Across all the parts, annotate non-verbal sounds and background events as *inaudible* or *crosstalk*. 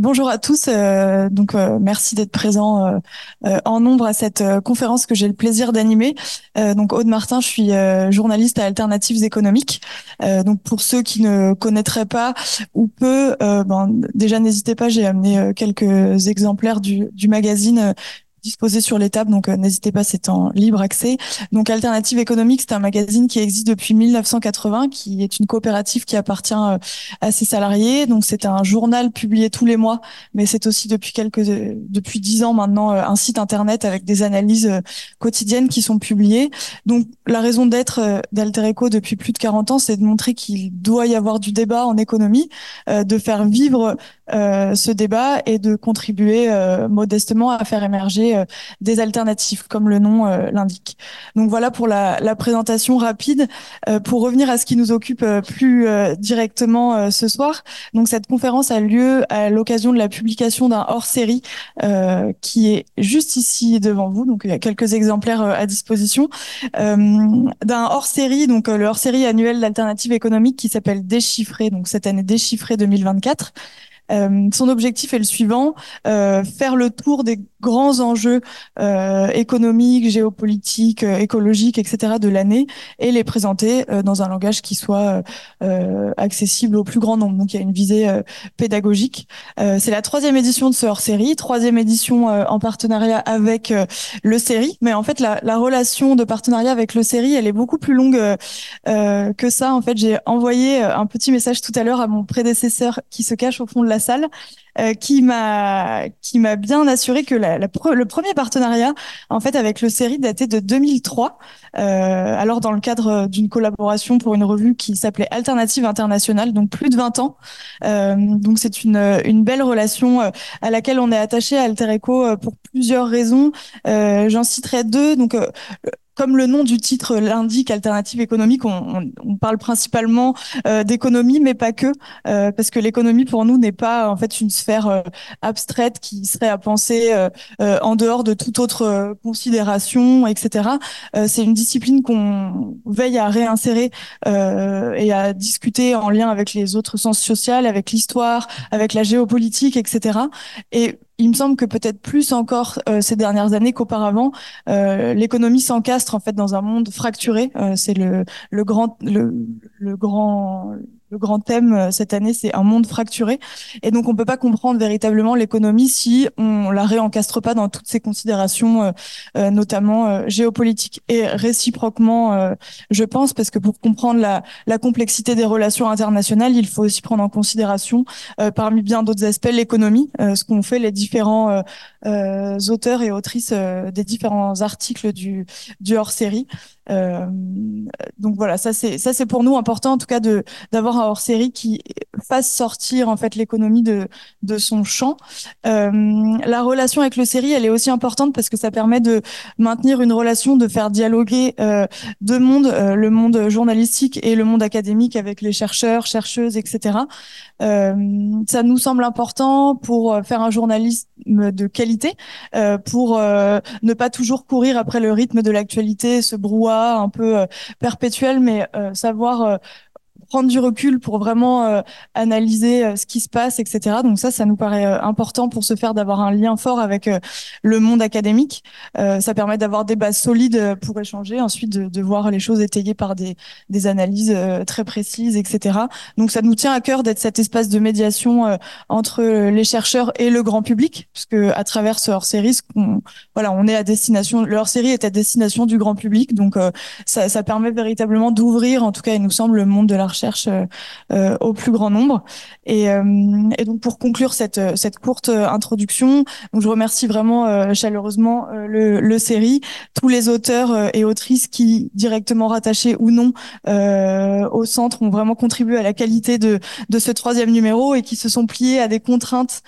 bonjour à tous. Euh, donc, euh, merci d'être présents euh, en nombre à cette conférence que j'ai le plaisir d'animer. donc, Aude Martin, je suis journaliste à Alternatives économiques. donc, pour ceux qui ne connaîtraient pas ou peu, ben, déjà n'hésitez pas. J'ai amené quelques exemplaires du, du magazine disposé sur les tables, donc euh, n'hésitez pas, c'est en libre accès. Donc Alternative économique, c'est un magazine qui existe depuis 1980, qui est une coopérative qui appartient euh, à ses salariés. Donc c'est un journal publié tous les mois, mais c'est aussi depuis quelques depuis dix ans maintenant euh, un site internet avec des analyses quotidiennes qui sont publiées. Donc la raison d'être d'Alter depuis plus de 40 ans, c'est de montrer qu'il doit y avoir du débat en économie, de faire vivre ce débat et de contribuer modestement à faire émerger euh, des alternatives, comme le nom euh, l'indique. Donc voilà pour la, présentation rapide. Euh, pour revenir à ce qui nous occupe plus directement ce soir, donc cette conférence a lieu à l'occasion de la publication d'un hors-série qui est juste ici devant vous. Donc il y a quelques exemplaires à disposition d'un hors-série, donc le hors-série annuel d'alternative économique qui s'appelle Déchiffré. Donc cette année Déchiffré 2024. Euh, son objectif est le suivant euh, faire le tour des grands enjeux euh, économiques, géopolitiques, écologiques, etc. de l'année et les présenter dans un langage qui soit accessible au plus grand nombre. Donc il y a une visée pédagogique. C'est la troisième édition de ce hors-série, troisième édition en partenariat avec le série. Mais en fait, la, la, relation de partenariat avec le série, elle est beaucoup plus longue que ça. En fait, j'ai envoyé un petit message tout à l'heure à mon prédécesseur qui se cache au fond de la salle, euh, qui m'a qui m'a bien assuré que le premier partenariat en fait avec le série datait de 2003. Euh, alors dans le cadre d'une collaboration pour une revue qui s'appelait Alternative Internationale, donc plus de 20 ans. Euh, donc c'est une une belle relation à laquelle on est attaché à Alter Eco pour plusieurs raisons. J'en citerai deux. Donc comme le nom du titre l'indique, alternative économique, on, on, parle principalement euh, d'économie, mais pas que, euh, parce que l'économie pour nous n'est pas en fait une sphère euh, abstraite qui serait à penser en dehors de toute autre considération, etc. C'est une discipline qu'on veille à réinsérer et à discuter en lien avec les autres sciences sociales, avec l'histoire, avec la géopolitique, etc. Et il me semble que peut-être plus encore euh, ces dernières années qu'auparavant, euh, l'économie s'encastre en fait dans un monde fracturé. Euh, c'est le, grand le grand le grand thème euh, cette année, c'est un monde fracturé. Et donc, on peut pas comprendre véritablement l'économie si on la réencastre pas dans toutes ces considérations, euh, euh, notamment géopolitiques. Et réciproquement, je pense, parce que pour comprendre la, la, complexité des relations internationales, il faut aussi prendre en considération, parmi bien d'autres aspects, l'économie, ce qu'ont fait les différents auteurs et autrices des différents articles du, du hors-série. Euh, donc voilà, ça c'est ça c'est pour nous important en tout cas de d'avoir un hors-série qui fasse sortir en fait l'économie de de son champ. Euh, la relation avec le série, elle est aussi importante parce que ça permet de maintenir une relation, de faire dialoguer euh, deux mondes, euh, le monde journalistique et le monde académique avec les chercheurs, chercheuses, etc. Euh, ça nous semble important pour faire un journalisme de qualité, euh, pour ne pas toujours courir après le rythme de l'actualité, ce brouhaha un peu perpétuel, mais savoir prendre du recul pour vraiment euh, analyser euh, ce qui se passe, etc. Donc ça, ça nous paraît euh, important pour se faire d'avoir un lien fort avec le monde académique. ça permet d'avoir des bases solides pour échanger, ensuite de, de voir les choses étayées par des, des analyses très précises, etc. Donc ça nous tient à cœur d'être cet espace de médiation entre les chercheurs et le grand public, puisque à travers ce hors-série, on, voilà, on est à destination, le hors-série est à destination du grand public, donc ça, ça permet véritablement d'ouvrir, en tout cas, il nous semble, le monde de la recherche cherche euh, euh, au plus grand nombre. Et, euh, donc pour conclure cette, cette courte introduction, je remercie vraiment chaleureusement le, le série, tous les auteurs et autrices qui directement rattachés ou non au centre ont vraiment contribué à la qualité de, de ce troisième numéro et qui se sont pliés à des contraintes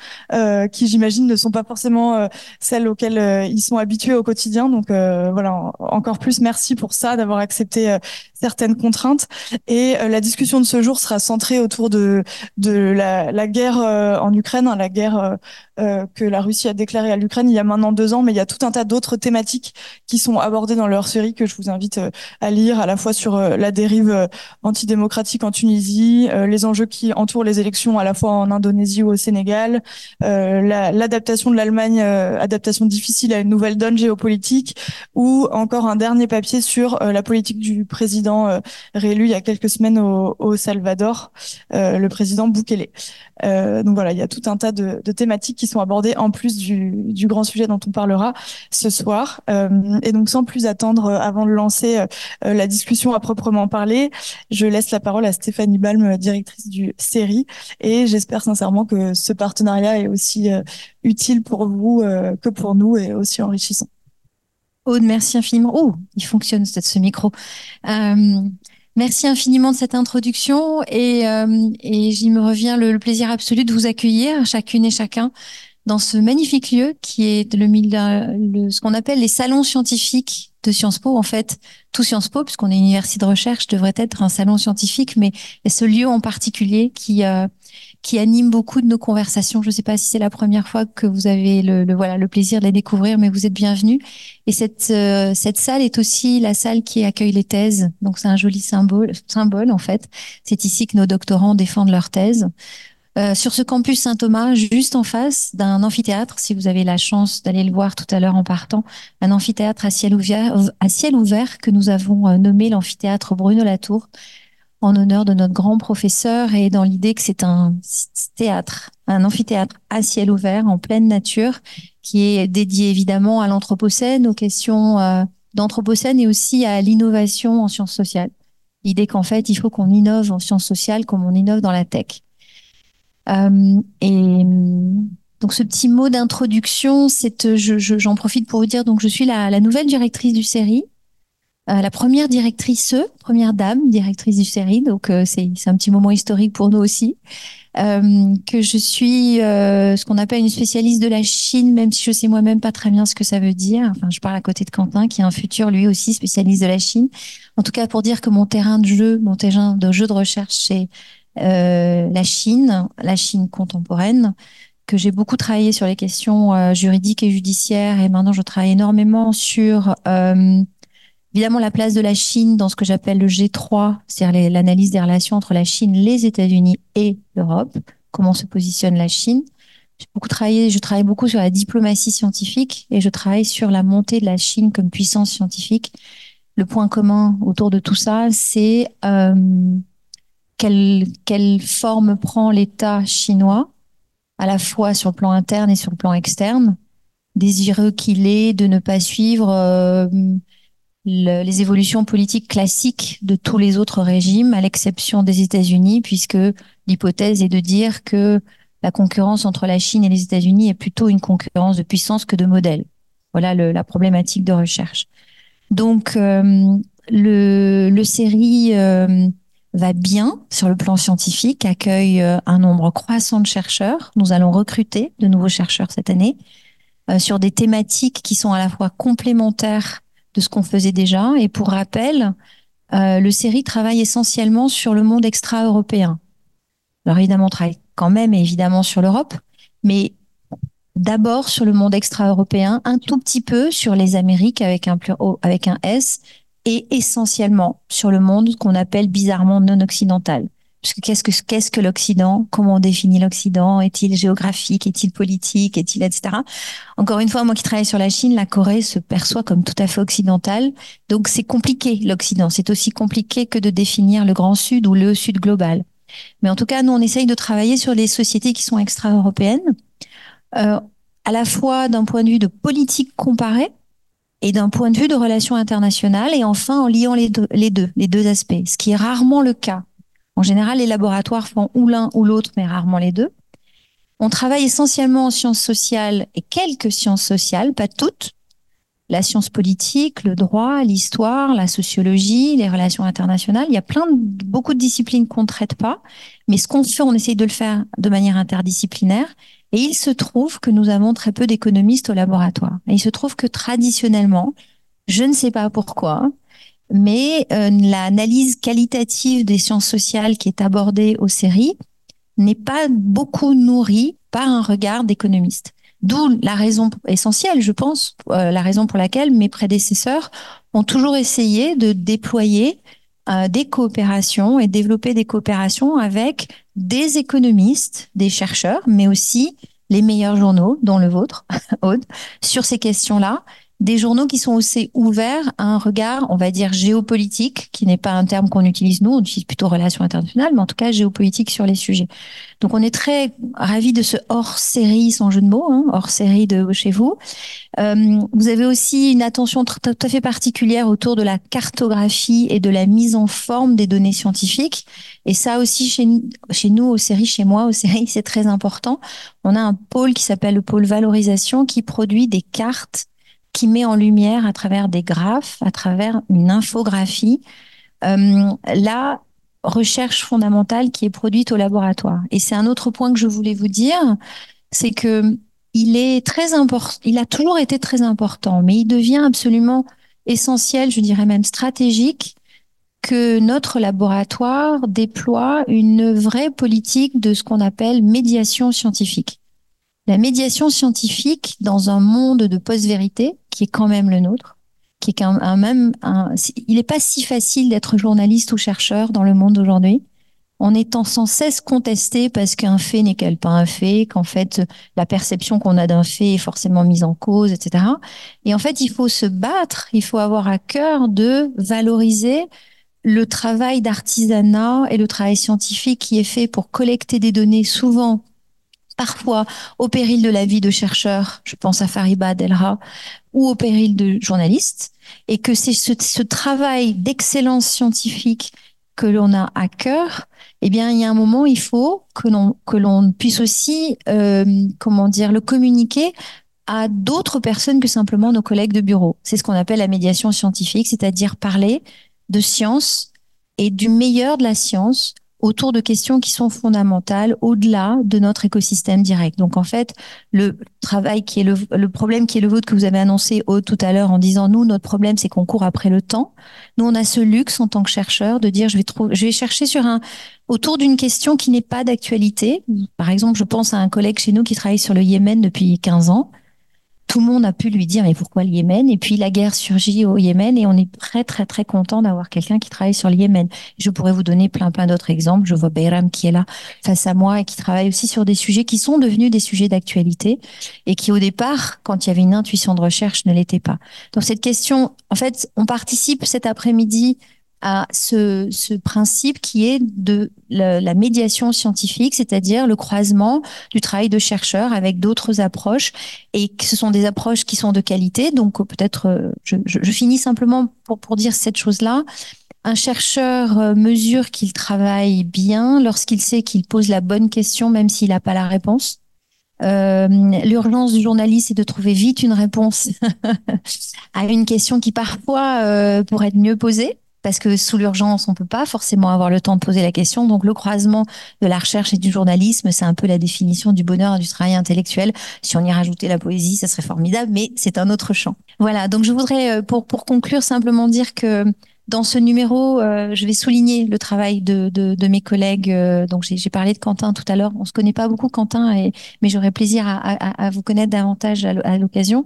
qui j'imagine ne sont pas forcément celles auxquelles ils sont habitués au quotidien. Donc voilà, encore plus merci pour ça, d'avoir accepté certaines contraintes. Et la discussion de ce jour sera centrée autour de, de la, la guerre en Ukraine, hein, la guerre que la Russie a déclarée à l'Ukraine il y a maintenant deux ans, mais il y a tout un tas d'autres thématiques qui sont abordées dans leur série que je vous invite à lire, à la fois sur la dérive antidémocratique en Tunisie, les enjeux qui entourent les élections à la fois en Indonésie ou au Sénégal, l'adaptation de l'Allemagne, adaptation difficile à une nouvelle donne géopolitique, ou encore un dernier papier sur la politique du président réélu il y a quelques semaines au, Salvador, le président Bukele. Euh, donc voilà, il y a tout un tas de, thématiques sont abordées en plus du, grand sujet dont on parlera ce soir. Euh, et donc sans plus attendre, euh, avant de lancer euh, la discussion à proprement parler, je laisse la parole à Stéphanie Balm, directrice du série, et j'espère sincèrement que ce partenariat est aussi utile pour vous que pour nous et aussi enrichissant. Aude, merci infiniment. Oh, il fonctionne ce micro. Merci infiniment de cette introduction et, euh, j'y me revient le, plaisir absolu de vous accueillir, chacune et chacun, dans ce magnifique lieu qui est le, le ce qu'on appelle les salons scientifiques de Sciences Po. En fait, tout Sciences Po, puisqu'on est une université de recherche, devrait être un salon scientifique, mais ce lieu en particulier qui euh, qui anime beaucoup de nos conversations. Je ne sais pas si c'est la première fois que vous avez le, voilà le plaisir de les découvrir, mais vous êtes bienvenus. Et cette euh, cette salle est aussi la salle qui accueille les thèses. Donc c'est un joli symbole symbole en fait. C'est ici que nos doctorants défendent leurs thèses. Euh, sur ce campus Saint-Thomas, juste en face d'un amphithéâtre, si vous avez la chance d'aller le voir tout à l'heure en partant, un amphithéâtre à ciel ouvert, à ciel ouvert que nous avons euh, nommé l'amphithéâtre Bruno Latour, en honneur de notre grand professeur et dans l'idée que c'est un théâtre, un amphithéâtre à ciel ouvert, en pleine nature, qui est dédié évidemment à l'anthropocène, aux questions euh, d'anthropocène et aussi à l'innovation en sciences sociales. L'idée qu'en fait, il faut qu'on innove en sciences sociales comme on innove dans la tech. Euh, et donc ce petit mot d'introduction, c'est, j'en je, profite pour vous dire, donc je suis la, la nouvelle directrice du série. Euh, la première directrice, première dame directrice du série, donc euh, c'est un petit moment historique pour nous aussi. Euh, que je suis euh, ce qu'on appelle une spécialiste de la Chine, même si je sais moi-même pas très bien ce que ça veut dire. Enfin, je parle à côté de Quentin, qui est un futur lui aussi spécialiste de la Chine. En tout cas, pour dire que mon terrain de jeu, mon terrain de jeu de recherche, c'est la Chine, la Chine contemporaine que j'ai beaucoup travaillé sur les questions juridiques et judiciaires et maintenant je travaille énormément sur euh, Évidemment, la place de la Chine dans ce que j'appelle le G3, c'est-à-dire l'analyse des relations entre la Chine, les États-Unis et l'Europe. Comment se positionne la Chine J'ai beaucoup travaillé, je travaille beaucoup sur la diplomatie scientifique et je travaille sur la montée de la Chine comme puissance scientifique. Le point commun autour de tout ça, c'est euh, quelle, quelle forme prend l'État chinois, à la fois sur le plan interne et sur le plan externe, désireux qu'il est de ne pas suivre euh, les évolutions politiques classiques de tous les autres régimes, à l'exception des États-Unis, puisque l'hypothèse est de dire que la concurrence entre la Chine et les États-Unis est plutôt une concurrence de puissance que de modèle. Voilà le, la problématique de recherche. Donc, euh, le, le série euh, va bien sur le plan scientifique, accueille euh, un nombre croissant de chercheurs. Nous allons recruter de nouveaux chercheurs cette année sur des thématiques qui sont à la fois complémentaires de ce qu'on faisait déjà. Et pour rappel, euh, le série travaille essentiellement sur le monde extra-européen. Alors évidemment, on travaille quand même évidemment sur l'Europe, mais d'abord sur le monde extra-européen, un tout petit peu sur les Amériques avec un, avec un S, et essentiellement sur le monde qu'on appelle bizarrement non occidental. Qu'est-ce que qu'est-ce que l'Occident? Comment on définit l'Occident? Est-il géographique? Est-il politique? Est-il etc. Encore une fois, moi qui travaille sur la Chine, la Corée se perçoit comme tout à fait occidentale. Donc c'est compliqué l'Occident. C'est aussi compliqué que de définir le Grand Sud ou le Sud global. Mais en tout cas, nous on essaye de travailler sur les sociétés qui sont extra-européennes, euh, à la fois d'un point de vue de politique comparée et d'un point de vue de relations internationales, et enfin en liant les deux, les deux, les deux aspects, ce qui est rarement le cas en général, les laboratoires font ou l'un ou l'autre, mais rarement les deux. On travaille essentiellement en sciences sociales et quelques sciences sociales, pas toutes. La science politique, le droit, l'histoire, la sociologie, les relations internationales. Il y a plein beaucoup de disciplines qu'on ne traite pas. Mais ce qu'on fait, on essaye de le faire de manière interdisciplinaire. Et il se trouve que nous avons très peu d'économistes au laboratoire. Et il se trouve que traditionnellement, je ne sais pas pourquoi, mais l'analyse qualitative des sciences sociales qui est abordée aux séries n'est pas beaucoup nourrie par un regard d'économiste. D'où la raison essentielle, je pense, la raison pour laquelle mes prédécesseurs ont toujours essayé de déployer euh, des coopérations et développer des coopérations avec des économistes, des chercheurs, mais aussi les meilleurs journaux, dont le vôtre, *laughs* Aude, sur ces questions-là, des journaux qui sont aussi ouverts à un regard, on va dire, géopolitique, qui n'est pas un terme qu'on utilise nous, on utilise plutôt relations internationales, mais en tout cas géopolitique sur les sujets. Donc on est très ravis de ce hors-série, sans jeu de mots, hein, hors-série de chez vous. Euh, vous avez aussi une attention tout à fait particulière autour de la cartographie et de la mise en forme des données scientifiques. Et ça aussi, chez, chez nous, aux séries, chez moi, aux séries, *laughs* c'est très important. On a un pôle qui s'appelle le pôle valorisation qui produit des cartes qui met en lumière à travers des graphes, à travers une infographie, euh, la recherche fondamentale qui est produite au laboratoire. Et c'est un autre point que je voulais vous dire, c'est que il est très important, il a toujours été très important, mais il devient absolument essentiel, je dirais même stratégique, que notre laboratoire déploie une vraie politique de ce qu'on appelle médiation scientifique. La médiation scientifique dans un monde de post-vérité, qui est quand même le nôtre, qui est quand même un, il n'est pas si facile d'être journaliste ou chercheur dans le monde d'aujourd'hui en étant sans cesse contesté parce qu'un fait n'est qu'elle pas un fait, qu'en fait la perception qu'on a d'un fait est forcément mise en cause, etc. Et en fait, il faut se battre, il faut avoir à cœur de valoriser le travail d'artisanat et le travail scientifique qui est fait pour collecter des données souvent parfois au péril de la vie de chercheurs, je pense à Fariba Delra, ou au péril de journalistes, et que c'est ce, travail d'excellence scientifique que l'on a à cœur, eh bien, il y a un moment, il faut que l'on que l'on puisse aussi, euh, comment dire, le communiquer à d'autres personnes que simplement nos collègues de bureau. C'est ce qu'on appelle la médiation scientifique, c'est-à-dire parler de science et du meilleur de la science autour de questions qui sont fondamentales au-delà de notre écosystème direct. Donc en fait, le travail qui est le, le problème qui est le vôtre que vous avez annoncé tout à l'heure en disant nous notre problème c'est qu'on court après le temps. Nous on a ce luxe en tant que chercheur de dire je vais trouver, je vais chercher sur un autour d'une question qui n'est pas d'actualité. Par exemple, je pense à un collègue chez nous qui travaille sur le Yémen depuis 15 ans tout le monde a pu lui dire mais pourquoi le Yémen? Et puis la guerre surgit au Yémen et on est très très très content d'avoir quelqu'un qui travaille sur le Yémen. Je pourrais vous donner plein plein d'autres exemples. Je vois Bayram qui est là face à moi et qui travaille aussi sur des sujets qui sont devenus des sujets d'actualité et qui au départ, quand il y avait une intuition de recherche, ne l'étaient pas. Donc cette question, en fait, on participe cet après-midi à ce, ce, principe qui est de la, médiation scientifique, c'est-à-dire le croisement du travail de chercheurs avec d'autres approches, et que ce sont des approches qui sont de qualité. Donc peut-être, euh, je, je, je, finis simplement pour, pour dire cette chose-là. Un chercheur euh, mesure qu'il travaille bien lorsqu'il sait qu'il pose la bonne question, même s'il n'a pas la réponse. Euh, L'urgence du journaliste, c'est de trouver vite une réponse *laughs* à une question qui parfois euh, pourrait être mieux posée parce que sous l'urgence, on peut pas forcément avoir le temps de poser la question. Donc, le croisement de la recherche et du journalisme, c'est un peu la définition du bonheur et du travail intellectuel. Si on y rajoutait la poésie, ça serait formidable, mais c'est un autre champ. Voilà. Donc, je voudrais, euh, pour, pour conclure, simplement dire que dans ce numéro, euh, je vais souligner le travail de, de, de mes collègues. Euh, donc, j'ai parlé de Quentin tout à l'heure. On se connaît pas beaucoup, Quentin, et, mais j'aurais plaisir à, à, à, vous connaître davantage à l'occasion.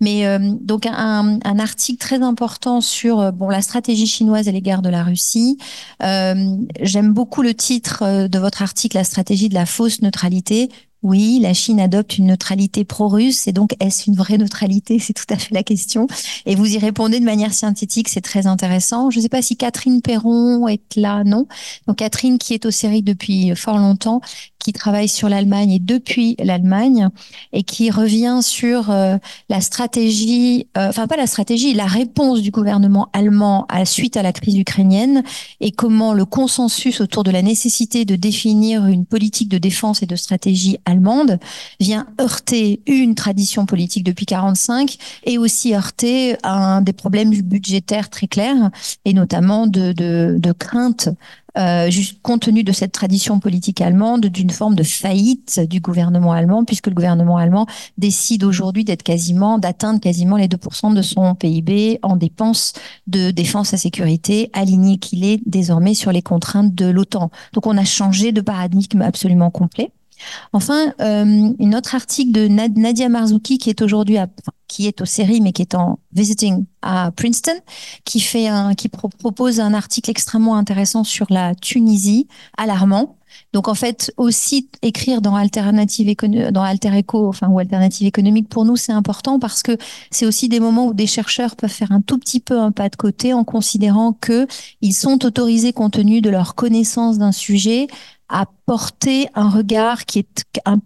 Mais euh, donc, un, un, article très important sur bon la stratégie chinoise à l'égard de la Russie. J'aime beaucoup le titre de votre article, la stratégie de la fausse neutralité. Oui, la Chine adopte une neutralité pro-russe et donc est-ce une vraie neutralité? C'est tout à fait la question. Et vous y répondez de manière synthétique, c'est très intéressant. Je ne sais pas si Catherine Perron est là, non? Donc Catherine qui est aux séries depuis fort longtemps, qui travaille sur l'Allemagne et depuis l'Allemagne et qui revient sur euh, la stratégie, euh, enfin pas la stratégie, la réponse du gouvernement allemand à suite à la crise ukrainienne et comment le consensus autour de la nécessité de définir une politique de défense et de stratégie allemande vient heurter une tradition politique depuis 45 et aussi heurter un des problèmes budgétaires très clairs et notamment de, de, de crainte euh, juste compte tenu de cette tradition politique allemande, d'une forme de faillite du gouvernement allemand, puisque le gouvernement allemand décide aujourd'hui d'être quasiment, d'atteindre quasiment les 2% de son PIB en dépenses de défense et sécurité, aligné qu'il est désormais sur les contraintes de l'OTAN. Donc on a changé de paradigme absolument complet. Enfin, euh, une autre article de Nadia Marzouki qui est aujourd'hui qui est aux séries mais qui est en visiting à Princeton, qui fait un, qui propose un article extrêmement intéressant sur la Tunisie, alarmant. Donc en fait, aussi écrire dans alternative dans Alter Eco, enfin ou alternative économique pour nous c'est important parce que c'est aussi des moments où des chercheurs peuvent faire un tout petit peu un pas de côté en considérant que ils sont autorisés compte tenu de leur connaissance d'un sujet à porter un regard qui est un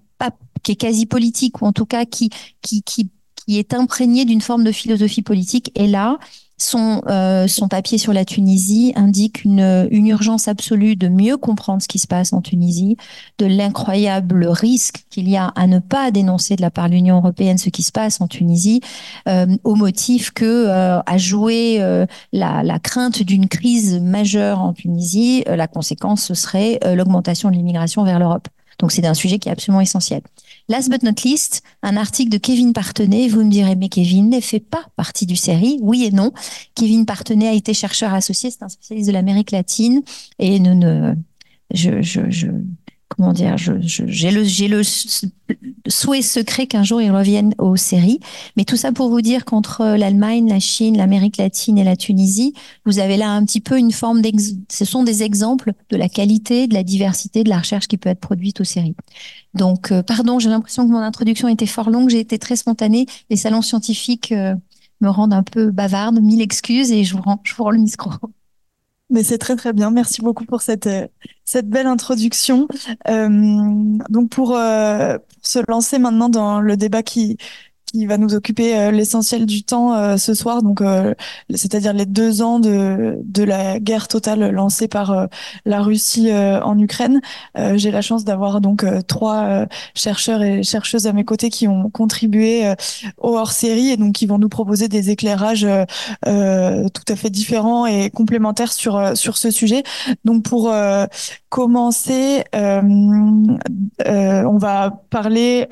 qui est quasi politique ou en tout cas qui qui qui qui est imprégné d'une forme de philosophie politique. Et là, son, euh, son papier sur la Tunisie indique une, urgence absolue de mieux comprendre ce qui se passe en Tunisie, de l'incroyable risque qu'il y a à ne pas dénoncer de la part de l'Union européenne ce qui se passe en Tunisie, euh, au motif que euh, à jouer euh, la, la crainte d'une crise majeure en Tunisie, la conséquence ce serait l'augmentation de l'immigration vers l'Europe. Donc c'est un sujet qui est absolument essentiel. Last but not least, un article de Kevin Partenay. Vous me direz, mais Kevin ne fait pas partie du série. Oui et non. Kevin Partenay a été chercheur associé, c'est un spécialiste de l'Amérique latine et nous ne, je, je, je, comment dire, j'ai le, j'ai le souhait secret qu'un jour ils reviennent aux séries. Mais tout ça pour vous dire qu'entre l'Allemagne, la Chine, l'Amérique latine et la Tunisie, vous avez là un petit peu une forme d'ex, ce sont des exemples de la qualité, de la diversité de la recherche qui peut être produite aux séries. Donc, euh, pardon, j'ai l'impression que mon introduction était fort longue, j'ai été très spontanée. Les salons scientifiques euh, me rendent un peu bavarde, mille excuses et je vous rends, je vous rends le micro. Mais c'est très très bien. Merci beaucoup pour cette euh, cette belle introduction. Euh, donc euh, pour, se lancer maintenant dans le débat qui qui va nous occuper euh, l'essentiel du temps euh, ce soir, donc euh, c'est-à-dire les deux ans de, de la guerre totale lancée par la Russie en Ukraine. J'ai la chance d'avoir donc trois chercheurs et chercheuses à mes côtés qui ont contribué au hors-série et donc qui vont nous proposer des éclairages tout à fait différents et complémentaires sur sur ce sujet. Donc pour commencer, on va parler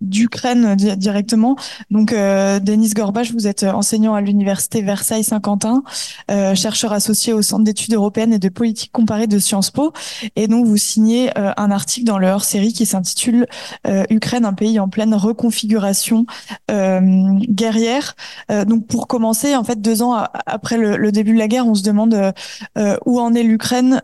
d'Ukraine directement donc, euh, Denis Gorbach, vous êtes enseignant à l'université Versailles-Saint-Quentin, euh, chercheur associé au Centre d'études européennes et de politique comparée de Sciences Po, et donc vous signez euh, un article dans le hors-série qui s'intitule euh, Ukraine, un pays en pleine reconfiguration euh, guerrière. donc, pour commencer, en fait, deux ans après le, début de la guerre, on se demande où en est l'Ukraine.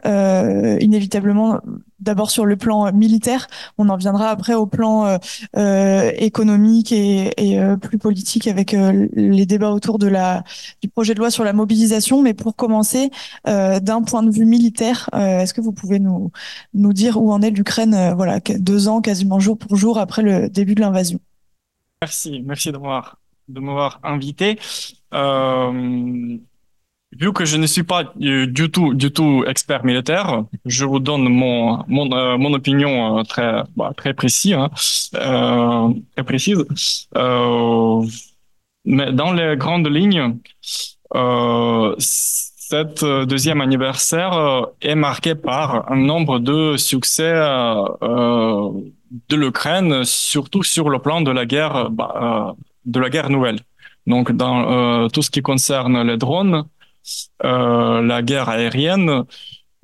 inévitablement, d'abord sur le plan militaire, on en viendra après au plan euh, euh économique et, euh, plus politique avec les débats autour de la du projet de loi sur la mobilisation. Mais pour commencer, d'un point de vue militaire, est-ce que vous pouvez nous nous dire où en est l'Ukraine, voilà, deux ans quasiment jour pour jour après le début de l'invasion? Merci, merci de m'avoir invité. Vu que je ne suis pas euh, du tout, du tout expert militaire, je vous donne mon mon, euh, mon opinion euh, très bah, très précis, hein, euh, très précise. mais dans les grandes lignes, cette deuxième anniversaire est marqué par un nombre de succès de l'Ukraine, surtout sur le plan de la guerre, bah, de la guerre nouvelle. Donc dans tout ce qui concerne les drones euh, la guerre aérienne,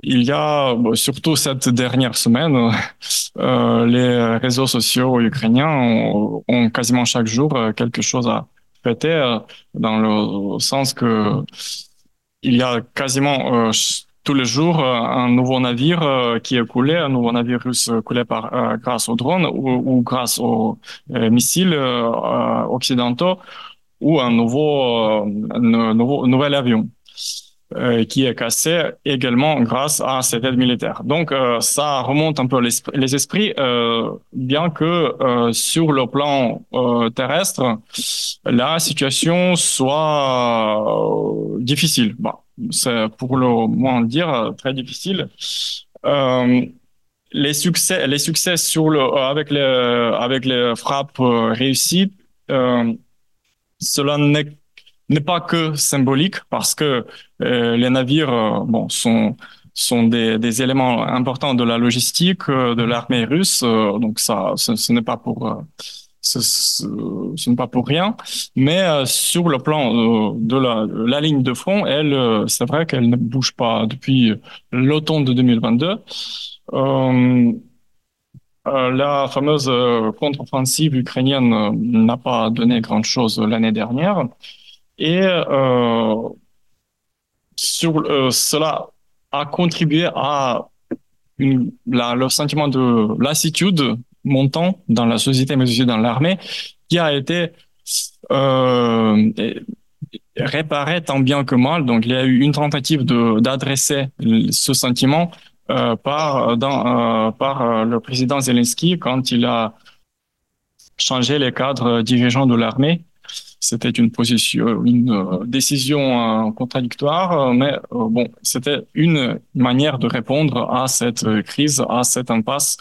il y a surtout cette dernière semaine, *laughs* euh, les réseaux sociaux ukrainiens ont, quasiment chaque jour euh, quelque chose à fêter euh, dans le sens que il y a quasiment tous les jours un nouveau navire qui est coulé, un nouveau navire russe coulé par grâce aux drones ou, grâce aux missiles occidentaux ou un nouveau nouvel avion. Euh, qui est cassé également grâce à cette aide militaire. Donc euh, ça remonte un peu les esprits, euh, bien que euh, sur le plan euh, terrestre, la situation soit difficile. Bon, c'est pour le moins dire très difficile. les succès, les succès sur le avec les avec les frappes réussies, cela n'est n'est pas que symbolique parce que euh, les navires euh, bon sont sont des, des, éléments importants de la logistique de l'armée russe. donc ça, ce, n'est pas pour ce, ce, n'est pas pour rien. Mais sur le plan de la, la, ligne de front, elle, c'est vrai qu'elle ne bouge pas depuis l'automne de 2022. Euh, euh, la fameuse euh, contre-offensive ukrainienne euh, n'a pas donné grand-chose l'année dernière. Et sur, cela a contribué à le sentiment de lassitude montant dans la société, mais aussi dans l'armée, qui a été euh, réparé tant bien que mal. Donc, il y a eu une tentative d'adresser ce sentiment euh, par, dans, euh, par euh, le président Zelensky quand il a changé les cadres dirigeants de l'armée. C'était une position, une décision contradictoire, mais bon, c'était une manière de répondre à cette crise, à cette impasse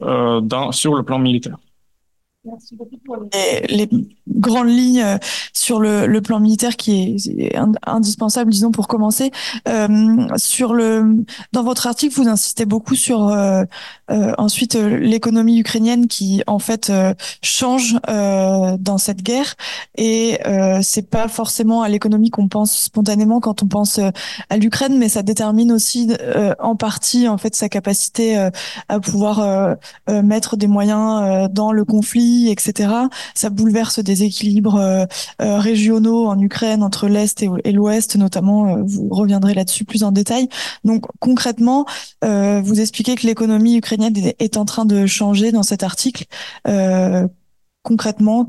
sur le plan militaire. Merci beaucoup pour les, grandes lignes euh, sur le, plan militaire qui est indispensable, disons, pour commencer. Euh, sur le, dans votre article, vous insistez beaucoup sur euh, euh ensuite l'économie ukrainienne qui, en fait, change dans cette guerre. Et c'est pas forcément à l'économie qu'on pense spontanément quand on pense à l'Ukraine, mais ça détermine aussi en partie, en fait, sa capacité à pouvoir mettre des moyens dans le conflit etc. Ça bouleverse des équilibres euh, euh, régionaux en Ukraine entre l'Est et, l'Ouest, notamment. Euh, vous reviendrez là-dessus plus en détail. Donc concrètement, vous expliquez que l'économie ukrainienne est en train de changer dans cet article concrètement,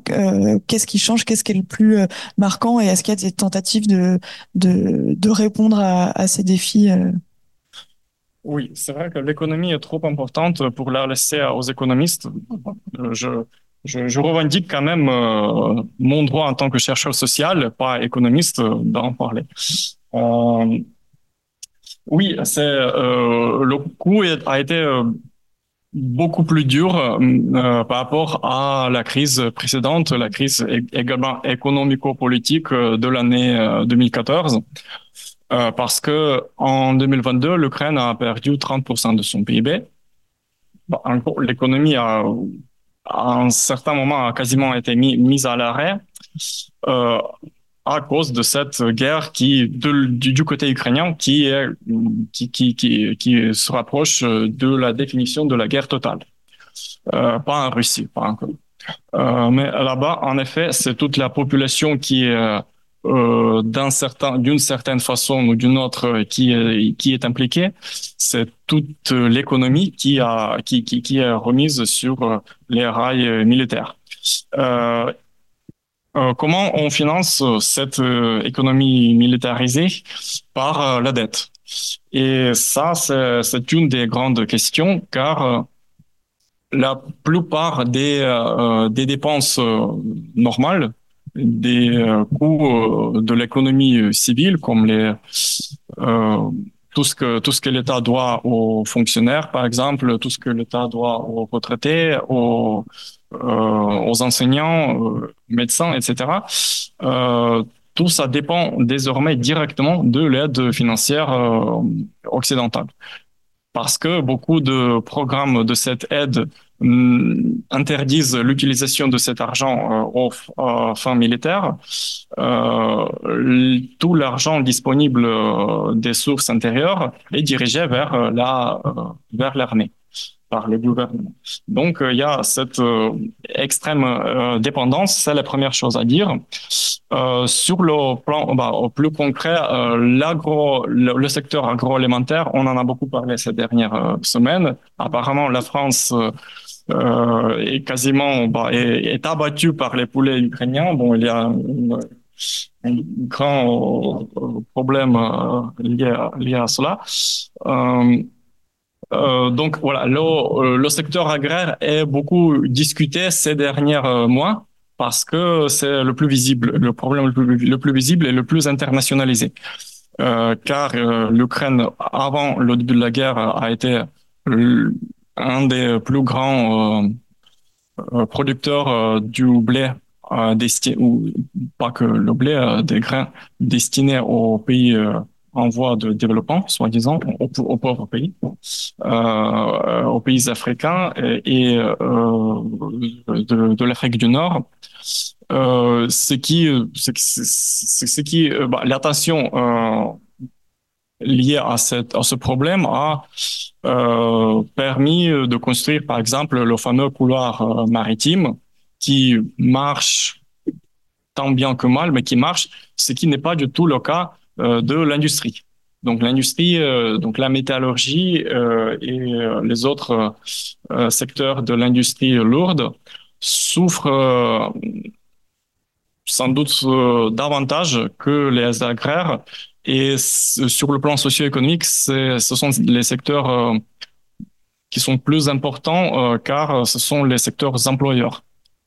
qu'est-ce qui change, qu'est-ce qui est le plus marquant et est-ce qu'il y a des tentatives de, de, de répondre à, à, ces défis Oui, c'est vrai que l'économie est trop importante pour la laisser aux économistes. Je, je, je, revendique quand même euh, mon droit en tant que chercheur social, pas économiste, euh, d'en parler. Euh, oui, c'est euh, le coup a été euh, beaucoup plus dur par rapport à la crise précédente, la crise également économico-politique de l'année 2014. parce que en 2022, l'Ukraine a perdu 30% de son PIB. L'économie a à un certain moment a quasiment été mis, mise à l'arrêt euh, à cause de cette guerre qui du, côté ukrainien qui qui, qui, qui, se rapproche de la définition de la guerre totale. Euh, pas en Russie, pas encore. Euh, mais là-bas, en effet, c'est toute la population qui est euh, d'un certain, d'une certaine façon ou d'une autre qui est, qui est impliquée, c'est toute l'économie qui a qui, qui, qui est remise sur les rails militaires. Euh, euh, comment on finance cette économie militarisée? Par la dette Et ça, c'est une des grandes questions, car la plupart des, des dépenses normales des euh, coûts euh, de l'économie euh, civile, comme les tout ce que que l'État doit aux fonctionnaires, par exemple, tout ce que l'État doit aux retraités, aux, enseignants, médecins, etc. tout ça dépend désormais directement de l'aide financière occidentale, parce que beaucoup de programmes de cette aide interdisent l'utilisation de cet argent euh, aux, fins militaires, euh, tout l'argent disponible euh, des sources intérieures est dirigé vers la vers l'armée par le gouvernement. Donc il y a cette extrême dépendance, c'est la première chose à dire. sur le plan bah, au plus concret, l'agro, le, le, secteur agroalimentaire, on en a beaucoup parlé ces dernières semaines. Apparemment, la France euh, est quasiment bah, est, abattu par les poulets ukrainiens. Bon, il y a un grand euh, problème euh, lié, à, cela. Euh, euh, donc voilà, le, le, secteur agraire est beaucoup discuté ces derniers mois parce que c'est le plus visible, le problème le plus, le plus visible et le plus internationalisé. Euh, car l'Ukraine, avant le début de la guerre, a été un des plus grands euh, euh, producteurs euh, du blé destiné ou pas que le blé, des grains destinés aux pays en voie de développement, soi-disant, aux, pauvres pays, aux pays africains et, de, de l'Afrique du Nord. Euh, ce qui, ce, qui, bah, l'attention liée à, cette, à ce problème a permis de construire, par exemple, le fameux couloir maritime qui marche tant bien que mal, mais qui marche, ce qui n'est pas du tout le cas euh, de l'industrie. Donc l'industrie, euh, donc la métallurgie euh, et les autres secteurs de l'industrie lourde souffrent sans doute davantage que les agraires. Et sur le plan socio-économique, ce sont les secteurs qui sont plus importants car ce sont les secteurs employeurs.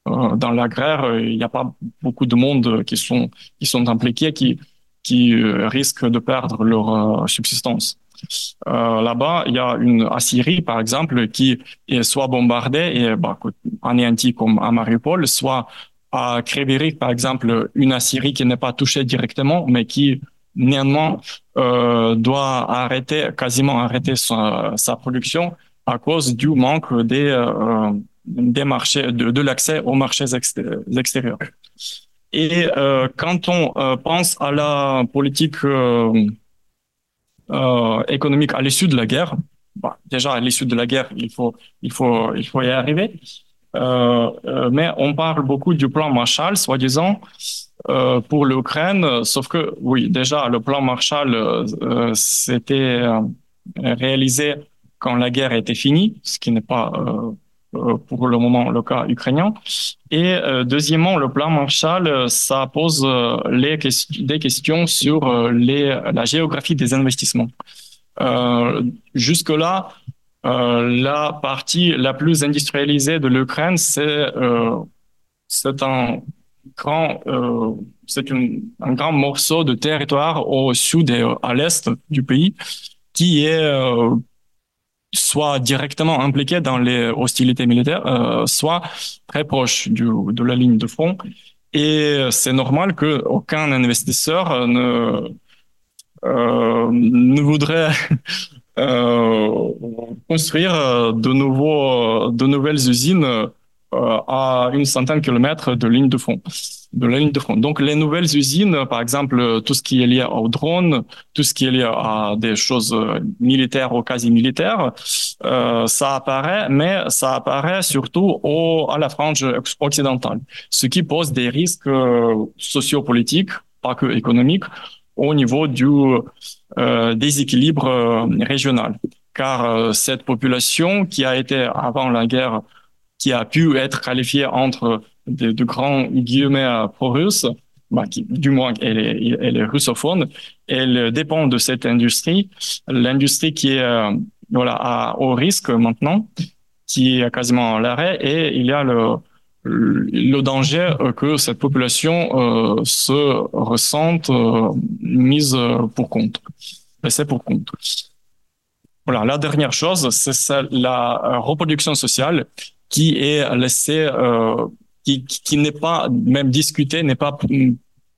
dans l'agraire, il n'y a pas beaucoup de monde qui sont qui sont impliqués, qui qui euh, risquent de perdre leur euh, subsistance. Euh, là-bas, il y a une Assyrie, par exemple, qui est soit bombardée et bah, anéantie comme à Mariupol, soit à Kriviri, par exemple, une Assyrie qui n'est pas touchée directement, mais qui néanmoins euh, doit arrêter, quasiment arrêter sa, production à cause du manque des, euh, des marchés, de, l'accès aux marchés extérieurs. Et euh, quand on euh, pense à la politique euh, économique à l'issue de la guerre, bah, déjà à l'issue de la guerre, il faut, il faut, il faut y arriver. mais on parle beaucoup du plan Marshall, soi-disant, pour l'Ukraine, sauf que oui, déjà le plan Marshall, c'était réalisé quand la guerre était finie, ce qui n'est pas euh, pour le moment le cas ukrainien. Et euh, deuxièmement, le plan Marshall, euh, ça pose des questions sur la géographie des investissements. Jusque-là, la partie la plus industrialisée de l'Ukraine, c'est c'est un grand c'est un grand morceau de territoire au sud et à l'est du pays qui est soit directement impliqué dans les hostilités militaires, euh, soit très proche de la ligne de front. Et c'est normal que aucun investisseur ne euh, voudrait *laughs* euh, construire de nouvelles usines euh, à une centaine de kilomètres de ligne de front la ligne de front. Donc, les nouvelles usines, par exemple, tout ce qui est lié aux drones, tout ce qui est lié à des choses euh, militaires ou quasi militaires, euh, ça apparaît, mais ça apparaît surtout au, à la frange occidentale, ce qui pose des risques euh, sociopolitiques, pas que économiques, au niveau du euh, déséquilibre euh, régional. Car cette population qui a été avant la guerre, qui a pu être qualifiée entre de, grands guillemets pro-russes, bah, du moins elle est, elle est russophone, elle dépend de cette industrie, l'industrie qui est euh, voilà à, au risque maintenant, qui est quasiment à l'arrêt, et il y a le, danger que cette population euh, se ressente euh, mise pour compte, c'est pour compte. Voilà, la dernière chose, c'est la reproduction sociale qui est laissée euh, qui, qui n'est pas même discuté, n'est pas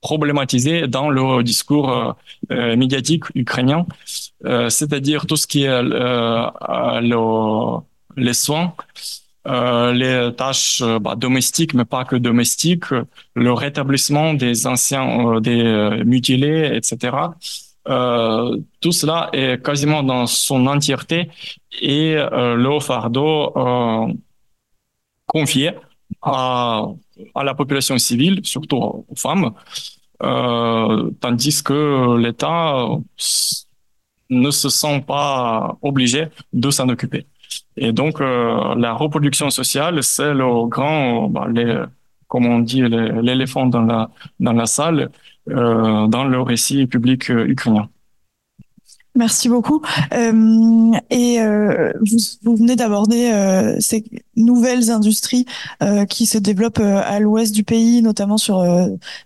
problématisé dans le discours euh, euh, médiatique ukrainien, c'est-à-dire tout ce qui est le, les soins, les tâches bah, domestiques, mais pas que domestiques, le rétablissement des anciens, des mutilés, etc. Tout cela est quasiment dans son entièreté et le fardeau euh, confié à, à la population civile, surtout aux femmes, euh, tandis que l'État ne se sent pas obligé de s'en occuper. Et donc, euh, la reproduction sociale, c'est le grand, bah, les, comme on dit, l'éléphant dans la, dans la salle, euh, dans le récit public euh, ukrainien. Merci beaucoup. Euh, et euh, vous, venez d'aborder euh, ces nouvelles industries qui se développent à l'ouest du pays, notamment sur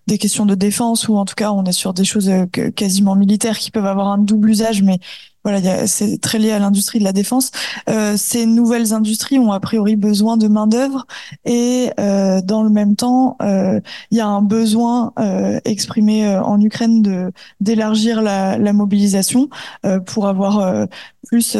des questions de défense, ou en tout cas on est sur des choses quasiment militaires qui peuvent avoir un double usage, mais voilà, c'est très lié à l'industrie de la défense. Euh, ces nouvelles industries ont a priori besoin de main d'œuvre et euh, dans le même temps, euh, il y a un besoin euh, exprimé euh, en Ukraine de d'élargir la, la, mobilisation pour avoir plus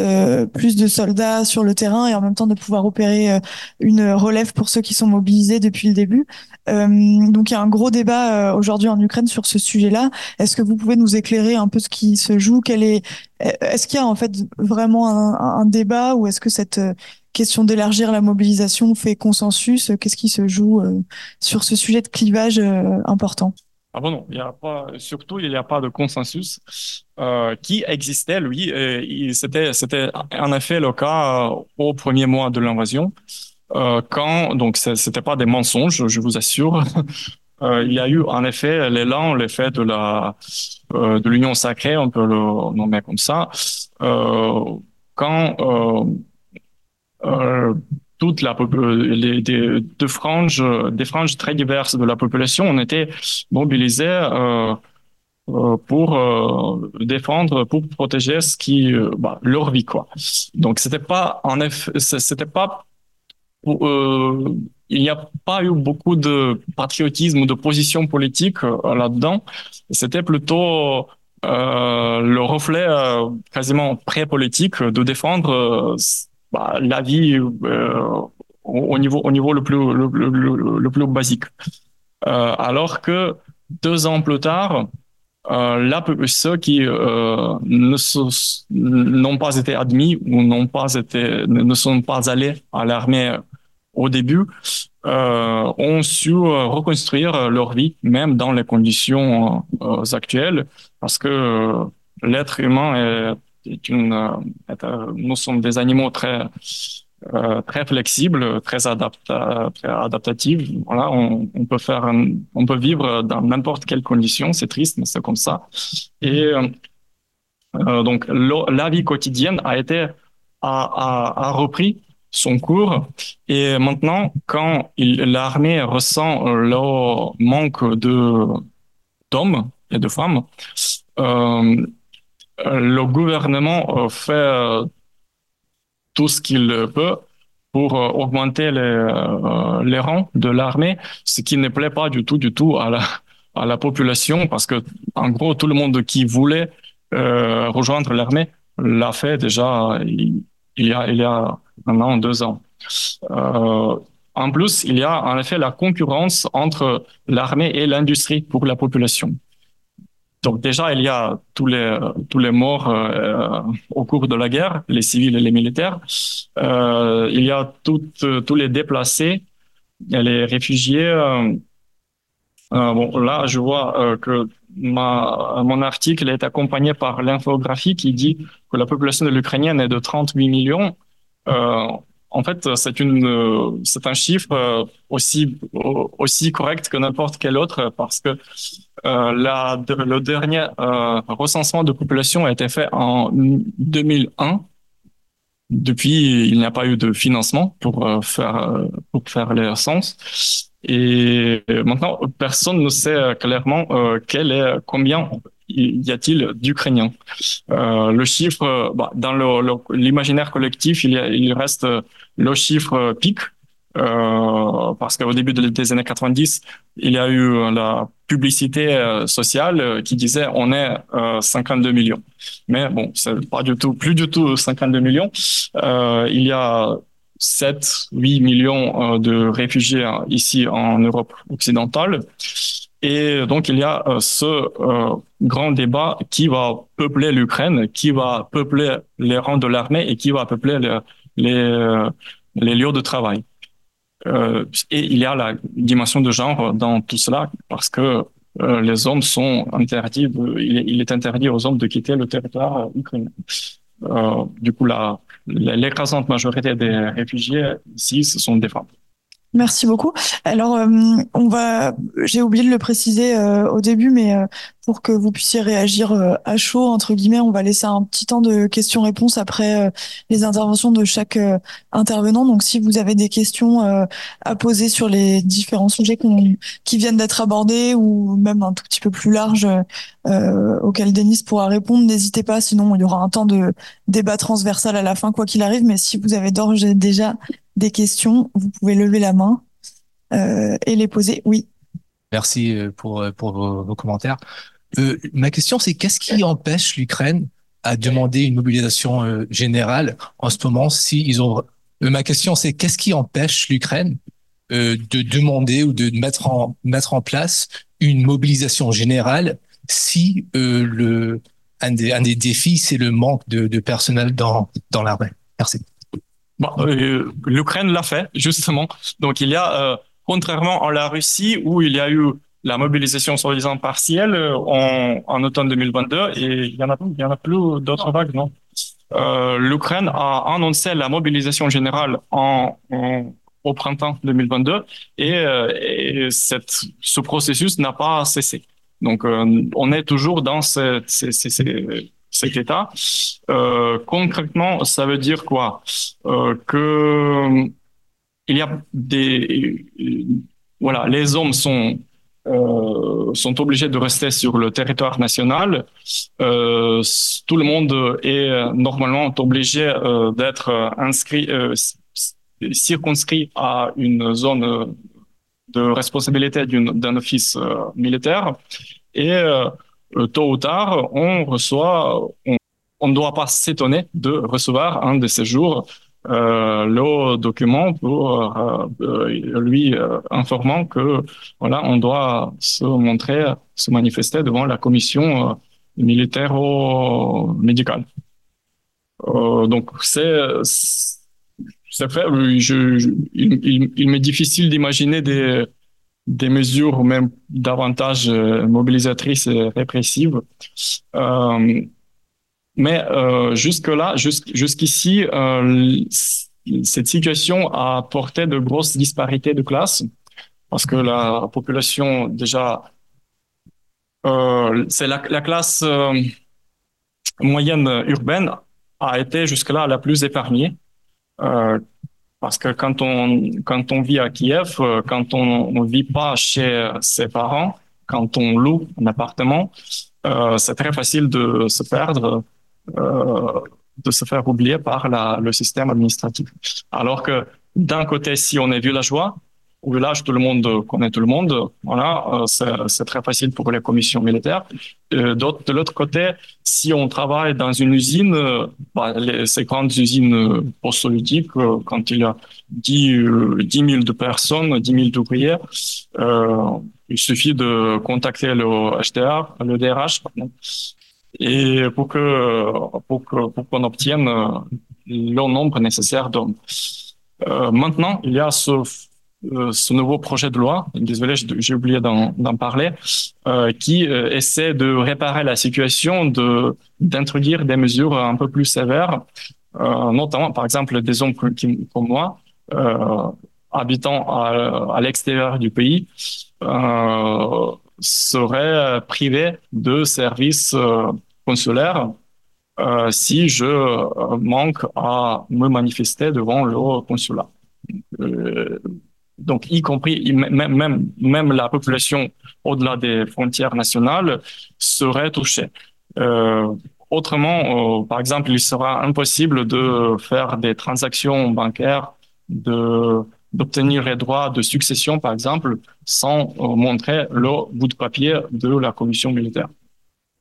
plus de soldats sur le terrain et en même temps de pouvoir opérer une relève pour ceux qui sont mobilisés depuis le début. donc il y a un gros débat aujourd'hui en Ukraine sur ce sujet-là. Est-ce que vous pouvez nous éclairer un peu ce qui se joue? Quel est est-ce qu'il y a en fait vraiment un, débat ou est-ce que cette euh, question d'élargir la mobilisation fait consensus? Qu'est-ce qui se joue euh, sur ce sujet de clivage euh, important? Ah bon non, il a pas, surtout il n'y a pas de consensus qui existait lui. C'était en effet le cas au premier mois de l'invasion quand donc c'était pas des mensonges, je vous assure. Euh, il y a eu en effet l'élan, l'effet de la euh, de l'union sacrée, on peut le nommer comme ça, euh, quand toute la les des, de franges, des franges très diverses de la population ont été mobilisées pour défendre, pour protéger ce qui bah, leur vie quoi. Donc c'était pas en effet, c'était pas euh, il n'y a pas eu beaucoup de patriotisme, de position politique euh, là-dedans. C'était plutôt euh, le reflet euh, quasiment pré-politique de défendre bah, la vie au niveau au niveau le plus basique. alors que deux ans plus tard, euh, là, ceux qui n'ont pas été admis ou pas été, ne sont pas allés à l'armée au début, euh, ont su euh, reconstruire leur vie, même dans les conditions euh, actuelles, parce que l'être humain est, une, est, nous sommes des animaux très euh, très flexibles, très, adapta très adaptatifs. Voilà, on, peut faire, on peut vivre dans n'importe quelle condition. C'est triste, mais c'est comme ça. Et euh, donc la vie quotidienne a été a, a, a repris son cours. Et maintenant, quand l'armée ressent le manque de d'hommes et de femmes, euh, le gouvernement fait euh, tout ce qu'il peut pour euh, augmenter les, euh, les rangs de l'armée, ce qui ne plaît pas du tout, du tout à la, à la population, parce que en gros, tout le monde qui voulait euh, rejoindre l'armée l'a fait déjà il y a an, deux ans. Euh, en plus, il y a en effet la concurrence entre l'armée et l'industrie pour la population. Donc déjà, il y a tous les tous les morts euh, au cours de la guerre, les civils et les militaires. Euh, il y a toutes, tous les déplacés, les réfugiés. Bon, là, je vois que ma, mon article est accompagné par l'infographie qui dit que la population de l'Ukrainienne est de 38 millions. Euh, en fait, c'est une, c'est un chiffre aussi aussi correct que n'importe quel autre parce que euh, la, le dernier euh, recensement de population a été fait en 2001. Depuis, il n'y a pas eu de financement pour euh, faire euh, pour faire les recenses. Et maintenant, personne ne sait clairement quel est combien y a-t-il d'Ukrainiens. le chiffre, bah, dans l'imaginaire collectif, il, y a, il reste le chiffre pic euh, parce qu'au début des années 90, il y a eu la publicité euh, sociale euh, qui disait on est 52 millions. Mais bon, c'est pas du tout, plus du tout 52 millions. il y a 7, 8 millions de réfugiés ici en Europe occidentale. Et donc, il y a ce grand débat qui va peupler l'Ukraine, qui va peupler les rangs de l'armée et qui va peupler les, lieux de travail. Euh, et il y a la dimension de genre dans tout cela parce que euh, les hommes sont interdits, il, est, interdit aux hommes de quitter le territoire ukrainien. Euh, du coup, l'écrasante majorité des réfugiés ici, sont des femmes. Merci beaucoup. Alors, euh, on va, j'ai oublié de le préciser euh, au début, mais euh, pour que vous puissiez réagir à chaud entre guillemets, on va laisser un petit temps de questions-réponses après les interventions de chaque intervenant. Donc, si vous avez des questions à poser sur les différents sujets qui viennent d'être abordés ou même un tout petit peu plus large auxquels Denis pourra répondre, n'hésitez pas. Sinon, il y aura un temps de débat transversal à la fin, quoi qu'il arrive. Mais si vous avez d'ores et déjà des questions, vous pouvez lever la main euh, et les poser. Oui. Merci euh, pour, euh, pour vos, commentaires. ma question, c'est qu'est-ce qui empêche l'Ukraine à demander une mobilisation générale en ce moment si ils ont. ma question, c'est qu'est-ce qui empêche l'Ukraine de demander ou de mettre en mettre en place une mobilisation générale si le un des, un des défis, c'est le manque de, de personnel dans, dans l'armée? Merci. Bon, euh, L'Ukraine l'a fait, justement. Donc, il y a, euh, contrairement à la Russie, où il y a eu la mobilisation soi-disant partielle euh, en, en, automne 2022, et il y en a, il y en a plus d'autres vagues, non? Euh, L'Ukraine a annoncé la mobilisation générale en, au printemps 2022, et, et cette, ce processus n'a pas cessé. Donc, on est toujours dans cette cet état. Euh, concrètement, ça veut dire quoi? Euh, Que il y a des voilà, les hommes sont euh, obligés de rester sur le territoire national. Euh, tout le monde est normalement obligé euh, d'être inscrit, euh, circonscrit à une zone de responsabilité d'un office militaire. Et euh, tôt ou tard, on reçoit, on ne doit pas s'étonner de recevoir un de ces jours euh, le document pour euh, euh lui euh, informant que voilà, on doit se montrer, se manifester devant la commission militaire médicale. donc c'est c'est fait. Je, je, il, il, il m'est difficile d'imaginer des des mesures même davantage euh, mobilisatrices et répressives. Euh, mais euh, jusque-là, jusqu'ici, euh, cette situation a porté de grosses disparités de classe parce que la population déjà, euh, c'est la, la, classe euh, moyenne urbaine a été jusque-là la plus épargnée. Euh, parce que quand on, quand on vit à Kiev, euh, quand on ne vit pas chez ses parents, quand on loue un appartement, euh, c'est très facile de se perdre, euh, de se faire oublier par la, le système administratif. Alors que d'un côté, si on est villageois, au village, tout le monde connaît tout le monde. Voilà, euh, c'est très facile pour les commissions militaires. Euh, de l'autre côté, si on travaille dans une usine, euh, bah, les, ces grandes usines post-soviétiques, quand il y a 10, 10 000 de personnes, 10 000 d'ouvriers, il suffit de contacter le HDR, le DRH, pardon, et pour que pour que pour qu'on obtienne le nombre nécessaire d'hommes. maintenant, il y a ce euh, ce nouveau projet de loi, désolé, j'ai oublié d'en parler, euh, qui euh, essaie de réparer la situation, de d'introduire des mesures un peu plus sévères, euh, notamment par exemple des hommes comme moi, habitant à, à l'extérieur du pays, seraient privés de services consulaires si je manque à me manifester devant le consulat donc y compris même, même, la population au-delà des frontières nationales serait touchée. Euh, autrement, euh, par exemple, il sera impossible de faire des transactions bancaires, de d'obtenir les droits de succession, par exemple, sans euh, montrer le bout de papier de la commission militaire.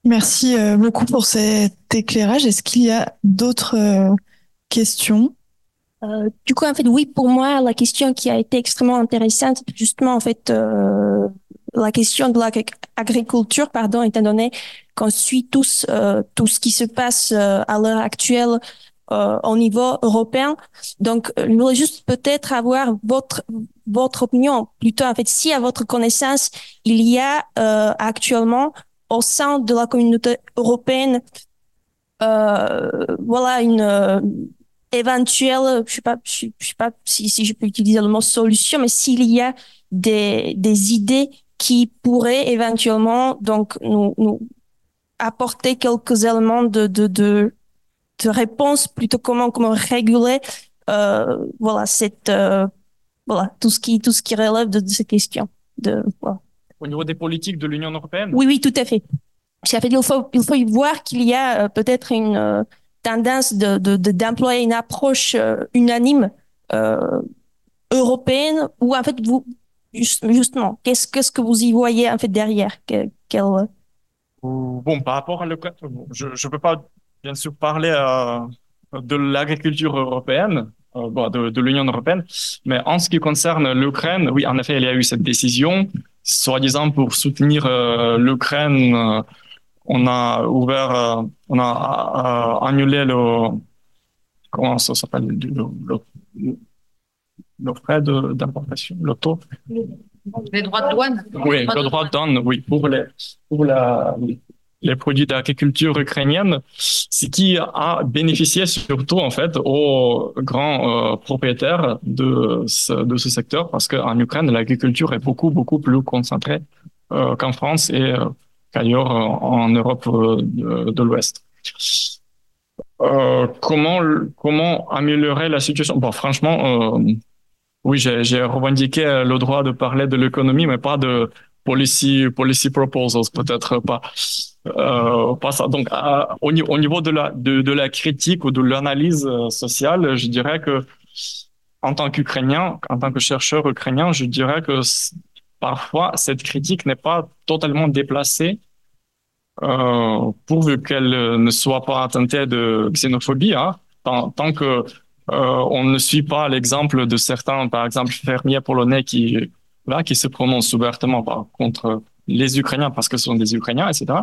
Merci beaucoup pour cet éclairage. Est-ce qu'il y a d'autres questions? Euh, du coup, en fait, oui, pour moi, la question qui a été extrêmement intéressante, justement, en fait, euh, la question de l'agriculture, pardon, étant donné qu'on suit tous euh, tout ce qui se passe euh, à l'heure actuelle euh, au niveau européen. Donc, je voudrais juste peut-être avoir votre votre opinion, plutôt en fait, si à votre connaissance, il y a actuellement au sein de la communauté européenne, voilà, une éventuelle, je sais pas, je, sais pas si, si je peux utiliser le mot solution, mais s'il y a des, des idées qui pourraient éventuellement donc nous, nous apporter quelques éléments de, de, de, de réponse plutôt comment comment réguler euh, voilà cette euh, voilà tout ce qui tout ce qui relève de, de ces questions de voilà. au niveau des politiques de l'Union européenne? Oui oui tout à fait ça fait il faut il faut y voir qu'il y a euh, peut-être une euh, tendance de d'employer de, une approche euh, unanime euh, européenne ou en fait vous juste, justement qu'est-ce qu'est-ce que vous y voyez en fait derrière? Que, quel Bon, par rapport à le, je ne peux pas bien sûr parler euh, de l'agriculture européenne, euh, bon, de, de l'Union européenne, mais en ce qui concerne l'Ukraine, oui, en effet, il y a eu cette décision, soi-disant pour soutenir euh, l'Ukraine. Euh, on a ouvert, euh, on a annulé le, comment ça s'appelle, le, le, le, frais d'importation, le taux. Les droits de douane. Oui, le droit de douane, oui, pour les, pour la, les produits d'agriculture ukrainienne, ce qui a bénéficié surtout en fait aux grands euh, propriétaires de ce, de ce secteur parce qu'en Ukraine l'agriculture est beaucoup beaucoup plus concentrée euh, qu'en France et euh, qu'ailleurs en Europe de, de l'Ouest. comment comment améliorer la situation? Bon, franchement, oui, j'ai revendiqué le droit de parler de l'économie, mais pas de policy policy proposals, peut-être pas. Euh, pas ça. Donc, euh, au, au, niveau de la de, de la critique ou de l'analyse euh, sociale, je dirais que en tant qu'Ukrainien, en tant que chercheur ukrainien, je dirais que parfois cette critique n'est pas totalement déplacée, euh, pourvu qu'elle ne soit pas teintée de xénophobie, hein, tant, tant que euh, on ne suit pas l'exemple de certains, par exemple, fermiers polonais qui, là, qui se prononcent ouvertement contre les Ukrainiens parce que ce sont des Ukrainiens, etc.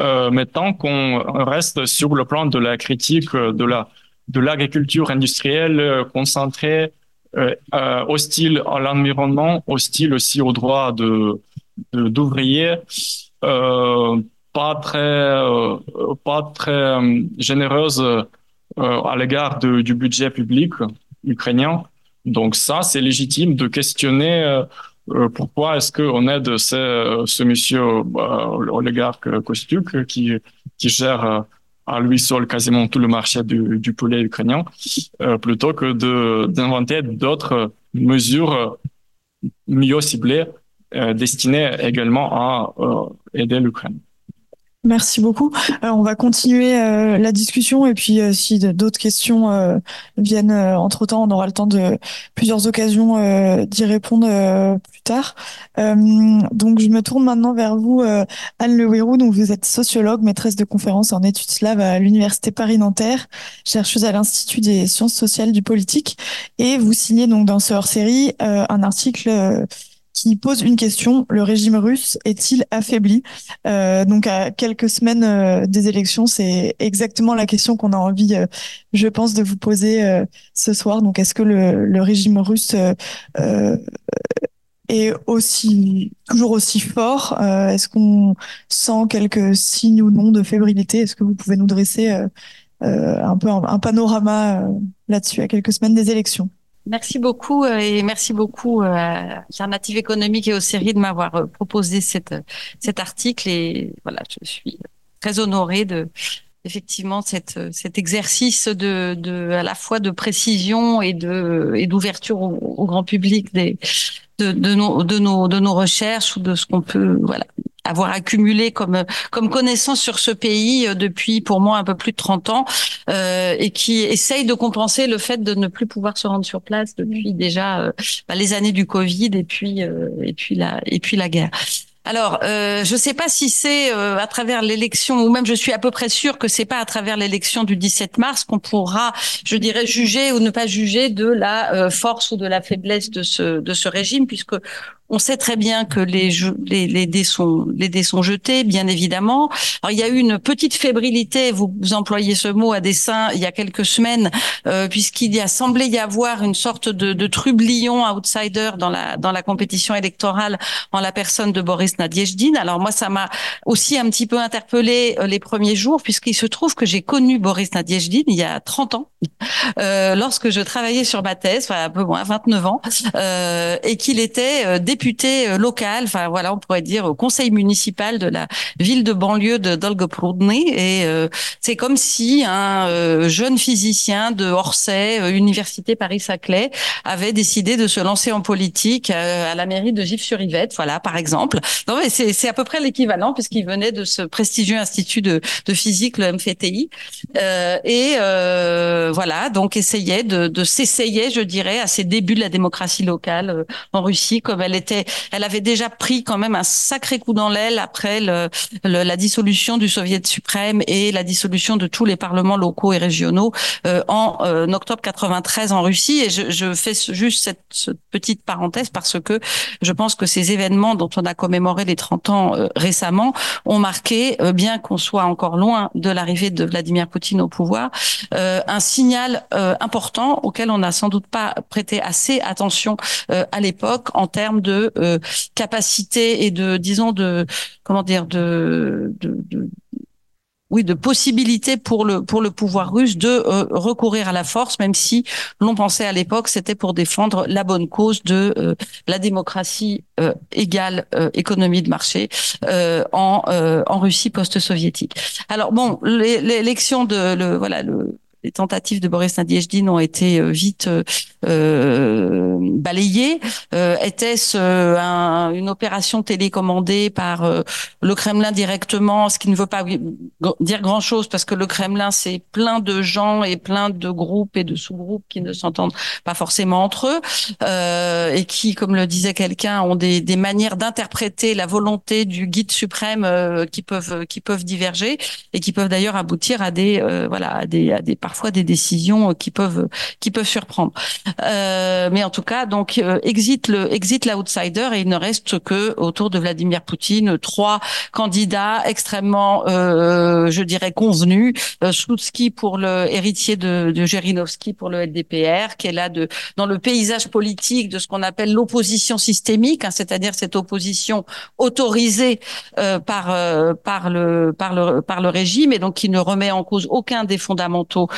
Euh, mais tant qu'on reste sur le plan de la critique de la de l'agriculture industrielle euh, concentrée, euh, euh, hostile à l'environnement, hostile aussi aux droits de d'ouvriers, euh, pas très euh, pas très généreuse euh, à l'égard du budget public ukrainien. Donc ça, c'est légitime de questionner euh, pourquoi est-ce qu'on aide ce, ce monsieur euh, oligarque Kostuk qui, qui gère à lui seul quasiment tout le marché du, du poulet ukrainien, euh, plutôt que de d'inventer d'autres mesures mieux ciblées euh, destinées également à euh, aider l'Ukraine. Merci beaucoup. Alors, on va continuer euh, la discussion et puis euh, si d'autres questions euh, viennent euh, entre temps, on aura le temps de plusieurs occasions euh, d'y répondre euh, plus tard. donc, je me tourne maintenant vers vous, Anne Leouérou. Donc, vous êtes sociologue, maîtresse de conférences en études slaves à l'université Paris-Nanterre, chercheuse à l'Institut des sciences sociales du politique, et vous signez donc dans ce hors-série un article qui pose une question. Le régime russe est-il affaibli? Euh, Donc à quelques semaines euh, des élections, c'est exactement la question qu'on a envie, euh, je pense, de vous poser euh, ce soir. Donc est-ce que le, le, régime russe est aussi toujours aussi fort? Est-ce qu'on sent quelques signes ou non de fébrilité? Est-ce que vous pouvez nous dresser un peu un panorama là-dessus à quelques semaines des élections? Merci beaucoup euh, et merci beaucoup euh, à Alternative économique et aux séries de m'avoir euh, proposé cette, cet article. Et voilà, je suis très honorée de effectivement cette, cet exercice de, de à la fois de précision et de et d'ouverture au, au, grand public des de, de nos de nos de nos recherches ou de ce qu'on peut voilà avoir accumulé comme comme connaissance sur ce pays euh, depuis pour moi un peu plus de 30 ans euh, et qui essaye de compenser le fait de ne plus pouvoir se rendre sur place depuis déjà euh, bah, les années du Covid et puis euh, et puis la et puis la guerre. Alors, euh, je ne sais pas si c'est euh, à travers l'élection, ou même je suis à peu près sûre que c'est pas à travers l'élection du 17 mars qu'on pourra, je dirais, juger ou ne pas juger de la euh, force ou de la faiblesse de ce de ce régime, puisque on sait très bien que les, les, les, dés sont, les dés sont jetés, bien évidemment. Alors, il y a eu une petite fébrilité, vous, vous employez ce mot à dessein, il y a quelques semaines, euh, puisqu'il y a semblé y avoir une sorte de, de trublion outsider dans la, dans la compétition électorale en la personne de Boris Alors moi, ça m'a aussi un petit peu interpellé euh, les premiers jours, puisqu'il se trouve que j'ai connu Boris Nadiejdin il y a 30 ans, euh, lorsque je travaillais sur ma thèse, enfin un peu moins, 29 ans, euh, et qu'il était euh, député euh, local, enfin voilà, on pourrait dire au conseil municipal de la ville de banlieue de Dolgoprudny. Et euh, c'est comme si un jeune physicien de Orsay, université Paris-Saclay, avait décidé de se lancer en politique à la mairie de Gif-sur-Yvette, voilà, par exemple. Non, mais c'est à peu près l'équivalent puisqu'il venait de ce prestigieux institut de, de physique, le MFTI. et voilà, donc essayait de, de s'essayer, je dirais, à ses débuts de la démocratie locale en Russie, comme elle était, elle avait déjà pris quand même un sacré coup dans l'aile après le, la dissolution du Soviet suprême et la dissolution de tous les parlements locaux et régionaux euh, en euh, octobre 93 en Russie. Et je, je fais juste cette, petite parenthèse parce que je pense que ces événements dont on a commémoré les 30 ans euh, récemment ont marqué, bien qu'on soit encore loin de l'arrivée de Vladimir Poutine au pouvoir, un signal important auquel on n'a sans doute pas prêté assez attention à l'époque en termes de euh, capacité et de, disons, de comment dire, de oui, de possibilités pour le pour le pouvoir russe de euh, recourir à la force, même si l'on pensait à l'époque c'était pour défendre la bonne cause de euh, la démocratie égale économie de marché en en Russie post-soviétique. Alors bon, l'élection de le voilà le les tentatives de Boris Nadiejdin ont été euh, vite euh, euh, balayées. Euh, Était-ce un, une opération télécommandée par le Kremlin directement, ce qui ne veut pas dire grand-chose parce que le Kremlin, c'est plein de gens et plein de groupes et de sous-groupes qui ne s'entendent pas forcément entre eux euh, et qui, comme le disait quelqu'un, ont des, des manières d'interpréter la volonté du guide suprême qui peuvent qui peuvent diverger et qui peuvent d'ailleurs aboutir à des voilà à des à des parfois des décisions qui peuvent qui peuvent surprendre. Euh, mais en tout cas, donc euh, exit le exit l'outsider et il ne reste que autour de Vladimir Poutine trois candidats extrêmement, euh, je dirais, convenus. Euh, Slutsky pour le héritier de, de pour le LDPR, qui est là de dans le paysage politique de ce qu'on appelle l'opposition systémique, hein, c'est-à-dire cette opposition autorisée euh, par euh, par le par le par le régime et donc qui ne remet en cause aucun des fondamentaux euh,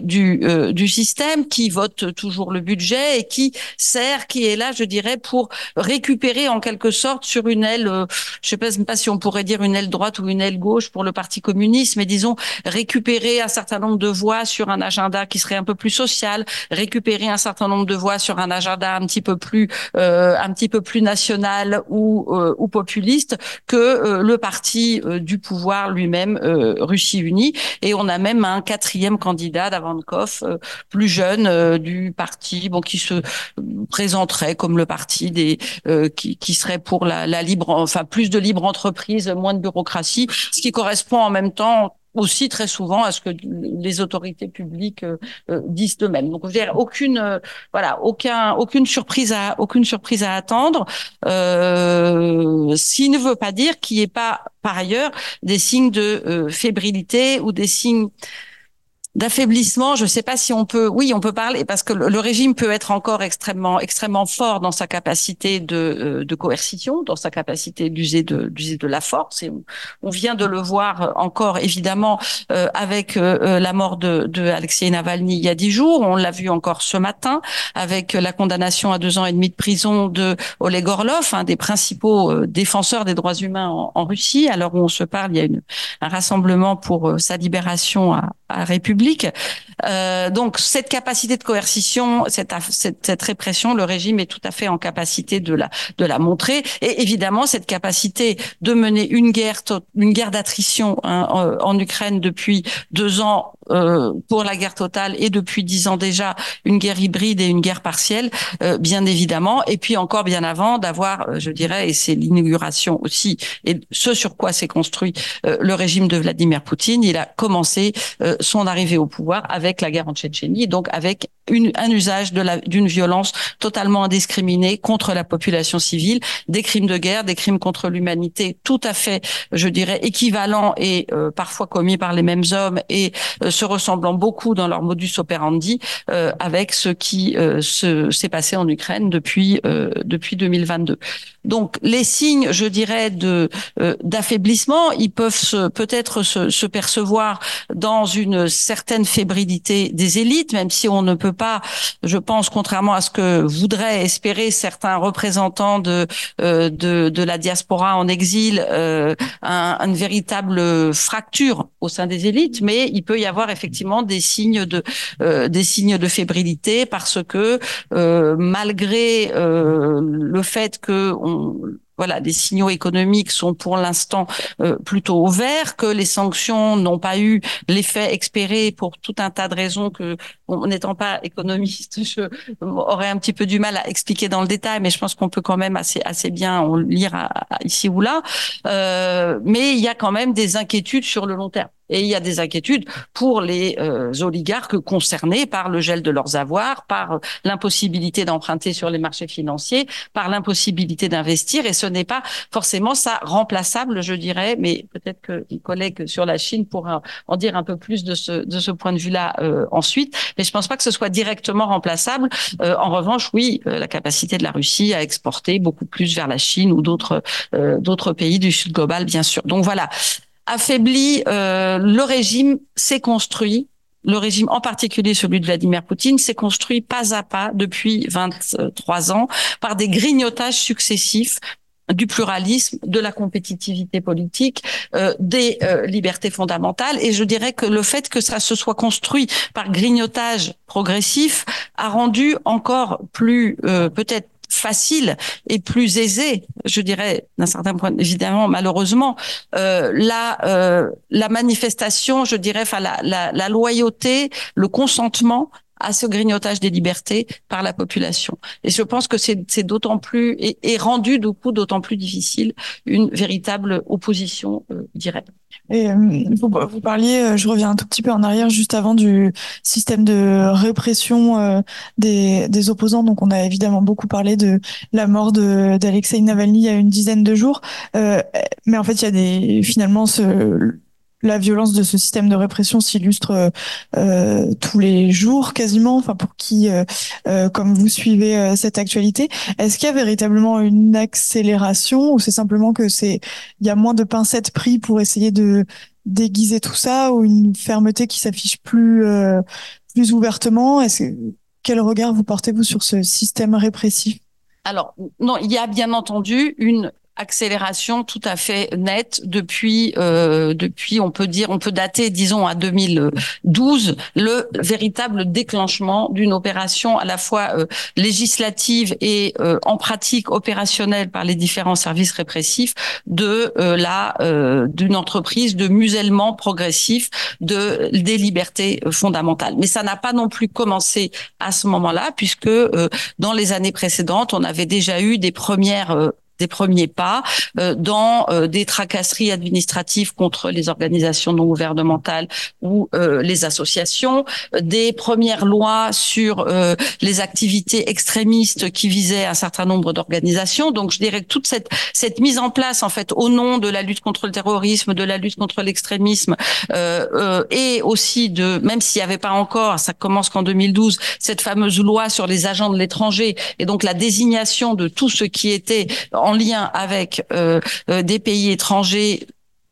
du, euh, du système, qui vote toujours le budget et qui sert, qui est là, je dirais, pour récupérer en quelque sorte sur une aile, euh, je sais pas, si on pourrait dire une aile droite ou une aile gauche pour le Parti communiste, mais disons récupérer un certain nombre de voix sur un agenda qui serait un peu plus social, récupérer un certain nombre de voix sur un agenda un petit peu plus, euh, un petit peu plus national ou, ou populiste que le parti du pouvoir lui-même, Russie unie. Et on a même un quatrième candidat Davankov, euh, plus jeune euh, du parti, bon, qui se présenterait comme le parti des euh, qui, qui serait pour la, la libre, enfin plus de libre entreprise, moins de bureaucratie, ce qui correspond en même temps aussi très souvent à ce que les autorités publiques disent eux-mêmes. Donc, je veux dire, aucune, voilà, aucun, aucune surprise à, aucune surprise à attendre. Euh, qui ne veut pas dire qu'il n'y ait pas, par ailleurs, des signes de fébrilité ou des signes d'affaiblissement, je ne sais pas si on peut. Oui, on peut parler parce que le, régime peut être encore extrêmement, extrêmement fort dans sa capacité de, euh, de coercition, dans sa capacité d'user de, d'user de la force. Et on, vient de le voir encore évidemment euh, avec euh, la mort de, de Alexei Navalny il y a dix jours. On l'a vu encore ce matin avec la condamnation à deux ans et demi de prison de Oleg Orlov, un des principaux défenseurs des droits humains en, en Russie. Alors où on se parle, il y a une, un rassemblement pour sa libération à, à République euh, donc cette capacité de coercition, cette, cette, répression, le régime est tout à fait en capacité de la de la montrer. Et évidemment cette capacité de mener une guerre une guerre d'attrition hein, en, Ukraine depuis deux ans euh, pour la guerre totale et depuis dix ans déjà une guerre hybride et une guerre partielle, euh, bien évidemment. Et puis encore bien avant d'avoir, euh, je dirais, et c'est l'inauguration aussi et ce sur quoi s'est construit le régime de Vladimir Poutine, il a commencé son arrivée au pouvoir avec la guerre en Tchétchénie, donc avec une, un usage d'une violence totalement indiscriminée contre la population civile, des crimes de guerre, des crimes contre l'humanité, tout à fait, je dirais, équivalents et euh, parfois commis par les mêmes hommes et euh, se ressemblant beaucoup dans leur modus operandi euh, avec ce qui se s'est passé en Ukraine depuis depuis 2022. Donc les signes, je dirais, de d'affaiblissement, ils peuvent peut-être se, se percevoir dans une certaine fébrilité des élites, même si on ne peut pas, je pense, contrairement à ce que voudraient espérer certains représentants de euh, de, de, la diaspora en exil, euh, un, une véritable fracture au sein des élites, mais il peut y avoir effectivement des signes de euh, des signes de fébrilité parce que euh, malgré le fait que voilà, les signaux économiques sont pour l'instant euh, plutôt au vert, que les sanctions n'ont pas eu l'effet espéré pour tout un tas de raisons que, n'étant pas économiste, *laughs* je aurais un petit peu du mal à expliquer dans le détail, mais je pense qu'on peut quand même assez assez bien en lire ici ou là. Euh, mais il y a quand même des inquiétudes sur le long terme. Et il y a des inquiétudes pour les euh, oligarques concernés par le gel de leurs avoirs, par l'impossibilité d'emprunter sur les marchés financiers, par l'impossibilité d'investir. Et ce n'est pas forcément ça remplaçable, je dirais, mais peut-être que les collègues sur la Chine pourraient en dire un peu plus de ce, de ce point de vue-là euh, ensuite. Mais je pense pas que ce soit directement remplaçable. Euh, en revanche, oui, la capacité de la Russie à exporter beaucoup plus vers la Chine ou d'autres d'autres pays du Sud global, bien sûr. Donc voilà, affaibli, euh, le régime s'est construit. Le régime, en particulier celui de Vladimir Poutine, s'est construit pas à pas depuis 23 ans par des grignotages successifs du pluralisme, de la compétitivité politique, euh, des euh, libertés fondamentales. Et je dirais que le fait que ça se soit construit par grignotage progressif a rendu encore plus peut-être facile et plus aisé, je dirais, d'un certain point, évidemment, malheureusement, euh, la euh, la manifestation, je dirais, enfin la, la, la loyauté, le consentement à ce grignotage des libertés par la population. Et je pense que c'est d'autant plus et, rendu du coup d'autant plus difficile une véritable opposition euh, directe. Et euh, vous, vous, parliez, euh, je reviens un tout petit peu en arrière, juste avant du système de répression euh, des, des, opposants. Donc, on a évidemment beaucoup parlé de la mort d'Alexei Navalny il y a une dizaine de jours. Euh, mais en fait, il y a des finalement ce la violence de ce système de répression s'illustre euh, euh, tous les jours quasiment. Enfin, pour qui, euh, comme vous suivez cette actualité, est-ce qu'il y a véritablement une accélération ou c'est simplement que c'est il y a moins de pincettes pris pour essayer de déguiser tout ça ou une fermeté qui s'affiche plus plus ouvertement? Quel regard vous portez-vous sur ce système répressif? Alors, non, il y a bien entendu une accélération tout à fait nette depuis euh, depuis on peut dire on peut dater disons à 2012 le véritable déclenchement d'une opération à la fois euh, législative et euh, en pratique opérationnelle par les différents services répressifs de euh, la euh, d'une entreprise de musellement progressif de des libertés fondamentales. Mais ça n'a pas non plus commencé à ce moment-là puisque dans les années précédentes on avait déjà eu des premières des premiers pas euh, dans euh, des tracasseries administratives contre les organisations non gouvernementales ou euh, les associations, des premières lois sur les activités extrémistes qui visaient un certain nombre d'organisations. Donc je dirais que toute cette cette mise en place en fait au nom de la lutte contre le terrorisme, de la lutte contre l'extrémisme et aussi de même s'il n'y avait pas encore, ça commence qu'en 2012, cette fameuse loi sur les agents de l'étranger et donc la désignation de tout ce qui était lien avec euh, euh, des pays étrangers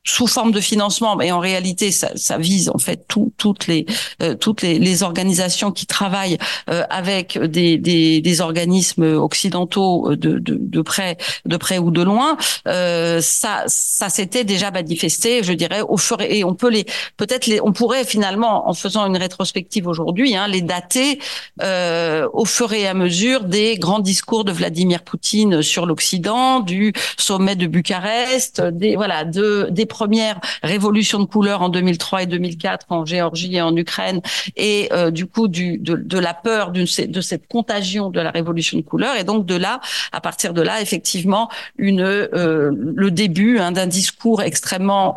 sous forme de financement, mais en réalité, ça, ça vise en fait tout, toutes les euh, toutes les, les, organisations qui travaillent euh, avec des, des, des, organismes occidentaux de, de, de, près de près ou de loin. Euh, ça ça s'était déjà manifesté, je dirais, au fur et on peut les peut-être on pourrait finalement en faisant une rétrospective aujourd'hui, hein, les dater euh, au fur et à mesure des grands discours de Vladimir Poutine sur l'Occident, du sommet de Bucarest, des voilà de des première révolution de couleur en 2003 et 2004 en Géorgie et en Ukraine, et euh, du coup de, la peur de cette contagion de la révolution de couleur, et donc de là, à partir de là, effectivement, une euh, le début hein, d'un discours extrêmement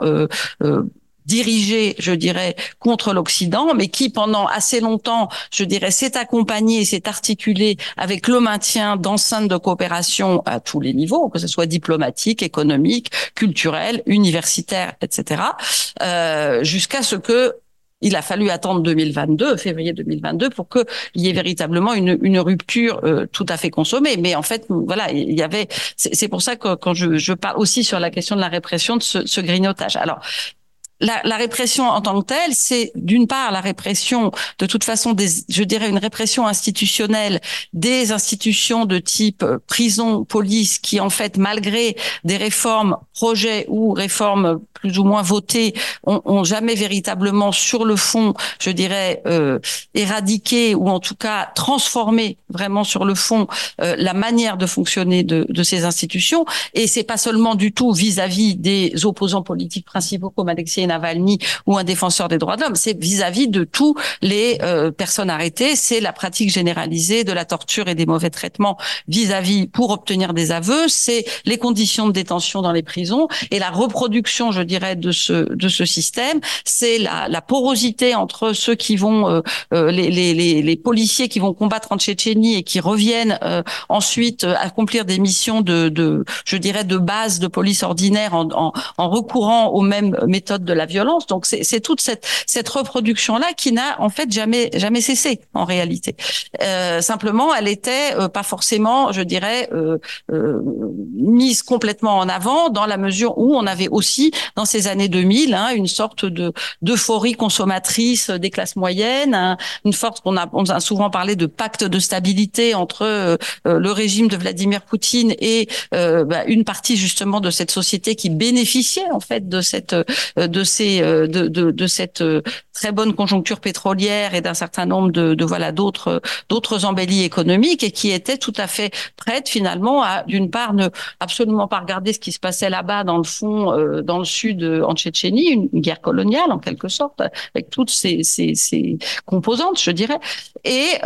euh, dirigé, je dirais, contre l'Occident, mais qui pendant assez longtemps, je dirais, s'est accompagné, s'est articulé avec le maintien d'enceintes de coopération à tous les niveaux, que ce soit diplomatique, économique, culturel, universitaire, etc., euh, jusqu'à ce que il a fallu attendre 2022, février 2022, pour qu'il y ait véritablement une, une rupture euh, tout à fait consommée. Mais en fait, voilà, il y avait. C'est pour ça que quand je, je, parle aussi sur la question de la répression de ce, ce grignotage. Alors, la, la, répression en tant que telle, c'est d'une part la répression, de toute façon, des, je dirais une répression institutionnelle des institutions de type euh, prison, police, qui en fait, malgré des réformes, projets ou réformes plus ou moins votées, ont, ont jamais véritablement sur le fond, je dirais, euh, éradiqué ou en tout cas transformé vraiment sur le fond euh, la manière de fonctionner de, de ces institutions. Et c'est pas seulement du tout vis-à-vis des opposants politiques principaux comme Alexis Navalny ou un défenseur des droits de l'homme, c'est vis-à-vis de tous les euh, personnes arrêtées. C'est la pratique généralisée de la torture et des mauvais traitements vis-à-vis pour obtenir des aveux. C'est les conditions de détention dans les prisons et la reproduction, je dirais, de ce de ce système. C'est la, porosité entre ceux qui vont euh, euh, les, les, policiers qui vont combattre en Tchétchénie et qui reviennent ensuite accomplir des missions de, de je dirais de base de police ordinaire en, en, en recourant aux mêmes méthodes de la violence. Donc c'est toute cette, cette reproduction là qui n'a en fait jamais jamais cessé en réalité. Euh, simplement, elle était euh, pas forcément, je dirais, euh, euh, mise complètement en avant dans la mesure où on avait aussi dans ces années 2000 hein, une sorte de d'euphorie consommatrice des classes moyennes, hein, une force qu'on a on a souvent parlé de pacte de stabilité entre euh, le régime de Vladimir Poutine et bah, une partie justement de cette société qui bénéficiait en fait de cette de euh, de, cette euh, très bonne conjoncture pétrolière et d'un certain nombre de, voilà d'autres d'autres embellies économiques et qui étaient tout à fait prêtes finalement à d'une part ne absolument pas regarder ce qui se passait là-bas dans le fond euh, dans le sud en Tchétchénie une, guerre coloniale en quelque sorte avec toutes ces, ces, composantes je dirais et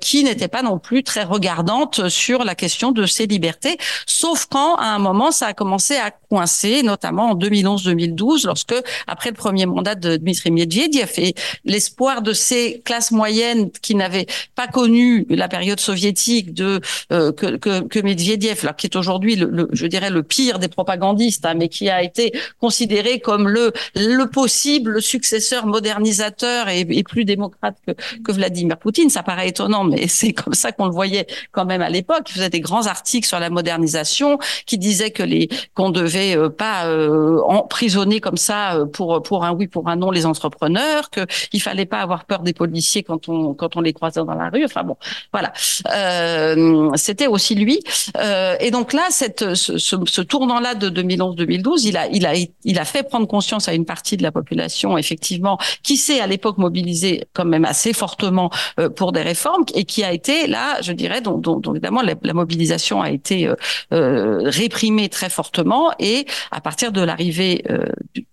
qui n'était pas non plus très regardante sur la question de ces libertés. Sauf quand à un moment ça a commencé à coincer notamment en 2011-2012 lorsque après le premier mandat de Dmitri Medvedev et l'espoir de ces classes moyennes qui n'avaient pas connu la période soviétique de euh, que, que, que Medvedev, là, qui est aujourd'hui le, je dirais le pire des propagandistes, hein, mais qui a été considéré comme le le possible successeur modernisateur et, et plus démocrate que, que Vladimir Poutine. Ça paraît étonnant, mais *laughs* c'est comme ça qu'on le voyait quand même à l'époque. Il faisait des grands articles sur la modernisation, qui disaient que les qu'on devait euh, pas euh, emprisonner comme ça euh, pour pour un oui pour un non les entrepreneurs, que il fallait pas avoir peur des policiers quand on quand on les croisait dans la rue. Enfin bon, voilà. Euh, C'était aussi lui. Euh, et donc là, cette ce, ce, tournant-là de 2011-2012, il a il a il a fait prendre conscience à une partie de la population effectivement qui s'est à l'époque mobilisée quand même assez fortement pour des réformes et qui a été là, je dirais, dont, dont, dont évidemment la, mobilisation a été réprimée très fortement et à partir de l'arrivée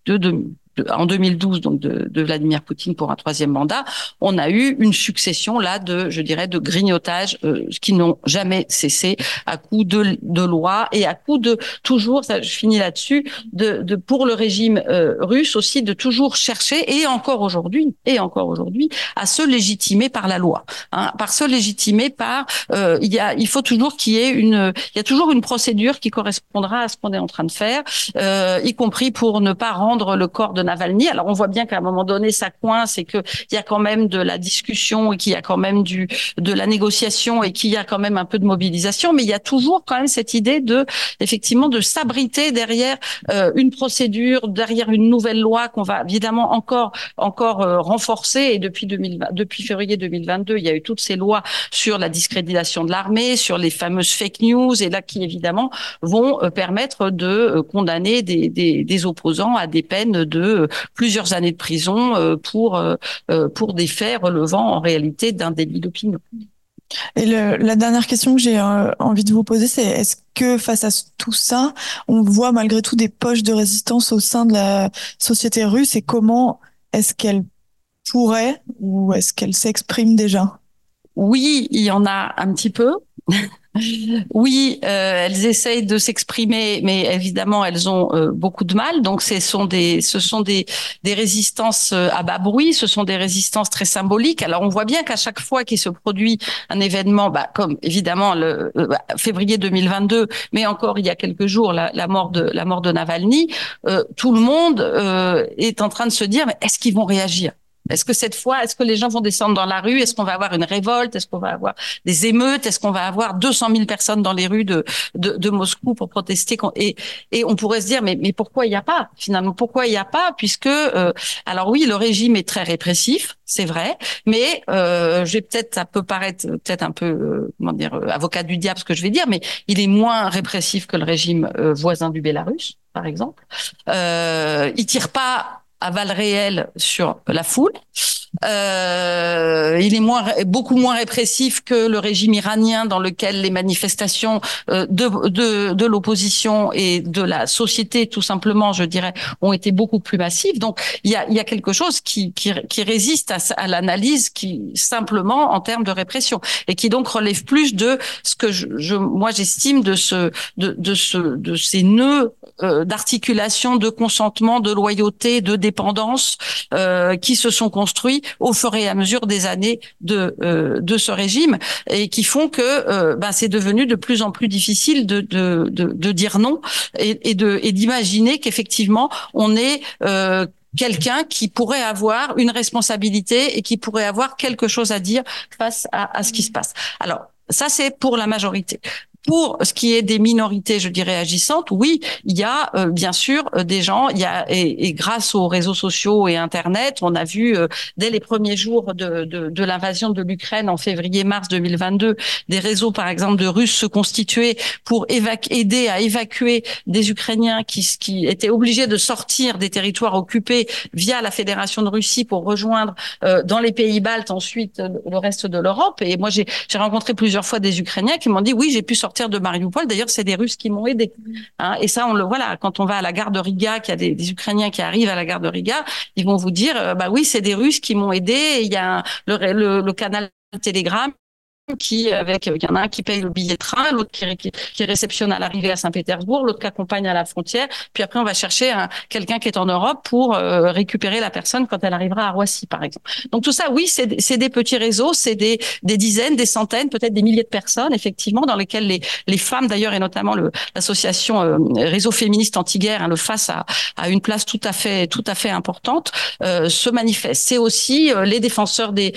de, de, en 2012 donc de, de, Vladimir Poutine pour un troisième mandat, on a eu une succession là de, je dirais, de grignotages euh, qui n'ont jamais cessé à coup de, de lois et à coup de toujours, ça, je finis là-dessus, de, de, pour le régime euh, russe aussi de toujours chercher et encore aujourd'hui et encore aujourd'hui à se légitimer par la loi, hein, par se légitimer par euh, il y a il faut toujours qu'il y ait une il y a toujours une procédure qui correspondra à ce qu'on est en train de faire, euh, y compris pour ne pas rendre le corps de Navalny. Alors on voit bien qu'à un moment donné ça coince et qu'il y a quand même de la discussion et qu'il y a quand même du de la négociation et qu'il y a quand même un peu de mobilisation, mais il y a toujours quand même cette idée de effectivement de s'abriter derrière euh, une procédure, derrière une nouvelle loi qu'on va évidemment encore encore euh, renforcer. Et depuis 2020, depuis février 2022, il y a eu toutes ces lois sur la discréditation de l'armée, sur les fameuses fake news et là qui évidemment vont euh, permettre de condamner des, des, des opposants à des peines de euh, plusieurs années de prison euh, pour euh, pour des faits relevant en réalité d'un délit d'opinion. Et le, la dernière question que j'ai envie de vous poser, c'est est-ce que face à tout ça, on voit malgré tout des poches de résistance au sein de la société russe et comment est-ce qu'elle pourrait ou est-ce qu'elle s'exprime déjà? Oui, il y en a un petit peu. *laughs* Oui, euh, elles essayent de s'exprimer, mais évidemment elles ont euh, beaucoup de mal. Donc ce sont des, ce sont des, des résistances euh, à bas bruit, ce sont des résistances très symboliques. Alors on voit bien qu'à chaque fois qu'il se produit un événement, bah, comme évidemment le bah, février 2022, mais encore il y a quelques jours la, la mort de la mort de Navalny, tout le monde est en train de se dire mais est-ce qu'ils vont réagir? Est-ce que cette fois, est-ce que les gens vont descendre dans la rue? Est-ce qu'on va avoir une révolte? Est-ce qu'on va avoir des émeutes? Est-ce qu'on va avoir 200 000 personnes dans les rues de, de, de Moscou pour protester? Et, et on pourrait se dire, mais, mais pourquoi il n'y a pas finalement? Pourquoi il n'y a pas? Puisque, euh, alors oui, le régime est très répressif, c'est vrai, mais euh, je vais peut-être, ça peut paraître peut-être un peu, euh, comment dire, euh, avocat du diable ce que je vais dire, mais il est moins répressif que le régime voisin du Bélarus, par exemple. Euh, il tire pas à réelles sur la foule. Euh, il est moins, beaucoup moins répressif que le régime iranien dans lequel les manifestations euh, de, de, de l'opposition et de la société, tout simplement, je dirais, ont été beaucoup plus massives. Donc, il y a, y a quelque chose qui, qui, qui résiste à, à l'analyse qui simplement en termes de répression et qui donc relève plus de ce que je, je moi j'estime de ce de, de ce de ces nœuds euh, d'articulation, de consentement, de loyauté, de dépendance euh, qui se sont construits au fur et à mesure des années de euh, de ce régime et qui font que euh, ben, c'est devenu de plus en plus difficile de de de, de dire non et, et de et d'imaginer qu'effectivement on est euh, quelqu'un qui pourrait avoir une responsabilité et qui pourrait avoir quelque chose à dire face à, à ce qui se passe. Alors, ça, c'est pour la majorité. Pour ce qui est des minorités, je dirais agissantes, oui, il y a euh, bien sûr euh, des gens. Il y a et, et, grâce aux réseaux sociaux et Internet, on a vu euh, dès les premiers jours de, de, de l'invasion de l'Ukraine en février-mars 2022, des réseaux par exemple de Russes se constituer pour aider à évacuer des Ukrainiens qui, qui étaient obligés de sortir des territoires occupés via la Fédération de Russie pour rejoindre dans les pays baltes ensuite le reste de l'Europe. Et moi j'ai rencontré plusieurs fois des Ukrainiens qui m'ont dit oui j'ai pu sortir de Mariupol. D'ailleurs, c'est des Russes qui m'ont aidé. Hein. et ça, on le voilà. Quand on va à la gare de Riga, qu'il y a des, Ukrainiens qui arrivent à la gare de Riga, ils vont vous dire, euh, bah oui, c'est des Russes qui m'ont aidé. Il y a le, le, le canal Telegram qui avec il y en a un qui paye le billet de train, l'autre qui, réceptionne à l'arrivée à Saint-Pétersbourg, l'autre qui accompagne à la frontière, puis après on va chercher quelqu'un qui est en Europe pour euh, récupérer la personne quand elle arrivera à Roissy par exemple. Donc tout ça oui, c'est des petits réseaux, c'est des, dizaines, des centaines, peut-être des milliers de personnes effectivement dans lesquelles les, femmes d'ailleurs et notamment l'association euh, Réseau féministe anti-guerre, hein, le a, a, une place tout à fait tout à fait importante euh, se manifestent. C'est aussi les défenseurs des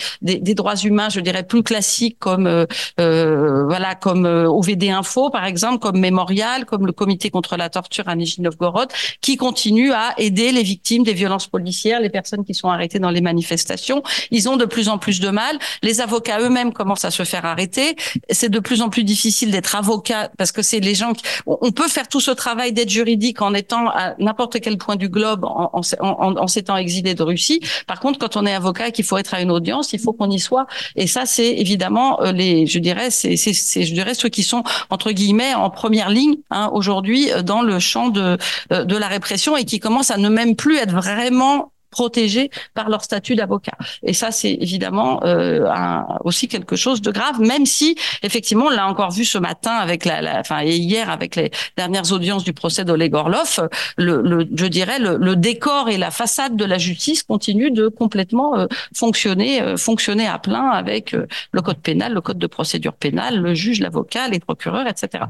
droits humains, je dirais plus classiques comme euh, euh, voilà comme euh, OVD Info par exemple, comme Mémorial, comme le Comité contre la torture à Nijni-Novgorod, qui continue à aider les victimes des violences policières, les personnes qui sont arrêtées dans les manifestations. Ils ont de plus en plus de mal. Les avocats eux-mêmes commencent à se faire arrêter. C'est de plus en plus difficile d'être avocat parce que c'est les gens qui... On peut faire tout ce travail d'aide juridique en étant à n'importe quel point du globe, en, s'étant exilé de Russie. Par contre, quand on est avocat et qu'il faut être à une audience, il faut qu'on y soit. Et ça, c'est évidemment les, je dirais, c'est, c'est, je dirais ceux qui sont entre guillemets en première ligne hein, aujourd'hui euh, dans le champ de euh, de la répression et qui commencent à ne même plus être vraiment protégés par leur statut d'avocat. Et ça, c'est évidemment euh, un, aussi quelque chose de grave, même si effectivement, on l'a encore vu ce matin avec la, la, enfin et hier avec les dernières audiences du procès d'Oleg Orlov, le, le, je dirais le, le, décor et la façade de la justice continuent de complètement euh, fonctionner, euh, fonctionner à plein avec euh, le code pénal, le code de procédure pénale, le juge, l'avocat, les procureurs, etc.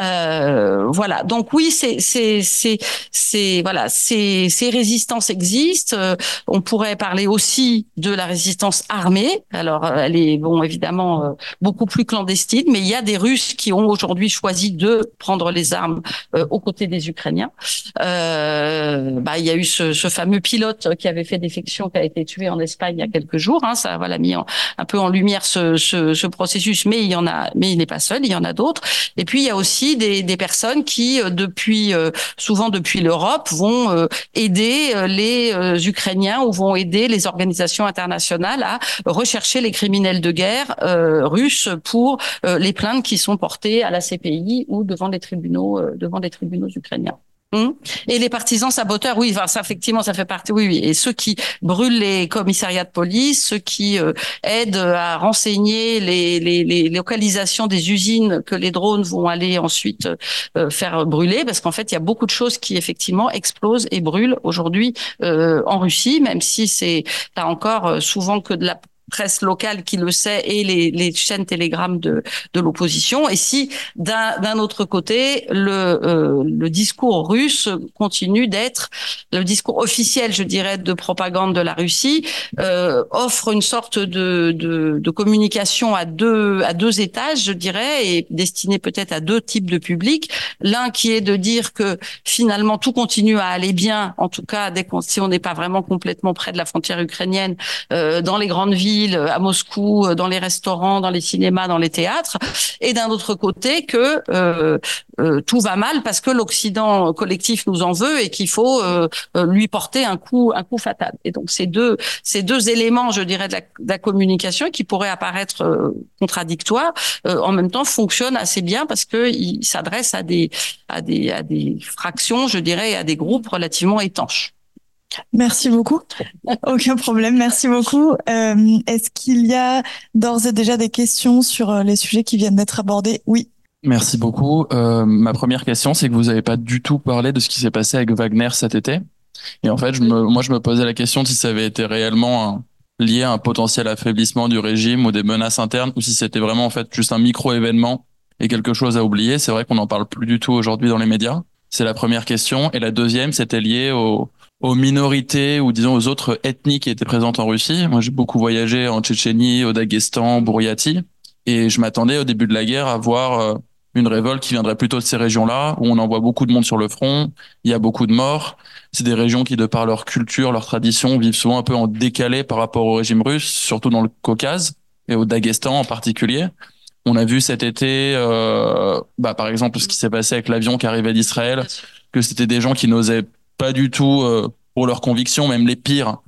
Euh, voilà. Donc oui, c'est c'est c'est voilà, ces ces résistances existent on pourrait parler aussi de la résistance armée. Alors, euh, elle est bon évidemment euh, beaucoup plus clandestine, mais il y a des Russes qui ont aujourd'hui choisi de prendre les armes aux côtés des Ukrainiens. bah, il y a eu ce, fameux pilote qui avait fait défection, qui a été tué en Espagne il y a quelques jours. Hein. ça voilà mis un peu en lumière ce, processus, mais il y en a, mais il n'est pas seul, il y en a d'autres. Et puis il y a aussi des, des personnes qui, depuis souvent depuis l'Europe, vont aider les Ukrainiens ou vont aider les organisations internationales à rechercher les criminels de guerre euh, russes pour euh, les plaintes qui sont portées à la CPI ou devant les tribunaux euh, devant les tribunaux ukrainiens. Hum. Et les partisans saboteurs, oui, enfin, ça effectivement, ça fait partie, oui, oui. Et ceux qui brûlent les commissariats de police, ceux qui euh, aident à renseigner les, les, les, localisations des usines que les drones vont aller ensuite euh, faire brûler, parce qu'en fait, il y a beaucoup de choses qui effectivement explosent et brûlent aujourd'hui euh, en Russie, même si c'est pas encore souvent que de la presse locale qui le sait et les, les chaînes télégrammes de, de l'opposition. Et si d'un autre côté, le, euh, le discours russe continue d'être le discours officiel, je dirais, de propagande de la Russie, euh, offre une sorte de, de, de, communication à deux à deux étages, je dirais, et destinée peut-être à deux types de publics. L'un qui est de dire que finalement tout continue à aller bien, en tout cas dès qu'on si on n'est pas vraiment complètement près de la frontière ukrainienne, euh, dans les grandes villes à Moscou, euh, dans les restaurants, dans les cinémas, dans les théâtres, et d'un autre côté que euh, euh, tout va mal parce que l'Occident collectif nous en veut et qu'il faut lui porter un coup un coup fatal. Et donc ces deux ces deux éléments, je dirais, de la, communication qui pourraient apparaître contradictoires, en même temps fonctionnent assez bien parce que ils s'adressent à des à des à des fractions, je dirais, à des groupes relativement étanches. Merci beaucoup. Aucun problème. Merci beaucoup. Euh, Est-ce qu'il y a d'ores et déjà des questions sur euh, les sujets qui viennent d'être abordés? Oui. Merci beaucoup. Euh, ma première question, c'est que vous n'avez pas du tout parlé de ce qui s'est passé avec Wagner cet été. Et en fait, je me, moi, je me posais la question si ça avait été réellement lié à un potentiel affaiblissement du régime ou des menaces internes, ou si c'était vraiment en fait juste un micro-événement et quelque chose à oublier. C'est vrai qu'on n'en parle plus du tout aujourd'hui dans les médias. C'est la première question. Et la deuxième, c'était lié au, aux minorités ou disons aux autres ethnies qui étaient présentes en Russie. Moi, j'ai beaucoup voyagé en Tchétchénie, au Daghestan, Bouriati, et je m'attendais au début de la guerre à voir euh, une révolte qui viendrait plutôt de ces régions-là, où on envoie beaucoup de monde sur le front, il y a beaucoup de morts. C'est des régions qui, de par leur culture, leur tradition, vivent souvent un peu en décalé par rapport au régime russe, surtout dans le Caucase et au Daghestan en particulier. On a vu cet été, euh, bah, par exemple, ce qui s'est passé avec l'avion qui arrivait d'Israël, que c'était des gens qui n'osaient pas du tout euh, pour leurs convictions, même les pires,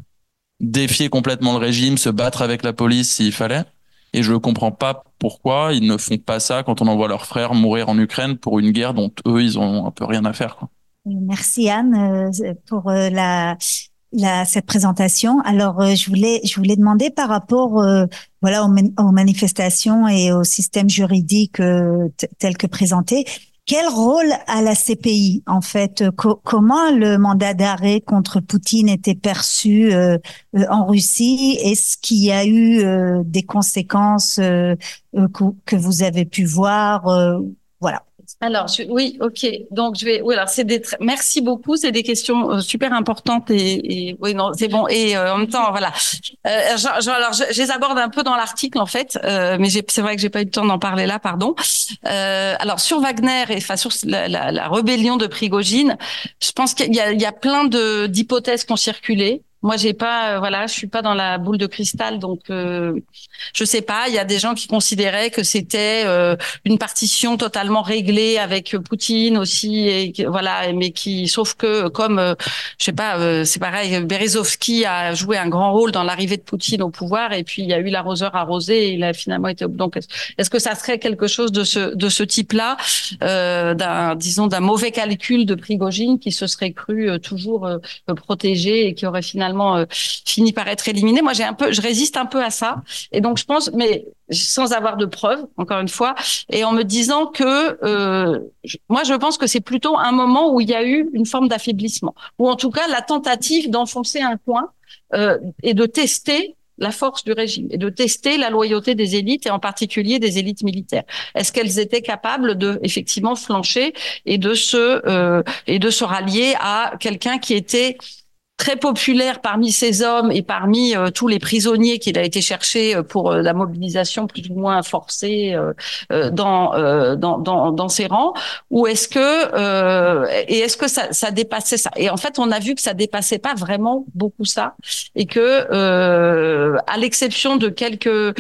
défier complètement le régime, se battre avec la police s'il fallait. Et je ne comprends pas pourquoi ils ne font pas ça quand on envoie leurs frères mourir en Ukraine pour une guerre dont eux, ils ont un peu rien à faire. Merci Anne euh, pour euh, cette présentation. Alors, je voulais, je voulais demander par rapport, voilà, aux, manifestations et au système juridique tel que présenté. Quel rôle a la CPI en fait? Comment le mandat d'arrêt contre Poutine était perçu euh, euh, en Russie? Est-ce qu'il y a eu euh, des conséquences que, que, vous avez pu voir Voilà. Alors, oui, ok. Donc, je vais. Oui, alors c'est des. Merci beaucoup. C'est des questions euh, super importantes et, et, oui, non, c'est bon. Et euh, en même temps, voilà. Euh, je, alors, je, les aborde un peu dans l'article en fait, euh, mais c'est vrai que j'ai pas eu le temps d'en parler là, pardon. alors sur Wagner et enfin sur la, la, la, rébellion de Prigogine, je pense qu'il y a, il y a plein de d'hypothèses qui ont circulé. Moi, j'ai pas, euh, voilà, je suis pas dans la boule de cristal, donc euh, je sais pas. Il y a des gens qui considéraient que c'était euh, une partition totalement réglée avec Poutine aussi, et voilà, mais qui, sauf que comme, euh, je sais pas, c'est pareil, Berezovski a joué un grand rôle dans l'arrivée de Poutine au pouvoir, et puis il y a eu l'arroseur arrosé, et il a finalement été. Donc, est-ce que ça serait quelque chose de ce de ce type-là, disons, d'un mauvais calcul de Prigogine qui se serait cru toujours protégé et qui aurait finalement euh, fini par être éliminé. Moi, j'ai un peu, je résiste un peu à ça. Et donc, je pense, mais sans avoir de preuves, encore une fois, et en me disant que euh, moi, je pense que c'est plutôt un moment où il y a eu une forme d'affaiblissement, ou en tout cas la tentative d'enfoncer un coin euh, et de tester la force du régime et de tester la loyauté des élites et en particulier des élites militaires. Est-ce qu'elles étaient capables de effectivement flancher et de se et de se rallier à quelqu'un qui était très populaire parmi ces hommes et parmi euh, tous les prisonniers qu'il a été chercher euh, pour euh, la mobilisation plus ou moins forcée dans, dans, dans, dans ses rangs. Ou est-ce que et est-ce que ça, ça dépassait ça? Et en fait on a vu que ça dépassait pas vraiment beaucoup ça et que à l'exception de quelques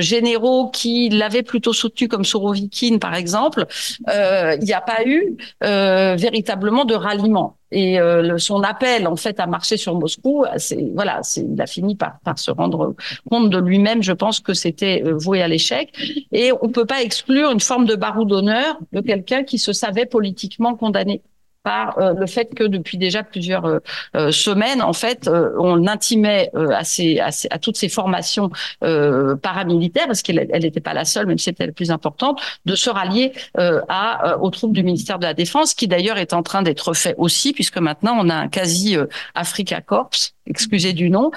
généraux qui l'avaient plutôt soutenu comme Sourovikine par exemple il n'y a pas eu véritablement de ralliement et euh, son appel en fait à marcher sur Moscou, c'est voilà, c'est il a fini par, se rendre compte de lui-même. Je pense que c'était euh, voué à l'échec. Et on peut pas exclure une forme de barreau d'honneur de quelqu'un qui se savait politiquement condamné. Par euh, le fait que depuis déjà plusieurs euh, euh, semaines, en fait, on intimait à, toutes ces formations paramilitaires, parce qu'elle n'était pas la seule, même si c'était la plus importante, de se rallier aux troupes du ministère de la Défense, qui d'ailleurs est en train d'être fait aussi, puisque maintenant on a un quasi Africa Corps, excusez du nom,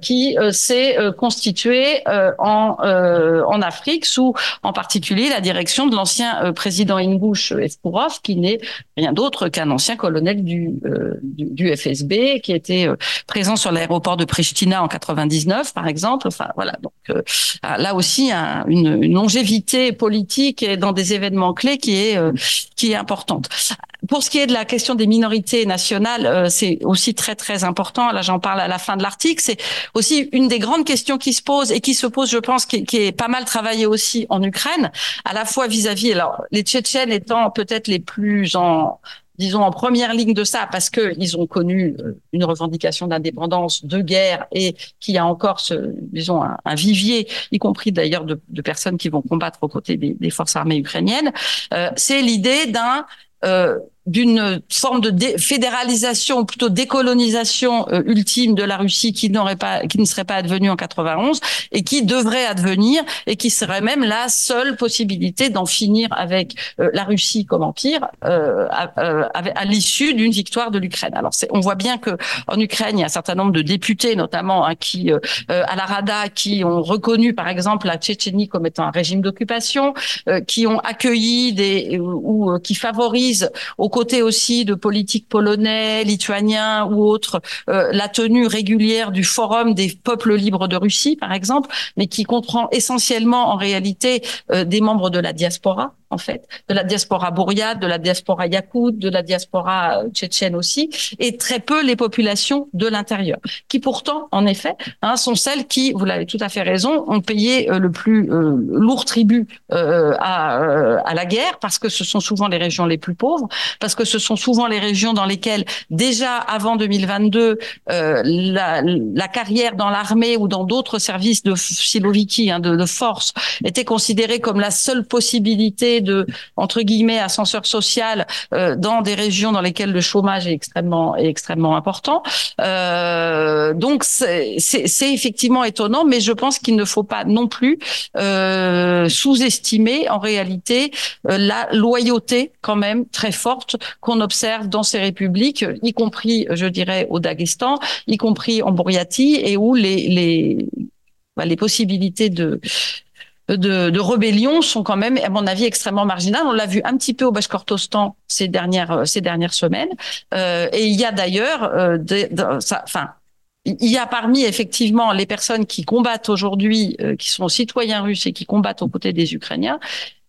qui s'est constitué en, en Afrique sous en particulier la direction de l'ancien président Ingouche Espourov, qui n'est rien d'autre qu'un ancien colonel du, du, du, FSB, qui était présent sur l'aéroport de Pristina en 99, par exemple. Enfin voilà, donc là aussi une, une, longévité politique dans des événements clés qui est qui est importante. Pour ce qui est de la question des minorités nationales, c'est aussi très très important. Là, j'en parle à la fin de l'article. C'est aussi une des grandes questions qui se posent et qui se pose, je pense, qui, est pas mal travaillée aussi en Ukraine, à la fois vis-à-vis, alors les Tchétchènes étant peut-être les plus en disons en première ligne de ça parce que ils ont connu euh, une revendication d'indépendance, de guerre et qu'il y a encore ce, disons un, vivier, y compris d'ailleurs de, personnes qui vont combattre aux côtés des, forces armées ukrainiennes. Euh, c'est l'idée d'un euh, d'une forme de fédéralisation, plutôt décolonisation euh, ultime de la Russie qui n'aurait pas, qui ne serait pas advenue en 91 et qui devrait advenir et qui serait même la seule possibilité d'en finir avec euh, la Russie comme empire euh, à, à, l'issue d'une victoire de l'Ukraine. Alors on voit bien que en Ukraine il y a un certain nombre de députés notamment hein, qui à la Rada qui ont reconnu par exemple la Tchétchénie comme étant un régime d'occupation, qui ont accueilli des ou qui favorisent au côté aussi de politiques polonais, lituaniens ou autres, euh, la tenue régulière du Forum des peuples libres de Russie, par exemple, mais qui comprend essentiellement en réalité euh, des membres de la diaspora en fait, de la diaspora bouriate, de la diaspora yakoute, de la diaspora euh, tchétchène aussi, et très peu les populations de l'intérieur, qui pourtant, en effet, hein, sont celles qui, vous l'avez tout à fait raison, ont payé le plus lourd tribut à, la guerre, parce que ce sont souvent les régions les plus pauvres, que ce sont souvent les régions dans lesquelles, déjà avant 2022, la, la, carrière dans l'armée ou dans d'autres services de Siloviki, hein, de, de force, était considérée comme la seule possibilité de entre guillemets ascenseur social euh, dans des régions dans lesquelles le chômage est extrêmement est extrêmement important. Euh, donc c'est effectivement étonnant, mais je pense qu'il ne faut pas non plus euh, sous-estimer en réalité la loyauté quand même très forte qu'on observe dans ces républiques, y compris, je dirais, au Daghestan, y compris en Bouriatie, et où les les bah, les possibilités de de, rébellion sont quand même, à mon avis, extrêmement marginales. On l'a vu un petit peu au Bashkortostan ces dernières euh, ces dernières semaines. Euh, et il y a d'ailleurs, euh, enfin, il y a parmi effectivement les personnes qui combattent aujourd'hui, qui sont citoyens russes et qui combattent aux côtés des Ukrainiens,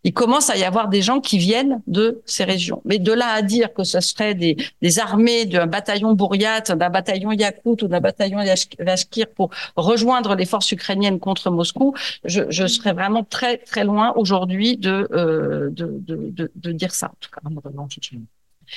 il commence à y avoir des gens qui viennent de ces régions. Mais de là à dire que ce serait des, des armées d'un bataillon Bouriat, d'un bataillon Yakout ou d'un bataillon Vashkir pour rejoindre les forces ukrainiennes contre Moscou, je, je serais vraiment très très loin aujourd'hui de, euh, de, de, de, de, dire ça. En tout cas.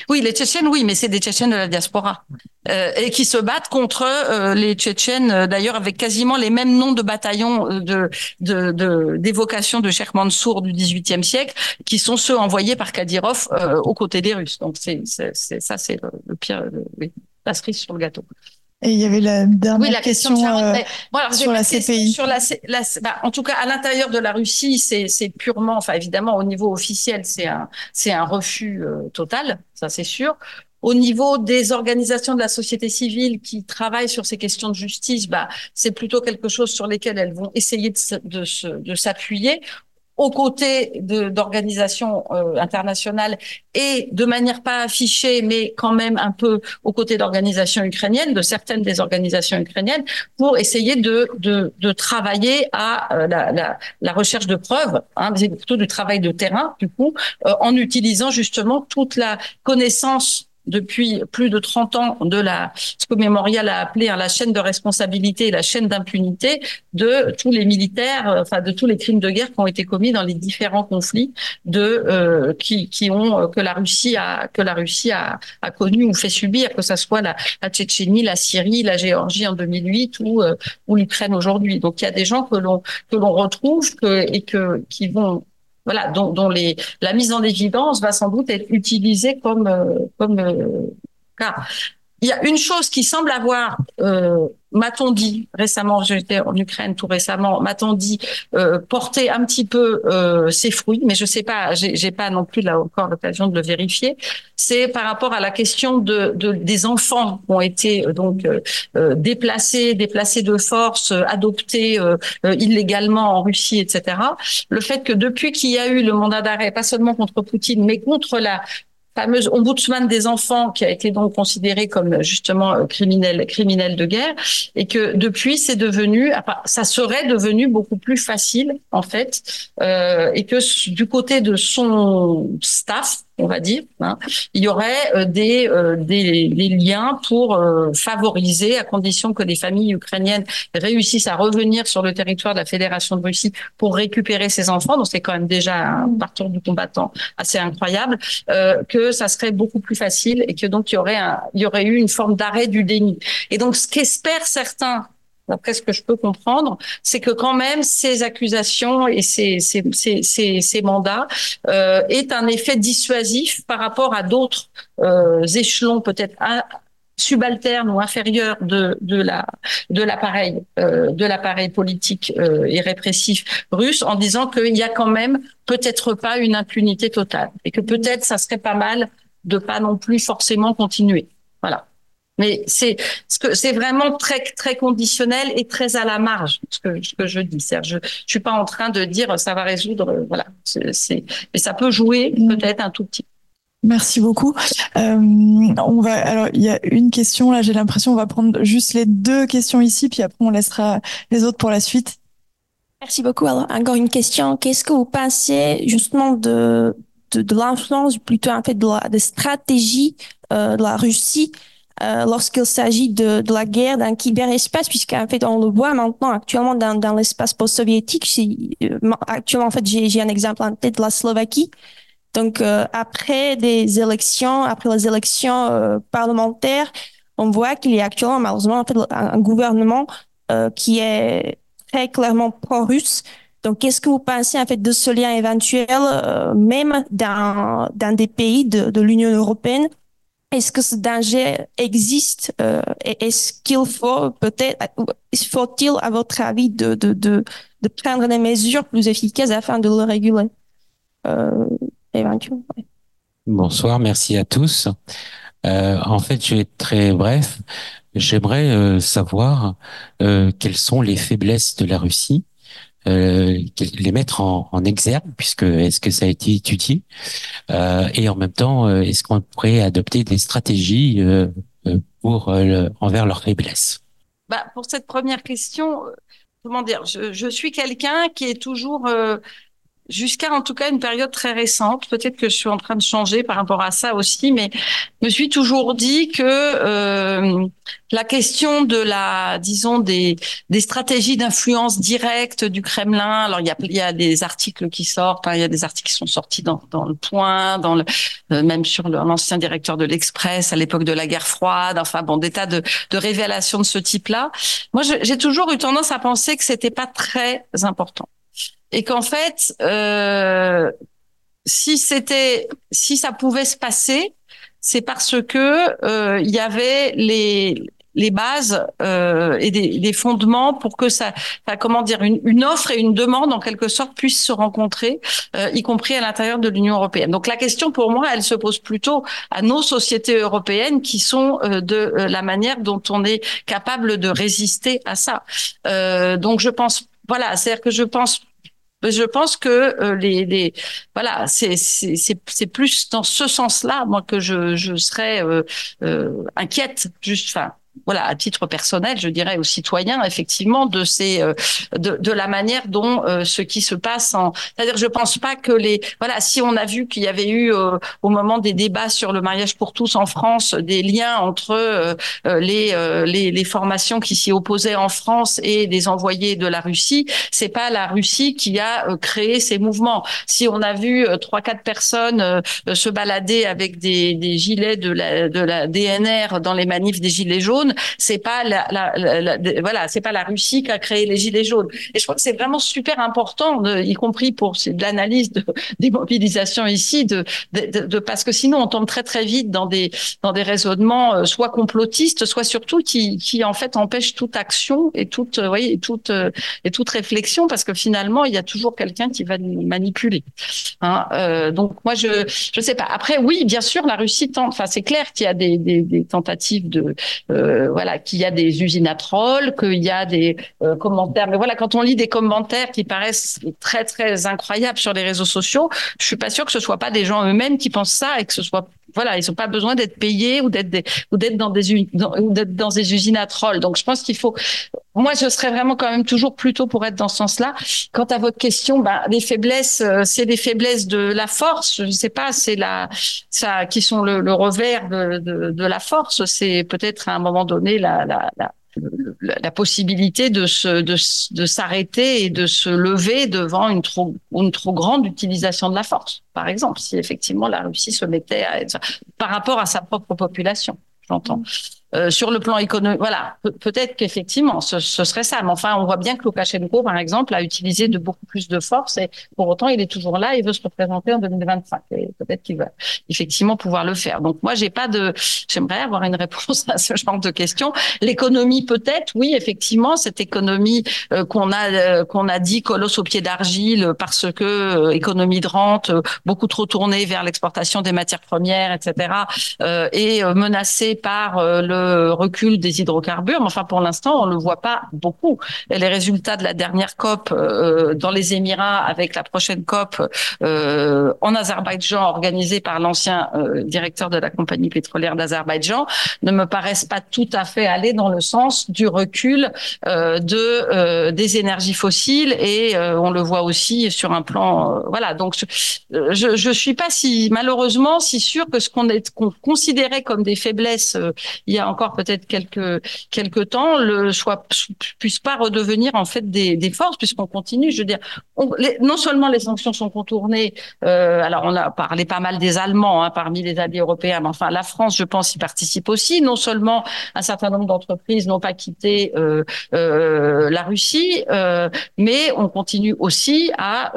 Oui, les Tchétchènes, oui, mais c'est des Tchétchènes de la diaspora euh, et qui se battent contre euh, les Tchétchènes, euh, d'ailleurs avec quasiment les mêmes noms de bataillons euh, de de d'évocation de, de Cheikh Mansour du XVIIIe siècle, qui sont ceux envoyés par Kadyrov aux côtés des Russes. Donc c'est ça, c'est le, pire, la cerise sur le gâteau. Et il y avait la dernière question, euh, sur la CPI. Sur la, bah, en tout cas, à l'intérieur de la Russie, c'est purement, enfin évidemment, au niveau officiel, c'est un, c'est un refus euh, total, ça c'est sûr. Au niveau des organisations de la société civile qui travaillent sur ces questions de justice, bah, c'est plutôt quelque chose sur lesquelles elles vont essayer de, de s'appuyer aux côtés d'organisations euh, internationales et de manière pas affichée, mais quand même un peu aux côtés d'organisations ukrainiennes, de certaines des organisations ukrainiennes, pour essayer de, de, de travailler à euh, la, la, la, recherche de preuves, hein, plutôt du travail de terrain, du coup, euh, en utilisant justement toute la connaissance depuis plus de 30 ans de la ce que Mémorial a appelé hein, la chaîne de responsabilité et la chaîne d'impunité de tous les militaires, euh, enfin de tous les crimes de guerre qui ont été commis dans les différents conflits de euh, qui, qui ont euh, que la Russie a que la Russie a, a connu ou fait subir, que ça soit la, la Tchétchénie, la Syrie, la Géorgie en 2008 ou ou l'Ukraine aujourd'hui. Donc il y a des gens que l'on que l'on retrouve que, et que qui vont voilà, dont, dont les, la mise en évidence va sans doute être utilisée comme, comme cas. Il y a une chose qui semble avoir, euh, m'a-t-on dit récemment, j'étais en Ukraine tout récemment, m'a-t-on dit euh, porter un petit peu euh, ses fruits, mais je sais pas, j'ai pas non plus là encore l'occasion de le vérifier. C'est par rapport à la question de, de des enfants qui ont été euh, donc euh, euh, déplacés, déplacés de force, adoptés illégalement en Russie, etc. Le fait que depuis qu'il y a eu le mandat d'arrêt, pas seulement contre Poutine, mais contre la fameuse ombudsman des enfants qui a été donc considéré comme justement euh, criminel criminel de guerre et que depuis c'est devenu ça serait devenu beaucoup plus facile en fait euh, et que du côté de son staff on va dire. Hein, il y aurait euh, des, euh, des, des, liens pour euh, favoriser, à condition que les familles ukrainiennes réussissent à revenir sur le territoire de la Fédération de Russie pour récupérer ces enfants. Donc c'est quand même déjà un parcours du combattant assez incroyable, que ça serait beaucoup plus facile et que donc il y aurait un, il y aurait eu une forme d'arrêt du déni. Et donc ce qu'espèrent certains d'après ce que je peux comprendre, c'est que quand même ces accusations et ces, mandats euh, est un effet dissuasif par rapport à d'autres euh, échelons peut-être subalternes ou l'appareil euh, de l'appareil politique euh, et répressif russe en disant qu'il y a quand même peut-être pas une impunité totale et que peut-être ça serait pas mal de pas non plus forcément continuer. Voilà mais c'est ce que c'est vraiment très très conditionnel et très à la marge ce que ce que je dis. Je je suis pas en train de dire ça va résoudre voilà. C'est mais ça peut jouer mm. peut-être un tout petit. Merci beaucoup. Euh, on va alors il y a une question là. J'ai l'impression on va prendre juste les deux questions ici puis après on laissera les autres pour la suite. Merci beaucoup. Alors encore une question. Qu'est-ce que vous pensez justement de de, de l'influence plutôt en fait de la de stratégie euh, de la Russie euh, lorsqu'il s'agit de, de, la guerre dans le cyberespace, puisqu'en fait, on le voit maintenant actuellement dans, dans l'espace post-soviétique. Euh, actuellement, en fait, j'ai un exemple en tête de la Slovaquie. Donc, euh, après des élections, après les élections euh, parlementaires, on voit qu'il y a actuellement, malheureusement, en fait, un, gouvernement qui est très clairement pro-russe. Donc, qu'est-ce que vous pensez en fait de ce lien éventuel, même dans, dans des pays de, de l'Union européenne? Est-ce que ce danger existe euh, Est-ce qu'il faut peut-être, faut-il à votre avis de, de, de, prendre des mesures plus efficaces afin de le réguler euh, éventuellement? Bonsoir, merci à tous. Euh, en fait, je vais être très bref. J'aimerais euh, savoir euh, quelles sont les faiblesses de la Russie euh, les mettre en, exergue, puisque est-ce que ça a été étudié euh, Et en même temps, euh, est-ce qu'on pourrait adopter des stratégies pour envers leurs faiblesses bah, Pour cette première question, comment dire? Je suis quelqu'un qui est toujours jusqu'à en tout cas une période très récente. Peut-être que je suis en train de changer par rapport à ça aussi, mais je me suis toujours dit que euh, la question de la, disons des des stratégies d'influence directe du Kremlin. Alors il y a il y a des articles qui sortent, hein, il y a des articles qui sont sortis dans dans le Point, dans le euh, même sur l'ancien directeur de l'Express à l'époque de la guerre froide. Enfin bon, des tas de de révélations de ce type-là. Moi, j'ai toujours eu tendance à penser que c'était pas très important et qu'en fait, euh, si c'était, si ça pouvait se passer, c'est parce que euh, il y avait les les bases euh, et des, des, fondements pour que ça, comment dire, une, une, offre et une demande en quelque sorte puissent se rencontrer, euh, y compris à l'intérieur de l'Union européenne. Donc la question pour moi, elle se pose plutôt à nos sociétés européennes qui sont euh, de euh, la manière dont on est capable de résister à ça. Euh, donc je pense, voilà, c'est-à-dire que je pense je pense que euh, les, les voilà, c'est c'est c'est plus dans ce sens-là moi que je je serais euh, euh, inquiète juste enfin voilà, à titre personnel, je dirais aux citoyens, effectivement, de ces, euh, de, de la manière dont euh, ce qui se passe en, c'est-à-dire, je pense pas que les, voilà, si on a vu qu'il y avait eu euh, au moment des débats sur le mariage pour tous en France des liens entre les, les, les formations qui s'y opposaient en France et des envoyés de la Russie, c'est pas la Russie qui a créé ces mouvements. Si on a vu trois quatre personnes se balader avec des, des gilets de la, de la DNR dans les manifs des gilets jaunes c'est pas la, voilà, c'est pas la Russie qui a créé les gilets jaunes. Et je crois que c'est vraiment super important, y compris pour l'analyse de, *laughs* des mobilisations ici, de, parce que sinon on tombe très très vite dans des dans des raisonnements euh, soit complotistes, soit surtout qui qui en fait empêchent toute action et toute, euh, voyez, et toute euh, et toute réflexion, parce que finalement il y a toujours quelqu'un qui va nous manipuler. Hein, donc moi je je sais pas. Après oui, bien sûr la Russie tente. Enfin c'est clair qu'il y a des, tentatives de voilà qu'il y a des usines à trolls, qu'il y a des euh, commentaires. Mais voilà quand on lit des commentaires qui paraissent très très incroyables sur les réseaux sociaux, je suis pas sûre que ce soit pas des gens eux-mêmes qui pensent ça et que ce soit voilà, ils n'ont pas besoin d'être payés ou d'être ou d'être dans des dans, dans des usines à trolls. Donc je pense qu'il faut moi je serais vraiment quand même toujours plutôt pour être dans ce sens-là. Quant à votre question, ben les faiblesses, euh, c'est des faiblesses de la force, je ne sais pas, c'est la ça qui sont le, le revers de, de, de la force, c'est peut-être à un moment donné la, la, la la possibilité de se de, de s'arrêter et de se lever devant une trop une trop grande utilisation de la force par exemple si effectivement la Russie se mettait à par rapport à sa propre population j'entends euh, sur le plan économique, voilà, Pe peut-être qu'effectivement, ce, ce, serait ça. Mais enfin, on voit bien que Loukachenko, par exemple, a utilisé de beaucoup plus de force et pour autant, il est toujours là. Il veut se représenter en 2025 et peut-être qu'il va effectivement pouvoir le faire. Donc moi, j'ai pas de, j'aimerais avoir une réponse *laughs* à ce genre de questions. L'économie, peut-être, oui, effectivement, cette économie euh, qu'on a euh, qu'on a dit colosse au pied d'argile parce que euh, économie de rente, euh, beaucoup trop tournée vers l'exportation des matières premières, etc., et menacée par le recul des hydrocarbures, mais enfin pour l'instant on ne le voit pas beaucoup. Les résultats de la dernière COP euh, dans les Émirats avec la prochaine COP euh, en Azerbaïdjan organisée par l'ancien euh, directeur de la compagnie pétrolière d'Azerbaïdjan ne me paraissent pas tout à fait aller dans le sens du recul euh, de euh, des énergies fossiles et euh, on le voit aussi sur un plan voilà donc je je suis pas si malheureusement si sûr que ce qu'on est qu'on considérait comme des faiblesses il y a encore peut-être quelques quelques temps, le soit puisse pas redevenir en fait des, des forces puisqu'on continue. Je veux dire, non seulement les sanctions sont contournées. Euh, alors on a parlé pas mal des Allemands hein, parmi les alliés européens, mais enfin la France, je pense, y participe aussi. Non seulement un certain nombre d'entreprises n'ont pas quitté euh, euh, la Russie, mais on continue aussi à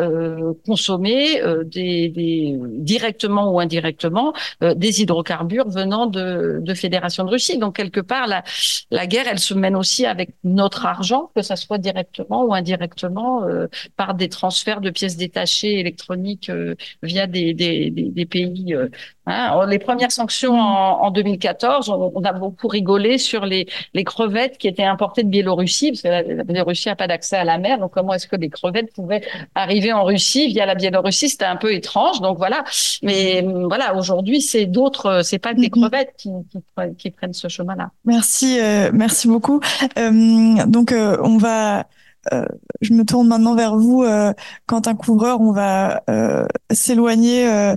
consommer des, directement ou indirectement des hydrocarbures venant de, de fédérations de Russie. Quelque part, la, guerre, elle se mène aussi avec notre argent, que ça soit directement ou indirectement euh, par des transferts de pièces détachées électroniques euh, via des pays euh, Hein, les premières sanctions en, en 2014, on, on, a beaucoup rigolé sur les, les, crevettes qui étaient importées de Biélorussie, parce que la, la Biélorussie n'a pas d'accès à la mer. Donc, comment est-ce que les crevettes pouvaient arriver en Russie via la Biélorussie? C'était un peu étrange. Donc voilà. Mais voilà, aujourd'hui, c'est d'autres, c'est pas les mm-hmm. crevettes qui, qui, qui prennent ce chemin-là. Merci, euh, merci beaucoup. Euh, donc, euh, on va. Euh, je me tourne maintenant vers vous, euh, Quentin Couvreur. On va euh, s'éloigner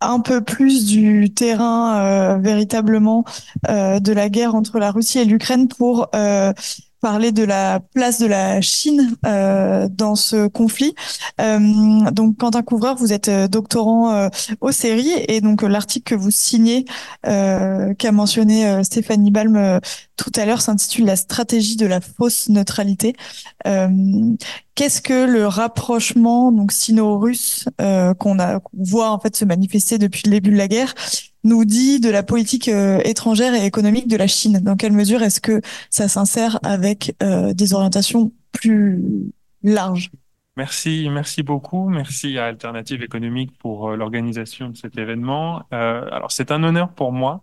un peu plus du terrain euh, véritablement euh, de la guerre entre la Russie et l'Ukraine pour euh, parler de la place de la Chine euh, dans ce conflit. Euh, donc, Quentin Couvreur, vous êtes doctorant euh, au séries et donc l'article que vous signez, qu'a mentionné Stéphanie Balm tout à l'heure, s'intitule La stratégie de la fausse neutralité. Qu'est-ce que le rapprochement donc sino-russe qu'on a voit en fait se manifester depuis le début de la guerre nous dit de la politique euh, étrangère et économique de la Chine? Dans quelle mesure est-ce que ça s'insère avec euh, des orientations plus larges? Merci, merci beaucoup. Merci à Alternative économique pour euh, l'organisation de cet événement. Euh, alors, c'est un honneur pour moi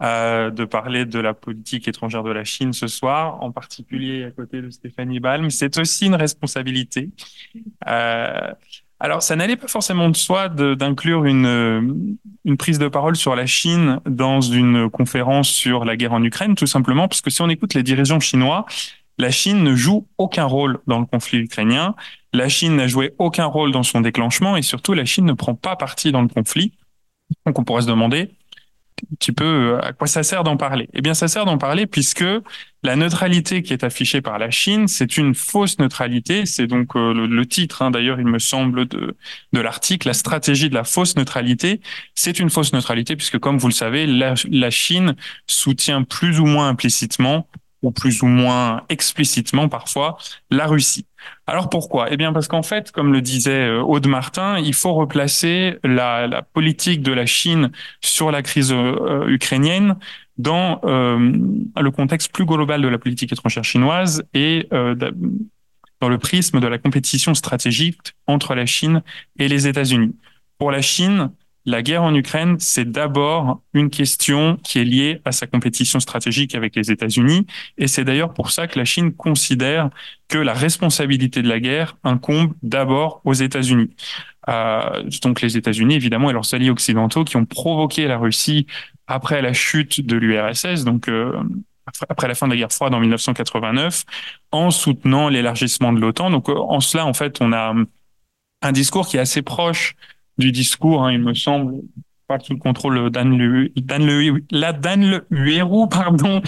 de parler de la politique étrangère de la Chine ce soir, en particulier à côté de Stéphanie Balm. C'est aussi une responsabilité. Euh, alors, ça n'allait pas forcément de soi d'inclure une, une prise de parole sur la Chine dans une conférence sur la guerre en Ukraine, tout simplement parce que si on écoute les dirigeants chinois, la Chine ne joue aucun rôle dans le conflit ukrainien. La Chine n'a joué aucun rôle dans son déclenchement et surtout, la Chine ne prend pas parti dans le conflit. Donc, on pourrait se demander un petit peu à quoi ça sert d'en parler? Eh bien, ça sert d'en parler puisque la neutralité qui est affichée par la Chine, c'est une fausse neutralité. C'est donc le, titre, hein, d'ailleurs, il me semble, de, l'article, la stratégie de la fausse neutralité. C'est une fausse neutralité puisque, comme vous le savez, la Chine soutient plus ou moins implicitement ou plus ou moins explicitement parfois la Russie. Alors pourquoi? Eh bien parce qu'en fait, comme le disait euh, Aude Martin, il faut replacer la, politique de la Chine sur la crise euh, ukrainienne dans euh, le contexte plus global de la politique étrangère chinoise et dans le prisme de la compétition stratégique entre la Chine et les États-Unis. Pour la Chine, la guerre en Ukraine, c'est d'abord une question qui est liée à sa compétition stratégique avec les États-Unis. Et c'est d'ailleurs pour ça que la Chine considère que la responsabilité de la guerre incombe d'abord aux États-Unis. Euh, donc les États-Unis, évidemment, et leurs alliés occidentaux qui ont provoqué la Russie après la chute de l'URSS, donc euh, après la fin de la guerre froide en 1989, en soutenant l'élargissement de l'OTAN. Donc euh, en cela, en fait, on a un discours qui est assez proche du discours, hein, il me semble, pas sous le contrôle d'Anne Le, Dan Le, la Dan *laughs* pardon.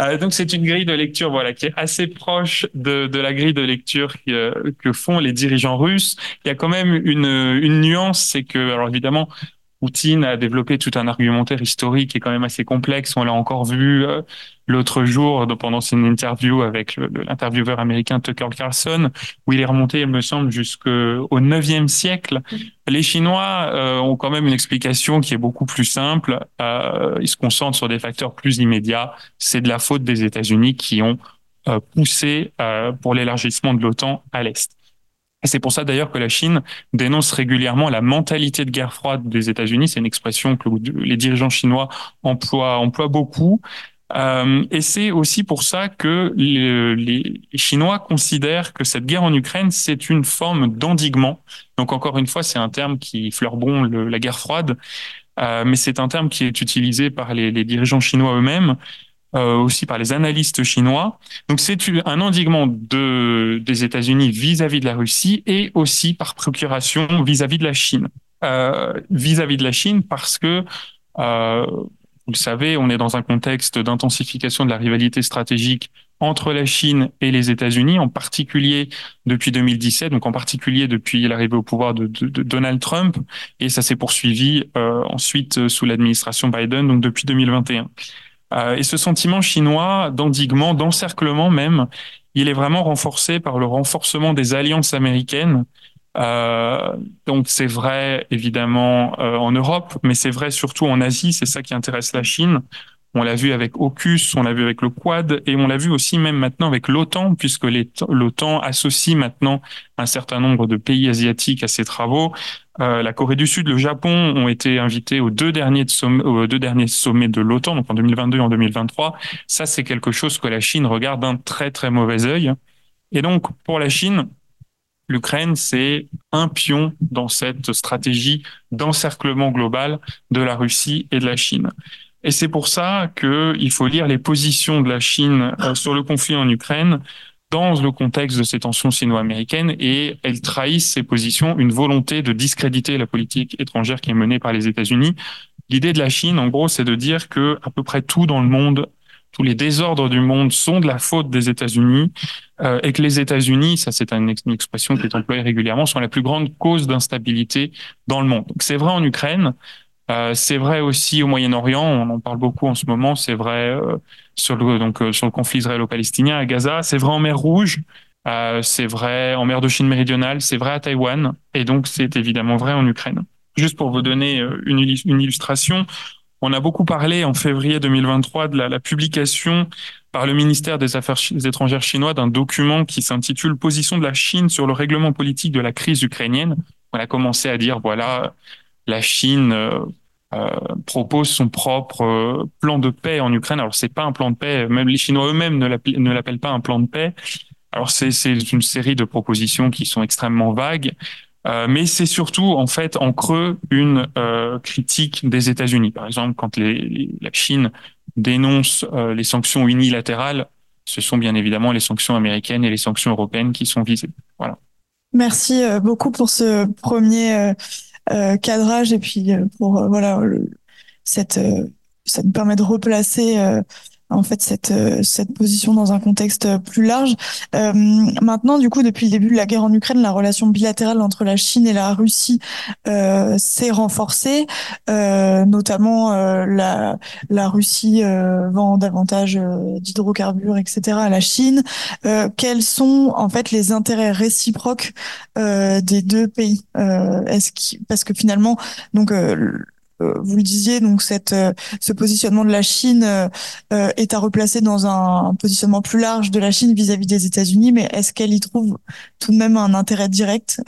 Euh, donc c'est une grille de lecture voilà qui est assez proche de, la grille de lecture que, font les dirigeants russes. Il y a quand même une nuance, c'est que alors évidemment Poutine a développé tout un argumentaire historique qui est quand même assez complexe. On l'a encore vu euh, l'autre jour pendant son interview avec l'intervieweur américain Tucker Carlson, où il est remonté, il me semble, jusqu'au 9e siècle. Les Chinois euh, ont quand même une explication qui est beaucoup plus simple. Euh, ils se concentrent sur des facteurs plus immédiats. C'est de la faute des États-Unis qui ont poussé pour l'élargissement de l'OTAN à l'Est. Et c'est pour ça d'ailleurs que la Chine dénonce régulièrement la mentalité de guerre froide des États-Unis. C'est une expression que les dirigeants chinois emploient, emploient beaucoup. Euh, et c'est aussi pour ça que les, les, Chinois considèrent que cette guerre en Ukraine, c'est une forme d'endiguement. Donc encore une fois, c'est un terme qui fleure bon la guerre froide, euh, mais c'est un terme qui est utilisé par les, les dirigeants chinois eux-mêmes euh, aussi par les analystes chinois. Donc c'est un endiguement de, des États-Unis vis-à-vis de la Russie et aussi par procuration vis-à-vis de la Chine. Euh, vis-à-vis de la Chine parce que, euh, vous le savez, on est dans un contexte d'intensification de la rivalité stratégique entre la Chine et les États-Unis, en particulier depuis 2017, donc en particulier depuis l'arrivée au pouvoir de, de, de, Donald Trump, et ça s'est poursuivi euh, ensuite sous l'administration Biden, donc depuis 2021. Euh, et ce sentiment chinois d'endiguement, d'encerclement même, il est vraiment renforcé par le renforcement des alliances américaines. Euh, donc c'est vrai évidemment euh, en Europe, mais c'est vrai surtout en Asie. C'est ça qui intéresse la Chine. On l'a vu avec AUKUS, on l'a vu avec le Quad, et on l'a vu aussi même maintenant avec l'OTAN, puisque l'OTAN associe maintenant un certain nombre de pays asiatiques à ses travaux. Euh, la Corée du Sud, le Japon ont été invités aux deux derniers, sommets, aux deux derniers sommets de l'OTAN, donc en 2022 et en 2023. Ça, c'est quelque chose que la Chine regarde d'un très très mauvais œil. Et donc, pour la Chine, l'Ukraine, c'est un pion dans cette stratégie d'encerclement global de la Russie et de la Chine. Et c'est pour ça qu'il faut lire les positions de la Chine euh, sur le conflit en Ukraine dans le contexte de ces tensions sino-américaines et elle trahit ses positions, une volonté de discréditer la politique étrangère qui est menée par les États-Unis. L'idée de la Chine, en gros, c'est de dire que à peu près tout dans le monde, tous les désordres du monde sont de la faute des États-Unis euh, et que les États-Unis, ça c'est une, expression qui est employée régulièrement, sont la plus grande cause d'instabilité dans le monde. Donc c'est vrai en Ukraine, euh, c'est vrai aussi au Moyen-Orient, on en parle beaucoup en ce moment. C'est vrai euh, sur le donc euh, sur le conflit israélo-palestinien à Gaza. C'est vrai en mer Rouge. c'est vrai en mer de Chine méridionale. C'est vrai à Taïwan. Et donc c'est évidemment vrai en Ukraine. Juste pour vous donner une, une, illustration, on a beaucoup parlé en février 2023 de la, la publication par le ministère des Affaires étrangères chinois d'un document qui s'intitule Position de la Chine sur le règlement politique de la crise ukrainienne. On a commencé à dire voilà la Chine euh, propose son propre euh, plan de paix en Ukraine. Alors c'est pas un plan de paix, même les Chinois eux-mêmes ne l'appellent pas un plan de paix. Alors c'est une série de propositions qui sont extrêmement vagues. Euh, mais c'est surtout en fait en creux une euh, critique des États-Unis. Par exemple, quand la Chine dénonce euh, les sanctions unilatérales, ce sont bien évidemment les sanctions américaines et les sanctions européennes qui sont visées. Voilà. Merci beaucoup pour ce premier euh, cadrage et puis euh, pour euh, voilà cette ça nous permet de replacer en fait cette euh, cette position dans un contexte plus large. Euh, maintenant, du coup, depuis le début de la guerre en Ukraine, la relation bilatérale entre la Chine et la Russie euh, s'est renforcée, euh, notamment euh, la la Russie vend davantage d'hydrocarbures, etc. à la Chine. quels sont en fait les intérêts réciproques des deux pays? Est-ce parce que finalement, donc euh, vous le disiez, donc cette, euh, ce positionnement de la Chine euh, est à replacer dans un, positionnement plus large de la Chine vis-à-vis des États-Unis, mais est-ce qu'elle y trouve tout de même un intérêt direct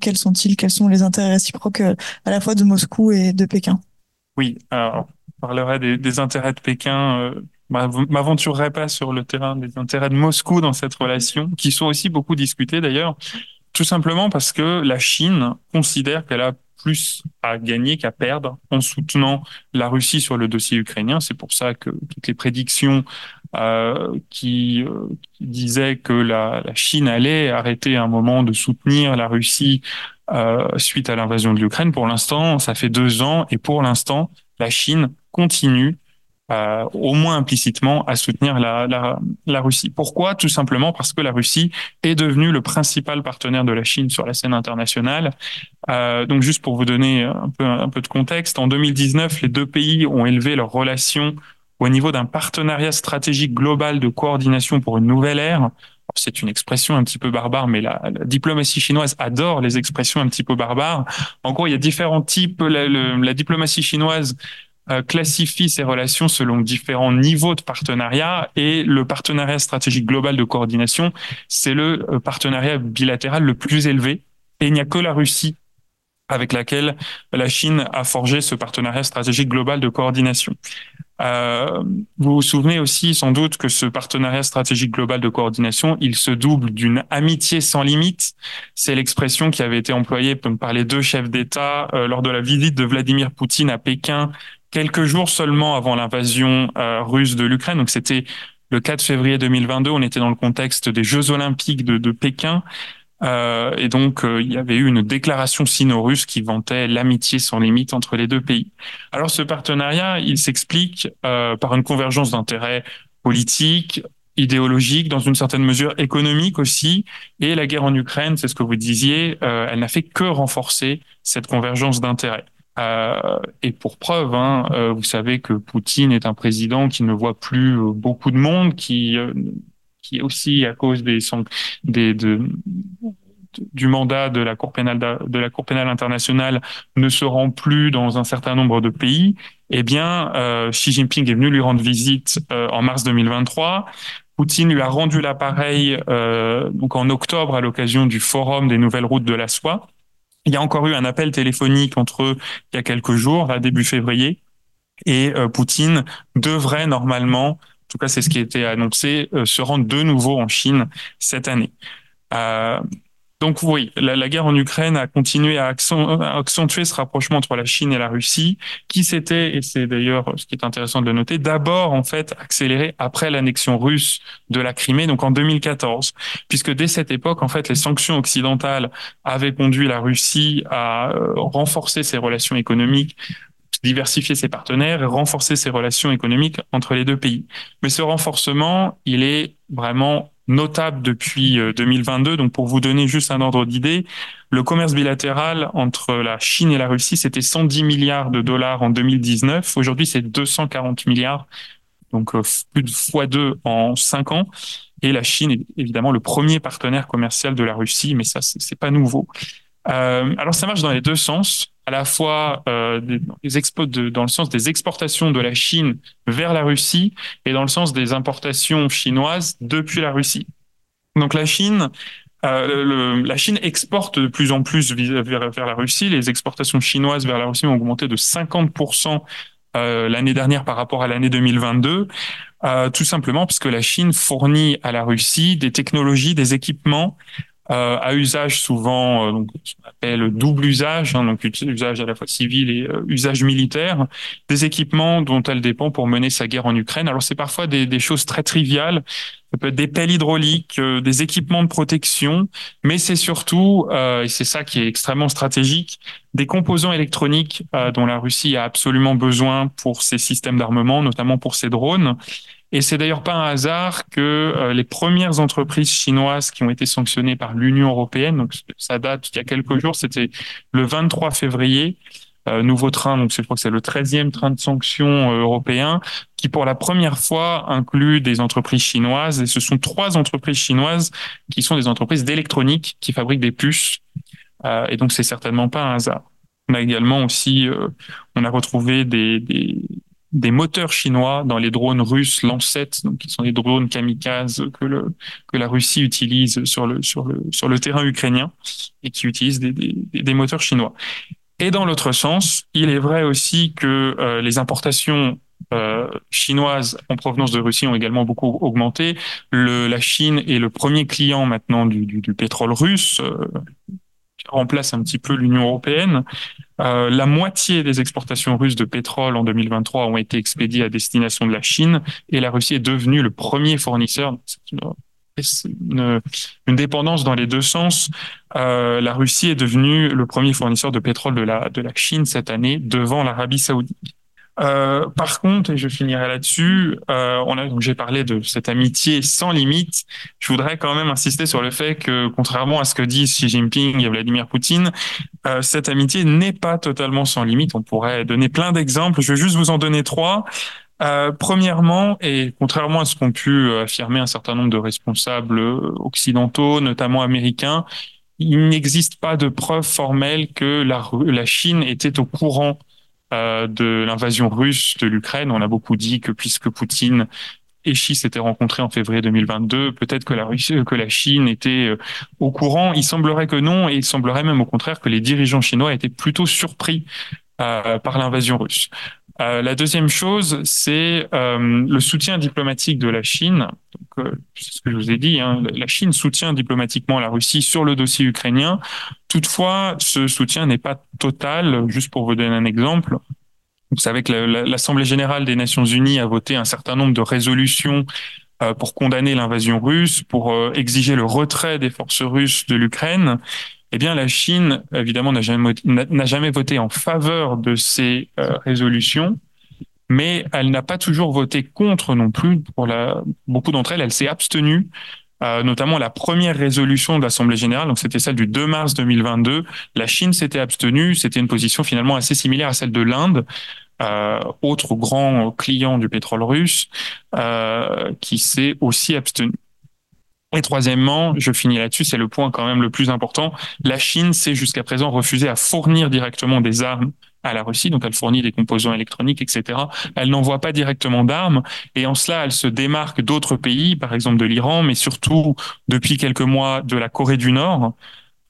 Quels sont-ils Quels sont les intérêts réciproques à la fois de Moscou et de Pékin? Oui, alors, on parlerait des, des intérêts de Pékin. Euh, m'aventurerai pas sur le terrain des intérêts de Moscou dans cette relation, qui sont aussi beaucoup discutés d'ailleurs, tout simplement parce que la Chine considère qu'elle a plus à gagner qu'à perdre en soutenant la Russie sur le dossier ukrainien. C'est pour ça que toutes les prédictions euh, qui, euh, qui, disaient que la, la, Chine allait arrêter un moment de soutenir la Russie euh, suite à l'invasion de l'Ukraine, pour l'instant, ça fait deux ans et pour l'instant, la Chine continue euh, au moins implicitement, à soutenir la, la, la, Russie. Pourquoi? Tout simplement parce que la Russie est devenue le principal partenaire de la Chine sur la scène internationale. Euh, donc juste pour vous donner un peu, un peu de contexte, en 2019, les deux pays ont élevé leurs relations au niveau d'un partenariat stratégique global de coordination pour une nouvelle ère. C'est une expression un petit peu barbare, mais la, la, diplomatie chinoise adore les expressions un petit peu barbares. En gros, il y a différents types. La, la diplomatie chinoise euh, classifie ces relations selon différents niveaux de partenariat et le partenariat stratégique global de coordination, c'est le euh, partenariat bilatéral le plus élevé et il n'y a que la Russie avec laquelle la Chine a forgé ce partenariat stratégique global de coordination. Euh, vous vous souvenez aussi sans doute que ce partenariat stratégique global de coordination, il se double d'une amitié sans limite. C'est l'expression qui avait été employée par les deux chefs d'État euh, lors de la visite de Vladimir Poutine à Pékin quelques jours seulement avant l'invasion euh, russe de l'Ukraine. Donc c'était le 4 février 2022. On était dans le contexte des Jeux olympiques de, Pékin. Euh, et donc, euh, il y avait eu une déclaration sino-russe qui vantait l'amitié sans limite entre les deux pays. Alors, ce partenariat, il s'explique euh, par une convergence d'intérêts politiques, idéologiques, dans une certaine mesure économique aussi. Et la guerre en Ukraine, c'est ce que vous disiez, elle n'a fait que renforcer cette convergence d'intérêts. Euh, et pour preuve, hein, euh, vous savez que Poutine est un président qui ne voit plus euh, beaucoup de monde, qui, qui aussi à cause des, des de, du mandat de la Cour pénale de la Cour pénale internationale ne se rend plus dans un certain nombre de pays. Eh bien, Xi Jinping est venu lui rendre visite en mars 2023. Poutine lui a rendu l'appareil donc en octobre à l'occasion du forum des nouvelles routes de la soie. Il y a encore eu un appel téléphonique entre eux il y a quelques jours, à début février, et euh, Poutine devrait normalement, en tout cas c'est ce qui a été annoncé, euh, se rendre de nouveau en Chine cette année. Euh, donc oui, la, guerre en Ukraine a continué à, accentuer ce rapprochement entre la Chine et la Russie, qui s'était, et c'est d'ailleurs ce qui est intéressant de le noter, d'abord en fait accéléré après l'annexion russe de la Crimée, donc en 2014, puisque dès cette époque, en fait, les sanctions occidentales avaient conduit la Russie à euh, renforcer ses relations économiques diversifier ses partenaires et renforcer ses relations économiques entre les deux pays. Mais ce renforcement, il est vraiment notable depuis 2022. Euh, Donc, pour vous donner juste un ordre d'idée, le commerce bilatéral entre la Chine et la Russie, c'était 110 milliards de dollars en 2019. Aujourd'hui, c'est 240 milliards, donc euh, plus de fois deux en cinq ans. Et la Chine est évidemment le premier partenaire commercial de la Russie, mais ça, c'est pas nouveau. Euh, alors, ça marche dans les deux sens à la fois euh, des, de, dans le sens des exportations de la Chine vers la Russie et dans le sens des importations chinoises depuis la Russie. Donc la Chine, euh, le, la Chine exporte de plus en plus vers, vers, la Russie. Les exportations chinoises vers la Russie ont augmenté de 50% euh, l'année dernière par rapport à l'année 2022. Euh, tout simplement parce que la Chine fournit à la Russie des technologies, des équipements euh, à usage souvent, euh, donc, ce qu'on appelle double usage, hein, donc usage à la fois civil et euh, usage militaire, des équipements dont elle dépend pour mener sa guerre en Ukraine. Alors c'est parfois des, des, choses très triviales, ça peut être des pelles hydrauliques, euh, des équipements de protection, mais c'est surtout, et c'est ça qui est extrêmement stratégique, des composants électroniques dont la Russie a absolument besoin pour ses systèmes d'armement, notamment pour ses drones. Et c'est d'ailleurs pas un hasard que euh, les premières entreprises chinoises qui ont été sanctionnées par l'Union européenne, donc ça date il y a quelques jours, c'était le 23 février, euh, nouveau train, donc je crois que c'est le 13e train de sanctions euh, européen, qui pour la première fois inclut des entreprises chinoises. Et ce sont trois entreprises chinoises qui sont des entreprises d'électronique qui fabriquent des puces. Euh, et donc c'est certainement pas un hasard. On a également aussi, on a retrouvé des, des, des moteurs chinois dans les drones russes Lancet, donc qui sont des drones kamikazes que le que la Russie utilise sur le sur le sur le terrain ukrainien et qui utilisent des, des, des moteurs chinois. Et dans l'autre sens, il est vrai aussi que euh, les importations euh, chinoises en provenance de Russie ont également beaucoup augmenté. Le, la Chine est le premier client maintenant du, du, du pétrole russe. Euh, remplace un petit peu l'Union européenne. Euh, la moitié des exportations russes de pétrole en 2023 ont été expédiées à destination de la Chine et la Russie est devenue le premier fournisseur. Une, une, dépendance dans les deux sens. Euh, la Russie est devenue le premier fournisseur de pétrole de la, de la Chine cette année devant l'Arabie saoudite. Euh, par contre, et je finirai là-dessus, euh, on donc j'ai parlé de cette amitié sans limite. Je voudrais quand même insister sur le fait que, contrairement à ce que disent Xi Jinping et Vladimir Poutine, euh, cette amitié n'est pas totalement sans limite. On pourrait donner plein d'exemples. Je vais juste vous en donner trois. Euh, premièrement, et contrairement à ce qu'ont pu affirmer un certain nombre de responsables occidentaux, notamment américains, il n'existe pas de preuve formelle que la, la Chine était au courant euh, de l'invasion russe de l'Ukraine. On a beaucoup dit que puisque Poutine et Xi s'étaient rencontrés en février 2022, peut-être que la Russie, que la Chine était euh, au courant. Il semblerait que non, et il semblerait même au contraire que les dirigeants chinois étaient plutôt surpris euh, par l'invasion russe. Euh, la deuxième chose, c'est euh, le soutien diplomatique de la Chine. Euh, c'est ce que je vous ai dit. Hein, la Chine soutient diplomatiquement la Russie sur le dossier ukrainien. Toutefois, ce soutien n'est pas total. Juste pour vous donner un exemple, vous savez que l'Assemblée générale des Nations unies a voté un certain nombre de résolutions pour condamner l'invasion russe, pour exiger le retrait des forces russes de l'Ukraine eh bien, la Chine, évidemment, n'a jamais, voté en faveur de ces euh, résolutions, mais elle n'a pas toujours voté contre non plus. Pour beaucoup d'entre elles, elle s'est abstenue. Euh, notamment la première résolution de l'Assemblée générale, donc c'était celle du 2 mars 2022. La Chine s'était abstenue, c'était une position finalement assez similaire à celle de l'Inde, euh, autre grand client du pétrole russe, qui s'est aussi abstenu. Et troisièmement, je finis là-dessus, c'est le point quand même le plus important. La Chine s'est jusqu'à présent refusée à fournir directement des armes à la Russie, donc elle fournit des composants électroniques, etc. Elle n'envoie pas directement d'armes, et en cela, elle se démarque d'autres pays, par exemple de l'Iran, mais surtout depuis quelques mois de la Corée du Nord,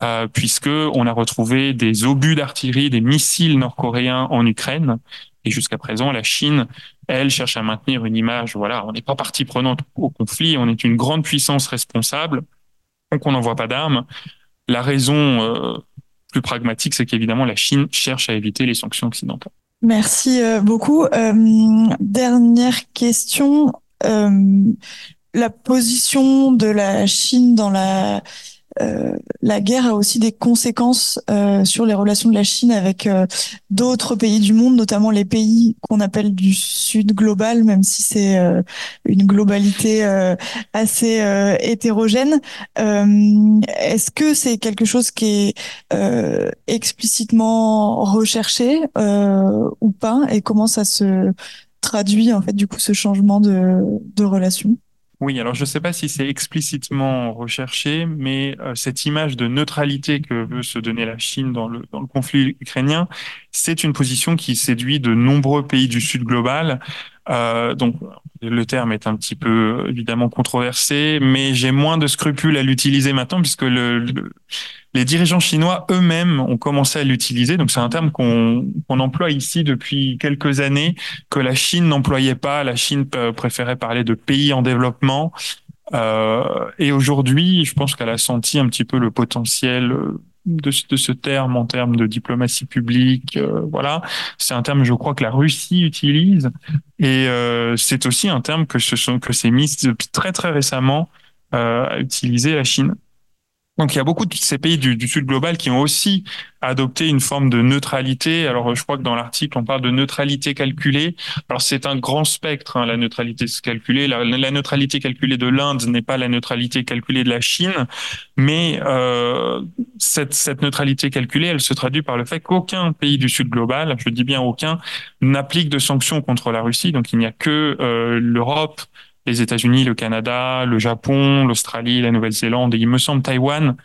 euh, puisque on a retrouvé des obus d'artillerie, des missiles nord-coréens en Ukraine, et jusqu'à présent, la Chine, elle, cherche à maintenir une image, voilà, on n'est pas partie prenante au conflit, on est une grande puissance responsable, donc on n'envoie pas d'armes. La raison euh, plus pragmatique, c'est qu'évidemment, la Chine cherche à éviter les sanctions occidentales. Merci euh, beaucoup. Euh, dernière question. la position de la Chine dans la euh, la guerre a aussi des conséquences euh, sur les relations de la Chine avec euh, d'autres pays du monde, notamment les pays qu'on appelle du Sud global, même si c'est une globalité assez hétérogène. Est-ce que c'est quelque chose qui est explicitement recherché ou pas? Et comment ça se traduit en fait du coup ce changement de, de relation? Oui, alors je ne sais pas si c'est explicitement recherché, mais euh, cette image de neutralité que veut se donner la Chine dans le, dans le conflit ukrainien, c'est une position qui séduit de nombreux pays du Sud global. Euh, donc le terme est un petit peu évidemment controversé, mais j'ai moins de scrupules à l'utiliser maintenant puisque le les dirigeants chinois eux-mêmes ont commencé à l'utiliser. Donc c'est un terme qu'on emploie ici depuis quelques années, que la Chine n'employait pas. La Chine préférait parler de pays en développement. Euh, et aujourd'hui, je pense qu'elle a senti un petit peu le potentiel euh, de, de ce terme en termes de diplomatie publique. Euh, voilà, c'est un terme, je crois, que la Russie utilise, et euh, c'est aussi un terme que ce sont que s'est mis depuis très très récemment à utiliser la Chine. Donc il y a beaucoup de ces pays du, Sud global qui ont aussi adopté une forme de neutralité. Alors je crois que dans l'article on parle de neutralité calculée. Alors c'est un grand spectre hein, la neutralité calculée. La, la neutralité calculée de l'Inde n'est pas la neutralité calculée de la Chine, mais euh, cette, cette neutralité calculée, elle se traduit par le fait qu'aucun pays du Sud global, je dis bien aucun, n'applique de sanctions contre la Russie. Donc il n'y a que euh, l'Europe les États-Unis, le Canada, le Japon, l'Australie, la Nouvelle-Zélande et il me semble Taïwan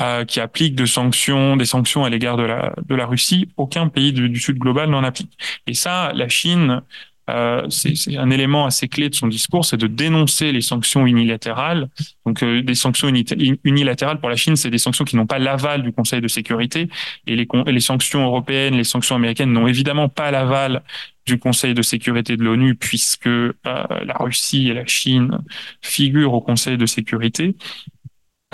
euh, qui applique de sanctions, des sanctions à l'égard de la de la Russie. Aucun pays du, Sud global n'en applique. Et ça, la Chine euh, c'est un élément assez clé de son discours, c'est de dénoncer les sanctions unilatérales. Donc euh, des sanctions unilatérales pour la Chine, c'est des sanctions qui n'ont pas l'aval du Conseil de sécurité, et les, et les sanctions européennes, les sanctions américaines n'ont évidemment pas l'aval du Conseil de sécurité de l'ONU, puisque euh, la Russie et la Chine figurent au Conseil de sécurité.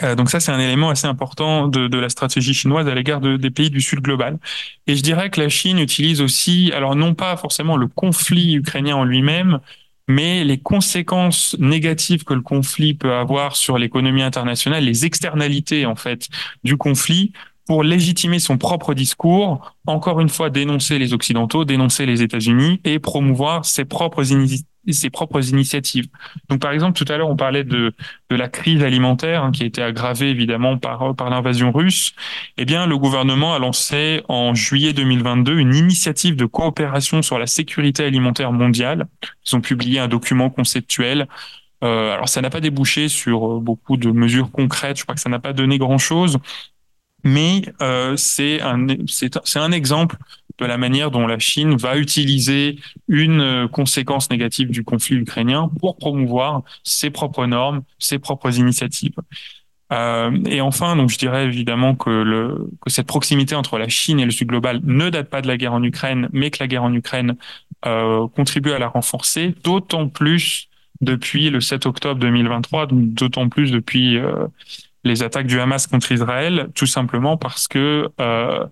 Euh, donc ça, c'est un élément assez important de, la stratégie chinoise à l'égard de, des pays du Sud global. Et je dirais que la Chine utilise aussi, alors non pas forcément le conflit ukrainien en lui-même, mais les conséquences négatives que le conflit peut avoir sur l'économie internationale, les externalités en fait du conflit pour légitimer son propre discours, encore une fois dénoncer les Occidentaux, dénoncer les États-Unis et promouvoir ses propres ses propres initiatives. Donc, par exemple, tout à l'heure, on parlait de, de la crise alimentaire hein, qui a été aggravée évidemment par, par l'invasion russe. Eh bien, le gouvernement a lancé en juillet 2022 une initiative de coopération sur la sécurité alimentaire mondiale. Ils ont publié un document conceptuel. Euh, alors, ça n'a pas débouché sur euh, beaucoup de mesures concrètes. Je crois que ça n'a pas donné grand-chose mais euh, c'est un un exemple de la manière dont la Chine va utiliser une euh, conséquence négative du conflit ukrainien pour promouvoir ses propres normes, ses propres initiatives. Euh, et enfin, donc je dirais évidemment que, le, que cette proximité entre la Chine et le Sud global ne date pas de la guerre en Ukraine, mais que la guerre en Ukraine euh, contribue à la renforcer, d'autant plus depuis le 7 octobre 2023, d'autant plus depuis euh, les attaques du Hamas contre Israël, tout simplement parce que euh,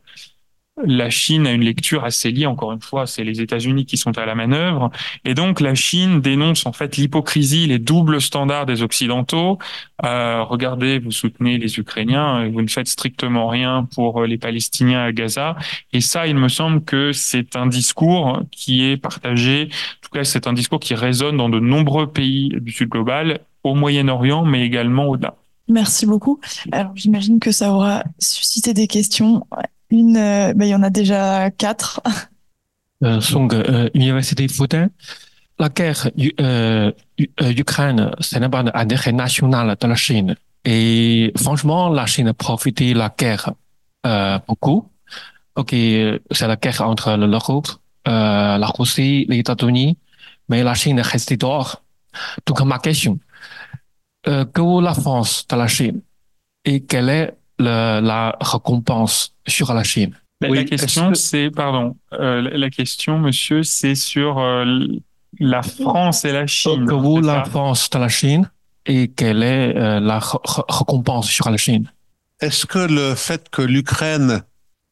la Chine a une lecture assez liée, encore une fois, c'est les États-Unis qui sont à la manœuvre. Et donc, la Chine dénonce en fait l'hypocrisie, les doubles standards des Occidentaux. Euh, regardez, vous soutenez les Ukrainiens, vous ne faites strictement rien pour les Palestiniens à Gaza. Et ça, il me semble que c'est un discours qui est partagé. En tout cas, c'est un discours qui résonne dans de nombreux pays du Sud global, au Moyen-Orient, mais également au-delà. Merci beaucoup. Alors, j'imagine que ça aura suscité des questions. Une, euh, ben, il y en a déjà quatre. Euh, Song, euh, Université Fudan. La guerre euh, Ukraine, c'est une intérêt national de la Chine. Et franchement, la Chine a profité de la guerre euh, beaucoup. Ok, c'est la guerre entre l'Europe, euh, la Russie, les États-Unis, mais la Chine est restée dehors. Donc ma question, euh, que vaut la France de la Chine et quelle est le, la récompense sur la Chine? La, oui, la question, que... c'est, pardon, euh, la question, monsieur, c'est sur euh, la France et la Chine. Que vaut la France de la Chine et quelle est euh, la récompense sur la Chine? Est-ce que le fait que l'Ukraine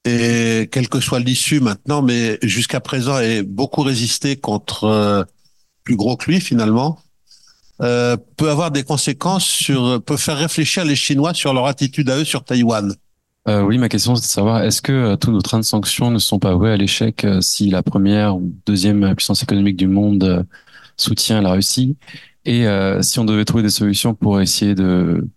et quelle que soit l'issue maintenant, mais jusqu'à présent, ait beaucoup résisté contre euh, plus gros que lui finalement, euh, peut avoir des conséquences sur, peut faire réfléchir les Chinois sur leur attitude à eux sur Taïwan. Euh, oui, ma question c'est de savoir est-ce que euh, tous nos trains de sanctions ne sont pas voués à l'échec euh, si la première ou deuxième puissance économique du monde euh, soutient la Russie? Et si on devait trouver des solutions pour essayer de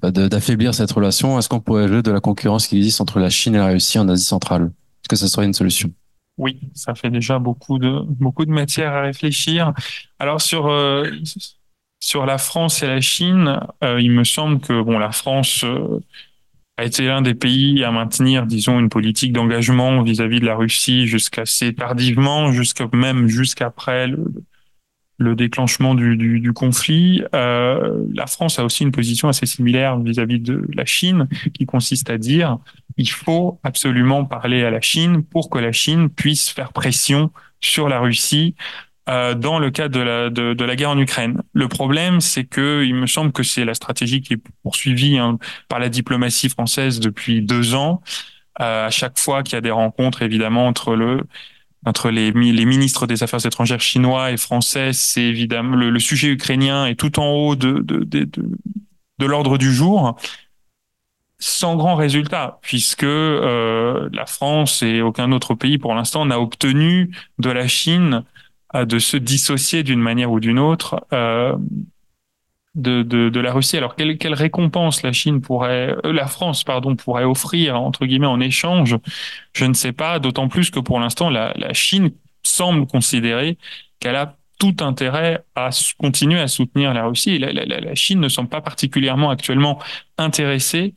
d'affaiblir cette relation, est-ce qu'on pourrait jouer de la concurrence qui existe entre la Chine et la Russie en Asie centrale? Est-ce que ce serait une solution? Oui, ça fait déjà beaucoup de beaucoup de matière à réfléchir. Alors sur sur la France et la Chine, euh, il me semble que bon, la France euh, a été l'un des pays à maintenir, disons, une politique d'engagement vis-à-vis de la Russie jusqu'assez tardivement, jusqu'à même jusqu'après le, le déclenchement du, du, du conflit. Euh, la France a aussi une position assez similaire vis-à-vis de la Chine, qui consiste à dire il faut absolument parler à la Chine pour que la Chine puisse faire pression sur la Russie euh, dans le cadre de la, de, de, la guerre en Ukraine. Le problème, c'est que il me semble que c'est la stratégie qui est poursuivie hein, par la diplomatie française depuis deux ans. Euh, à chaque fois qu'il y a des rencontres, évidemment, entre le entre les, les ministres des Affaires étrangères chinois et français, c'est évidemment le, le, sujet ukrainien est tout en haut de, de, de, de, l'ordre du jour sans grand résultat, puisque euh, la France et aucun autre pays pour l'instant n'a obtenu de la Chine de se dissocier d'une manière ou d'une autre euh, de, la Russie. Alors quelle, récompense la Chine pourrait, euh, la France pardon pourrait offrir entre guillemets en échange? Je ne sais pas. D'autant plus que pour l'instant la, Chine semble considérer qu'elle a tout intérêt à continuer à soutenir la Russie. La, la, Chine ne semble pas particulièrement actuellement intéressée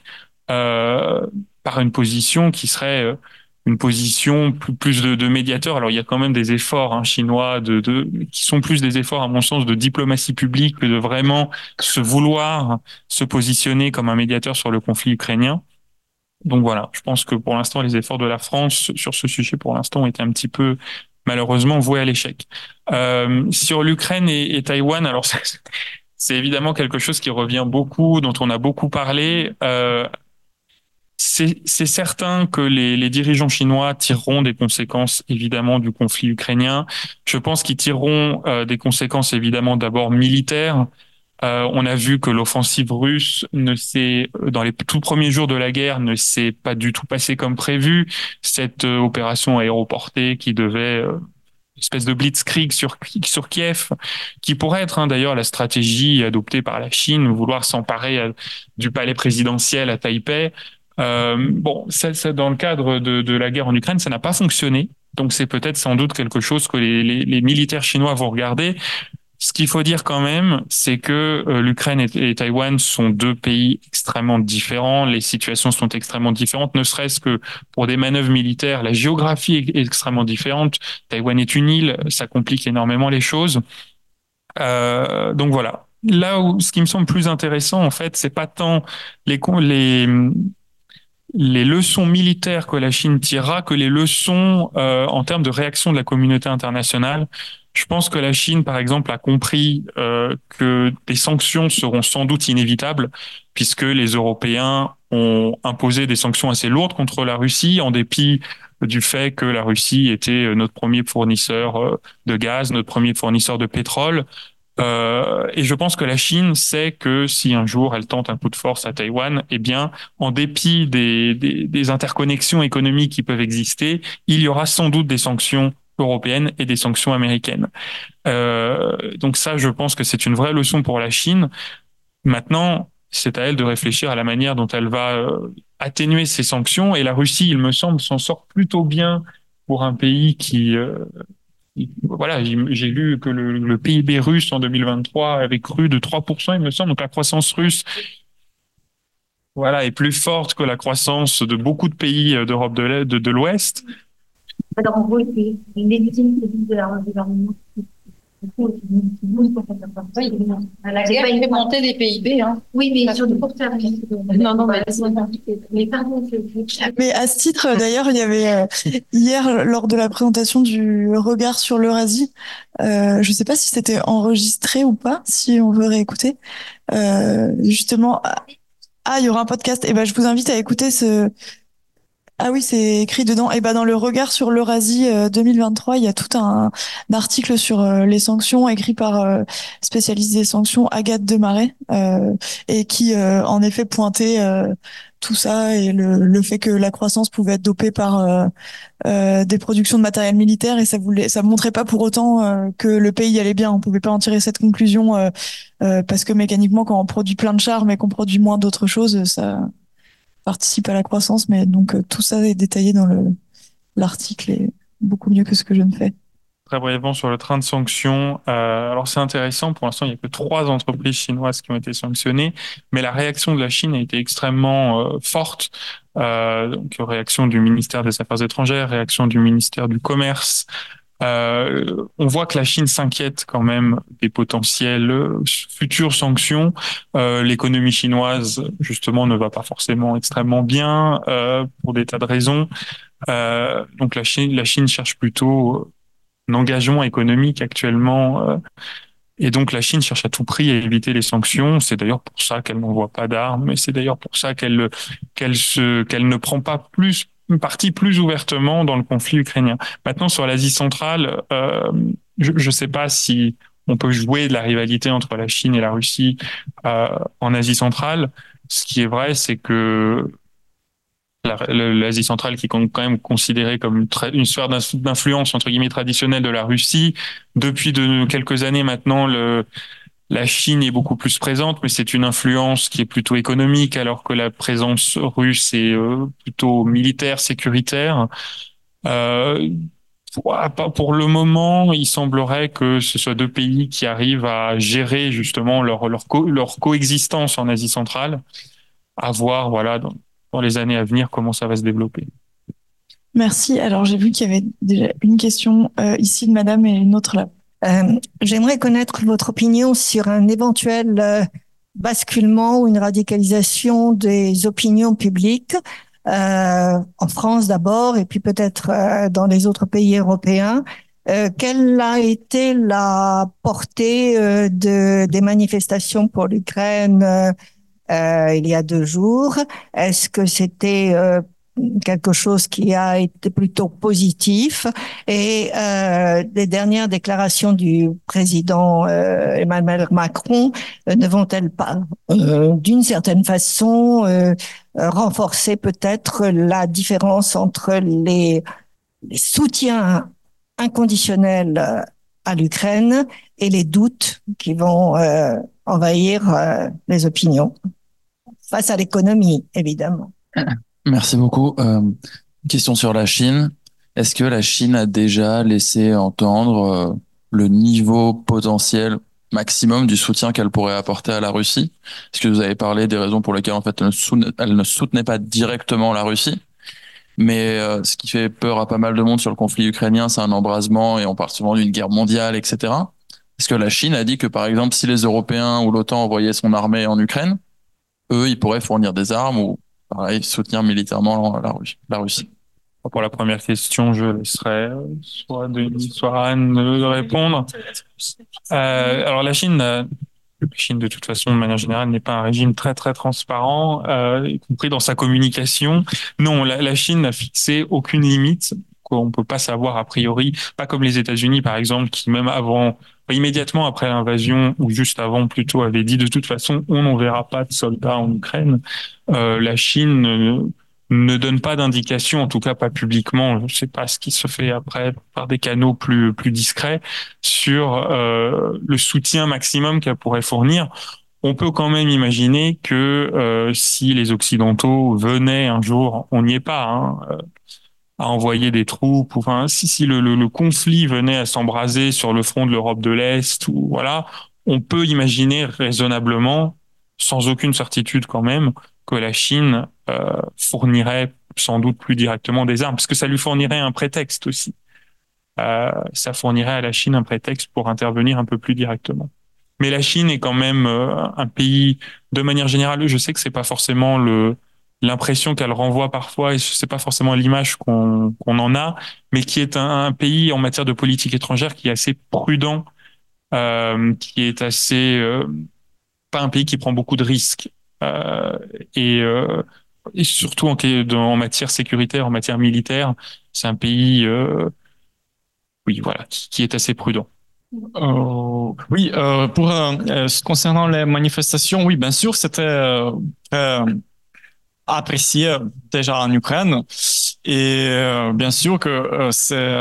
euh, par une position qui serait une position plus, de, de, médiateur. Alors il y a quand même des efforts hein, chinois de, de, qui sont plus des efforts à mon sens de diplomatie publique que de vraiment se vouloir se positionner comme un médiateur sur le conflit ukrainien. Donc voilà, je pense que pour l'instant les efforts de la France sur ce sujet pour l'instant ont été un petit peu malheureusement voués à l'échec. Euh, sur l'Ukraine et, et, Taïwan, alors *laughs* c'est évidemment quelque chose qui revient beaucoup, dont on a beaucoup parlé. Euh, c'est certain que les, les, dirigeants chinois tireront des conséquences évidemment du conflit ukrainien. Je pense qu'ils tireront euh, des conséquences évidemment d'abord militaires. Euh, on a vu que l'offensive russe ne s'est, dans les tout premiers jours de la guerre, ne s'est pas du tout passée comme prévu. Cette euh, opération aéroportée qui devait euh, espèce de blitzkrieg sur sur Kiev, qui pourrait être hein, d'ailleurs la stratégie adoptée par la Chine, vouloir s'emparer euh, du palais présidentiel à Taipei. Euh, bon, ça, ça, dans le cadre de, de la guerre en Ukraine, ça n'a pas fonctionné. Donc c'est peut-être sans doute quelque chose que les, les, les, militaires chinois vont regarder. Ce qu'il faut dire quand même, c'est que euh, l'Ukraine et, et, Taïwan sont deux pays extrêmement différents. Les situations sont extrêmement différentes, ne serait-ce que pour des manœuvres militaires. La géographie est extrêmement différente. Taïwan est une île, ça complique énormément les choses. Euh, donc voilà. Là où ce qui me semble plus intéressant, en fait, c'est pas tant les, les les leçons militaires que la Chine tirera que les leçons euh, en termes de réaction de la communauté internationale. Je pense que la Chine, par exemple, a compris euh, que des sanctions seront sans doute inévitables, puisque les Européens ont imposé des sanctions assez lourdes contre la Russie, en dépit du fait que la Russie était notre premier fournisseur euh, de gaz, notre premier fournisseur de pétrole. Euh, et je pense que la Chine sait que si un jour elle tente un coup de force à Taïwan, eh bien, en dépit des, des, interconnexions économiques qui peuvent exister, il y aura sans doute des sanctions européennes et des sanctions américaines. Euh, donc ça, je pense que c'est une vraie leçon pour la Chine. Maintenant, c'est à elle de réfléchir à la manière dont elle va euh, atténuer ces sanctions. Et la Russie, il me semble, s'en sort plutôt bien pour un pays qui voilà, j'ai lu que le, PIB russe en 2023 avait cru de 3%, il me semble. Donc la croissance russe, voilà, est plus forte que la croissance de beaucoup de pays d'Europe de l'Ouest. En gros, une de la fait monter les PIB. Hein. Oui, mais sur le court terme. Non, non, mais, mais pardon. Mais à ce titre, d'ailleurs, il y avait euh, hier, lors de la présentation du regard sur l'Eurasie, euh, je ne sais pas si c'était enregistré ou pas, si on veut réécouter. Euh, justement, ah, il y aura un podcast. Et eh ben, je vous invite à écouter ce ah oui, c'est écrit dedans. Et ben dans le regard sur l'Eurasie 2023, il y a tout un, article sur euh, les sanctions écrit par euh, spécialiste des sanctions Agathe Demarais euh, et qui euh, en effet pointait tout ça et le, le, fait que la croissance pouvait être dopée par des productions de matériel militaire et ça voulait ça montrait pas pour autant que le pays allait bien. On pouvait pas en tirer cette conclusion parce que mécaniquement quand on produit plein de chars mais qu'on produit moins d'autres choses, ça participe à la croissance, mais donc euh, tout ça est détaillé dans le l'article et beaucoup mieux que ce que je ne fais. Très brièvement sur le train de sanctions. Euh, alors c'est intéressant, pour l'instant il n'y a que trois entreprises chinoises qui ont été sanctionnées, mais la réaction de la Chine a été extrêmement euh, forte. Donc réaction du ministère des Affaires étrangères, réaction du ministère du Commerce, euh, on voit que la Chine s'inquiète quand même des potentielles futures sanctions. Euh, L'économie chinoise, justement, ne va pas forcément extrêmement bien euh, pour des tas de raisons. Donc la Chine, cherche plutôt engagement économique actuellement. et donc la Chine cherche à tout prix à éviter les sanctions. C'est d'ailleurs pour ça qu'elle n'envoie pas d'armes, et c'est d'ailleurs pour ça qu'elle ne prend pas plus partie plus ouvertement dans le conflit ukrainien. Maintenant sur l'Asie centrale, euh, je ne sais pas si on peut jouer de la rivalité entre la Chine et la Russie euh, en Asie centrale. Ce qui est vrai, c'est que l'Asie centrale, qui est quand même considérée comme une, une sphère d'in- d'influence entre guillemets traditionnelle de la Russie, depuis de quelques années maintenant, le, la Chine est beaucoup plus présente, mais c'est une influence qui est plutôt économique, alors que la présence russe est euh, plutôt militaire, sécuritaire. Euh, pour, le moment, il semblerait que ce soit deux pays qui arrivent à gérer justement leur leur, co- leur coexistence en Asie centrale. À voir, voilà, dans, dans les années à venir, comment ça va se développer. Merci. Alors, j'ai vu qu'il y avait déjà une question euh, ici de madame et une autre là. Euh, J'aimerais connaître votre opinion sur un éventuel euh, basculement ou une radicalisation des opinions publiques euh, en France d'abord et puis peut-être euh, dans les autres pays européens. Quelle a été la portée de, des manifestations pour l'Ukraine il y a deux jours? Est-ce que c'était quelque chose qui a été plutôt positif et euh, les dernières déclarations du président euh, Emmanuel Macron euh, ne vont-elles pas, euh, d'une certaine façon, euh, renforcer peut-être la différence entre les, les soutiens inconditionnels à l'Ukraine et les doutes qui vont euh, envahir les opinions? Face à l'économie, évidemment. *clears throat* Merci beaucoup. Euh, question sur la Chine. Est-ce que la Chine a déjà laissé entendre euh, le niveau potentiel maximum du soutien qu'elle pourrait apporter à la Russie? Est-ce que vous avez parlé des raisons pour lesquelles en fait elle ne soutenait, pas directement la Russie? Mais euh, ce qui fait peur à pas mal de monde sur le conflit ukrainien, c'est un embrasement et on parle souvent d'une guerre mondiale, etc. Est-ce que la Chine a dit que par exemple, si les Européens ou l'OTAN envoyaient son armée en Ukraine, eux, ils pourraient fournir des armes ou pareil, soutenir militairement la, Russie. Pour la première question, je laisserai soit Denis, soit Anne de répondre. Euh, alors la Chine, euh, la Chine de toute façon, de manière générale, n'est pas un régime très très transparent, euh, y compris dans sa communication. Non, la Chine n'a fixé aucune limite qu'on peut pas savoir a priori, pas comme les États-Unis par exemple, qui même avant, immédiatement après l'invasion ou juste avant plutôt, avaient dit de toute façon on n'enverra pas de soldats en Ukraine. Euh, la Chine ne donne pas d'indication, en tout cas pas publiquement, je ne sais pas ce qui se fait après par des canaux plus plus discrets sur euh, le soutien maximum qu'elle pourrait fournir. On peut quand même imaginer que euh, si les Occidentaux venaient un jour, on n'y est pas, hein, à envoyer des troupes, ou, enfin si si le, le, le conflit venait à s'embraser sur le front de l'Europe de l'Est, ou voilà, on peut imaginer raisonnablement, sans aucune certitude quand même, que la Chine euh, fournirait sans doute plus directement des armes, parce que ça lui fournirait un prétexte aussi. Euh, ça fournirait à la Chine un prétexte pour intervenir un peu plus directement. Mais la Chine est quand même euh, un pays, de manière générale, je sais que c'est pas forcément le l'impression qu'elle renvoie parfois, et c'est pas forcément l'image qu'on en a, mais qui est un, pays en matière de politique étrangère qui est assez prudent, euh, qui est assez pas un pays qui prend beaucoup de risques. Euh, et, euh, surtout en, en, matière sécuritaire, en matière militaire, c'est un pays, euh, oui, voilà, qui, est assez prudent. Euh, oui, pour concernant les manifestations, oui, bien sûr, c'était apprécié déjà en Ukraine. Et euh, bien sûr que euh, c'est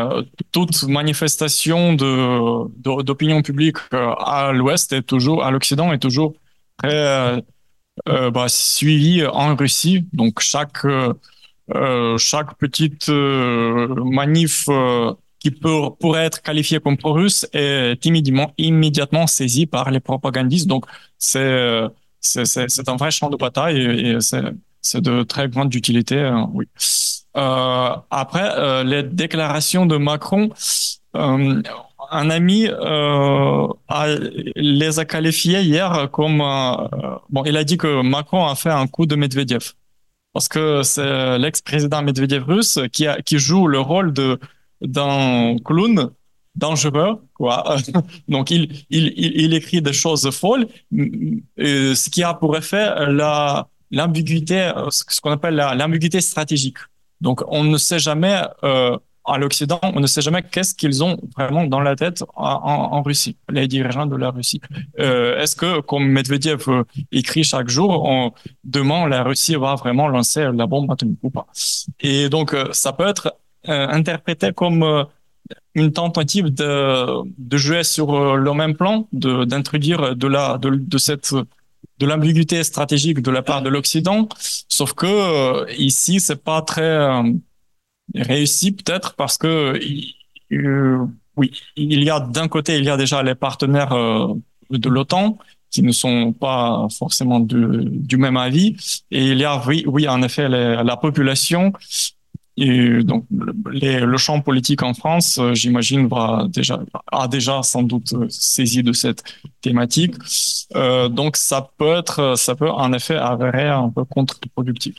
toute manifestation d'opinion publique à l'Ouest est toujours à l'Occident est toujours très euh, bah, suivi en Russie. Donc chaque chaque petite manif qui peut pourrait être qualifiée comme pro-russe est immédiatement immédiatement saisie par les propagandistes. Donc c'est c'est un vrai champ de bataille et, et c'est c'est de très grande utilité, euh, oui. Euh, après, euh, les déclarations de Macron, un ami les a qualifiées hier comme bon, il a dit que Macron a fait un coup de Medvedev parce que c'est l'ex-président Medvedev russe qui qui joue le rôle de d'un clown dangereux, quoi. *laughs* Donc, il, il, il, écrit des choses folles, ce qui a pour effet la, l'ambiguïté, ce qu'on appelle l'ambiguïté stratégique. Donc, on ne sait jamais, euh, à l'Occident, on ne sait jamais qu'est-ce qu'ils ont vraiment dans la tête en, Russie, les dirigeants de la Russie. Euh, Est-ce que, comme Medvedev euh, écrit chaque jour, on, demain, la Russie va vraiment lancer la bombe atomique ou pas? Et donc, euh, ça peut être euh, interprété comme une tentative de, de jouer sur le même plan, d'introduire de de, de cette de l'ambiguïté stratégique de la part de l'Occident, sauf que euh, ici c'est pas très euh, réussi peut-être parce que euh, oui, il y a d'un côté il y a déjà les partenaires de l'OTAN qui ne sont pas forcément du même avis et il y a oui, oui en effet la population et donc, le champ politique en France, euh, j'imagine, va déjà a déjà sans doute euh, saisi de cette thématique. Euh, donc, ça peut être, ça peut en effet avérer un peu contre-productif.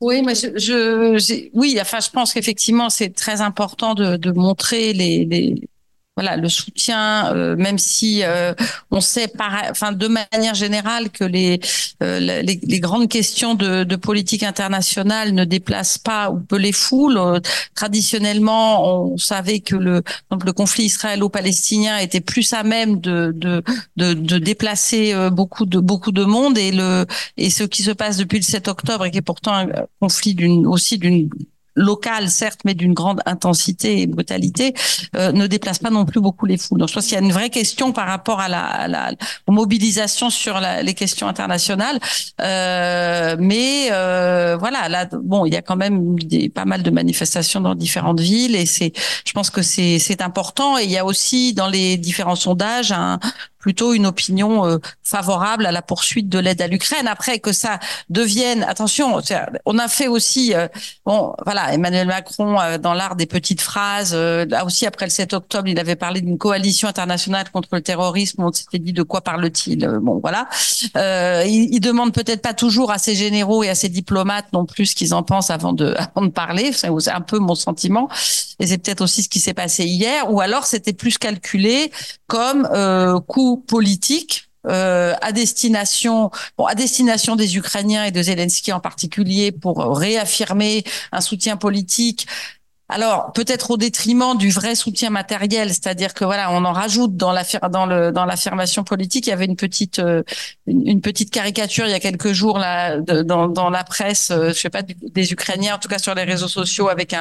Oui, je, oui, enfin, je pense qu'effectivement, c'est très important de, montrer les, voilà le soutien, euh, même si euh, on sait par, enfin de manière générale que les euh, les, les, grandes questions de, de, politique internationale ne déplacent pas ou peu les foules. traditionnellement, on savait que le donc le conflit israélo-palestinien était plus à même de de de, de déplacer beaucoup de beaucoup de monde et le et ce qui se passe depuis le 7 octobre et qui est pourtant un conflit d'une aussi d'une local, certes, mais d'une grande intensité et brutalité, euh, ne déplace pas non plus beaucoup les foules. Donc, je pense qu'il y a une vraie question par rapport à la, à la mobilisation sur la, les questions internationales. Euh, mais euh, voilà, là, bon, il y a quand même des, pas mal de manifestations dans différentes villes et c'est, je pense que c'est important. Et il y a aussi dans les différents sondages un, plutôt une opinion euh, favorable à la poursuite de l'aide à l'Ukraine. Après que ça devienne, attention, on a fait aussi, euh, bon, voilà, Emmanuel Macron euh, dans l'art des petites phrases. là aussi, après le 7 octobre, il avait parlé d'une coalition internationale contre le terrorisme. On s'était dit de quoi parle-t-il? Bon, voilà. il, il demande peut-être pas toujours à ses généraux et à ses diplomates non plus ce qu'ils en pensent avant de, *laughs* avant de parler. C'est un peu mon sentiment. Et c'est peut-être aussi ce qui s'est passé hier. Ou alors, c'était plus calculé comme coup politique euh, à destination, à destination des Ukrainiens et de Zelensky en particulier pour réaffirmer un soutien politique alors peut-être au détriment du vrai soutien matériel, c'est-à-dire que voilà, on en rajoute dans l'affirmation politique. Il y avait une petite euh, une, petite caricature il y a quelques jours là dans, la presse, euh, je sais pas des Ukrainiens, en tout cas sur les réseaux sociaux, avec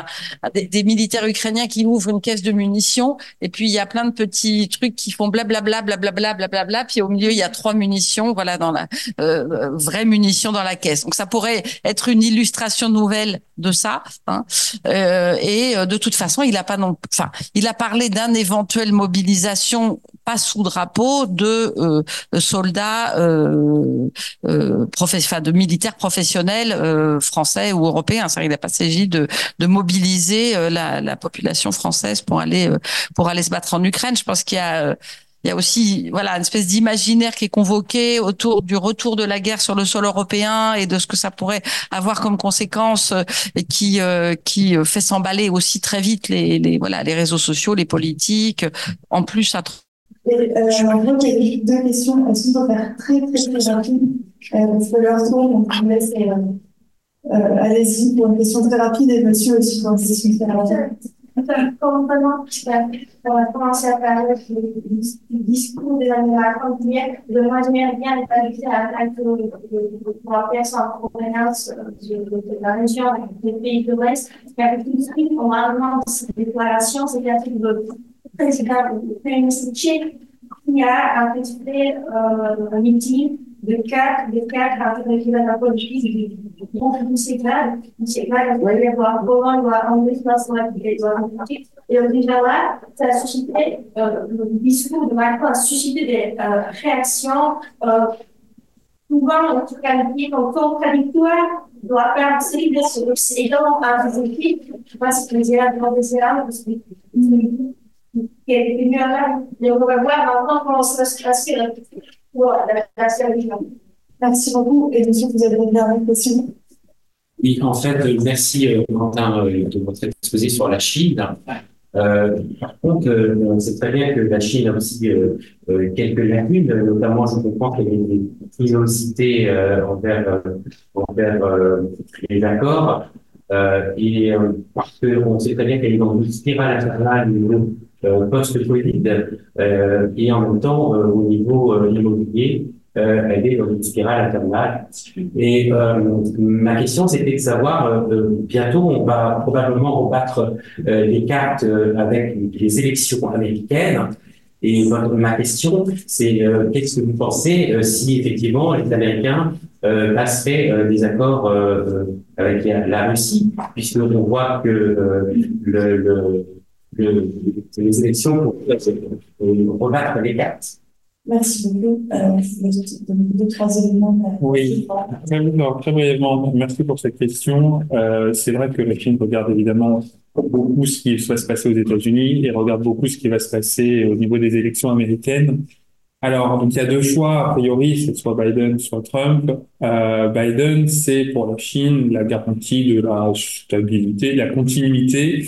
des, militaires ukrainiens qui ouvrent une caisse de munitions et puis il y a plein de petits trucs qui font blablabla blablabla blablabla, puis au milieu il y a trois munitions, voilà dans la euh, vraie munition dans la caisse. Donc ça pourrait être une illustration nouvelle de ça. Hein. Et et euh, de toute façon, il a pas non, enfin, il a parlé d'un éventuelle mobilisation pas sous drapeau de euh, soldats, euh, euh, de militaires professionnels euh, français ou européens. Il n'a pas s'agit de, de mobiliser la, la, population française pour aller pour aller se battre en Ukraine. Je pense qu'il y a il y a aussi voilà une espèce d'imaginaire qui est convoqué autour du retour de la guerre sur le sol européen et de ce que ça pourrait avoir comme conséquence euh, et qui euh, qui euh, fait s'emballer aussi très vite les, les voilà les réseaux sociaux, les politiques. En plus, ça. Et, euh, je vois qu'il y a deux questions. Qu'on peut faire très très très rapide euh, leur tour, donc on laisse. Euh, Allez-y pour une question très rapide et monsieur aussi pour une question très rapide. As commencé à parler du discours des Macron hier, de moi j'aimerais bien qualifier à la personne en provenance de la région des pays de l'Ouest, qui avait tout de suite, normalement, cette déclaration, c'était un truc de président, tchèque, qui a fait un meeting de cadre, de cadre avec la politique enlever ça sur la Et déjà là, ça a suscité, euh, le discours de Macron a suscité des euh, réactions, euh, souvent, en tout cas, contradictoires de la part de l'Occident à des équipes. Je tu dire la professeur, parce que qui est venu voir maintenant comment ça va se Merci beaucoup. Et monsieur, vous avez une dernière question? Oui, en fait, merci Quentin de votre exposé sur la Chine. Euh, par contre, euh, on sait très bien que la Chine a aussi euh, euh, quelques lacunes, notamment je comprends qu'il y a des frilosités euh, envers, euh, envers euh, les accords, euh, et euh, parce qu'on sait très bien qu'elle est dans une spirale infernale au euh, post-Covid, euh, et en même temps euh, au niveau immobilier, elle est dans une spirale infernale. Et ma question, c'était de savoir, bientôt, on va probablement rebattre les cartes avec les élections américaines. Et ma question, c'est qu'est-ce que vous pensez si effectivement les Américains euh, passeraient des accords avec la, Russie, puisque on voit que le, le- les élections euh, rebattre les cartes. Merci beaucoup. Euh, deux, trois éléments. Oui, très, non, très brièvement, merci pour cette question. Euh, c'est vrai que la Chine regarde évidemment beaucoup ce qui va se passer aux États-Unis et regarde beaucoup ce qui va se passer au niveau des élections américaines. Alors, donc il y a deux choix a priori, c'est soit Biden, soit Trump. Euh, Biden, c'est pour la Chine la garantie de la stabilité, de la continuité,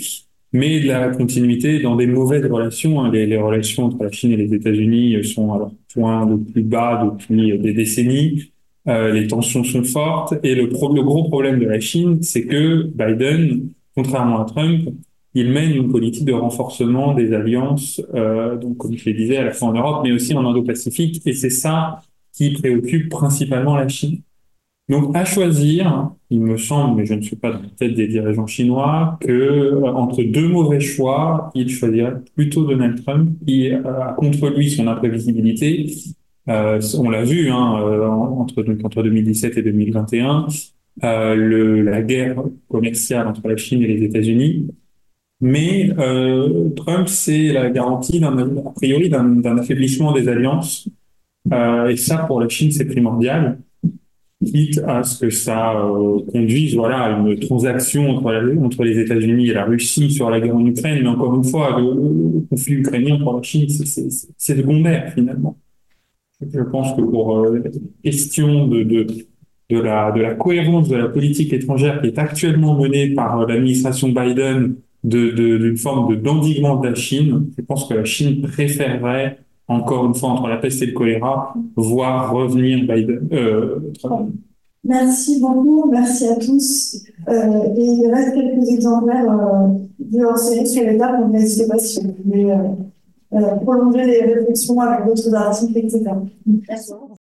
mais de la continuité dans des mauvaises relations. hein. Les, relations entre la Chine et les États-Unis sont à leur point le plus bas depuis des décennies. Euh, les tensions sont fortes et le, gros problème de la Chine, c'est que Biden, contrairement à Trump, il mène une politique de renforcement des alliances, euh, donc comme je le disais, à la fois en Europe, mais aussi en Indo-Pacifique, et c'est ça qui préoccupe principalement la Chine. Donc, à choisir, il me semble, mais je ne suis pas dans la tête des dirigeants chinois, que euh, entre deux mauvais choix, il choisirait plutôt Donald Trump, qui euh, a contre lui son imprévisibilité. Euh, on l'a vu hein, entre, donc, entre 2017 et 2021, euh, le, la guerre commerciale entre la Chine et les États-Unis. Mais Trump, c'est la garantie, a priori, d'un, affaiblissement des alliances. Et ça, pour la Chine, c'est primordial quitte à ce que ça euh, conduise voilà, à une transaction entre, les États-Unis et la Russie sur la guerre en Ukraine. Mais encore une fois, le, conflit ukrainien pour la Chine, c'est- secondaire finalement. Je pense que pour euh, la question de, de, de, la, de la cohérence de la politique étrangère qui est actuellement menée par euh, l'administration Biden de, de- d'une forme de d'endiguement de la Chine, je pense que la Chine préférerait, encore une fois, entre la peste et le choléra, voir revenir Biden, euh. Merci beaucoup, merci à tous. Euh, et il reste quelques exemplaires euh, de hors-série sur les tables, donc n'hésitez pas si vous voulez euh, euh, prolonger les réflexions avec d'autres articles, etc. Merci.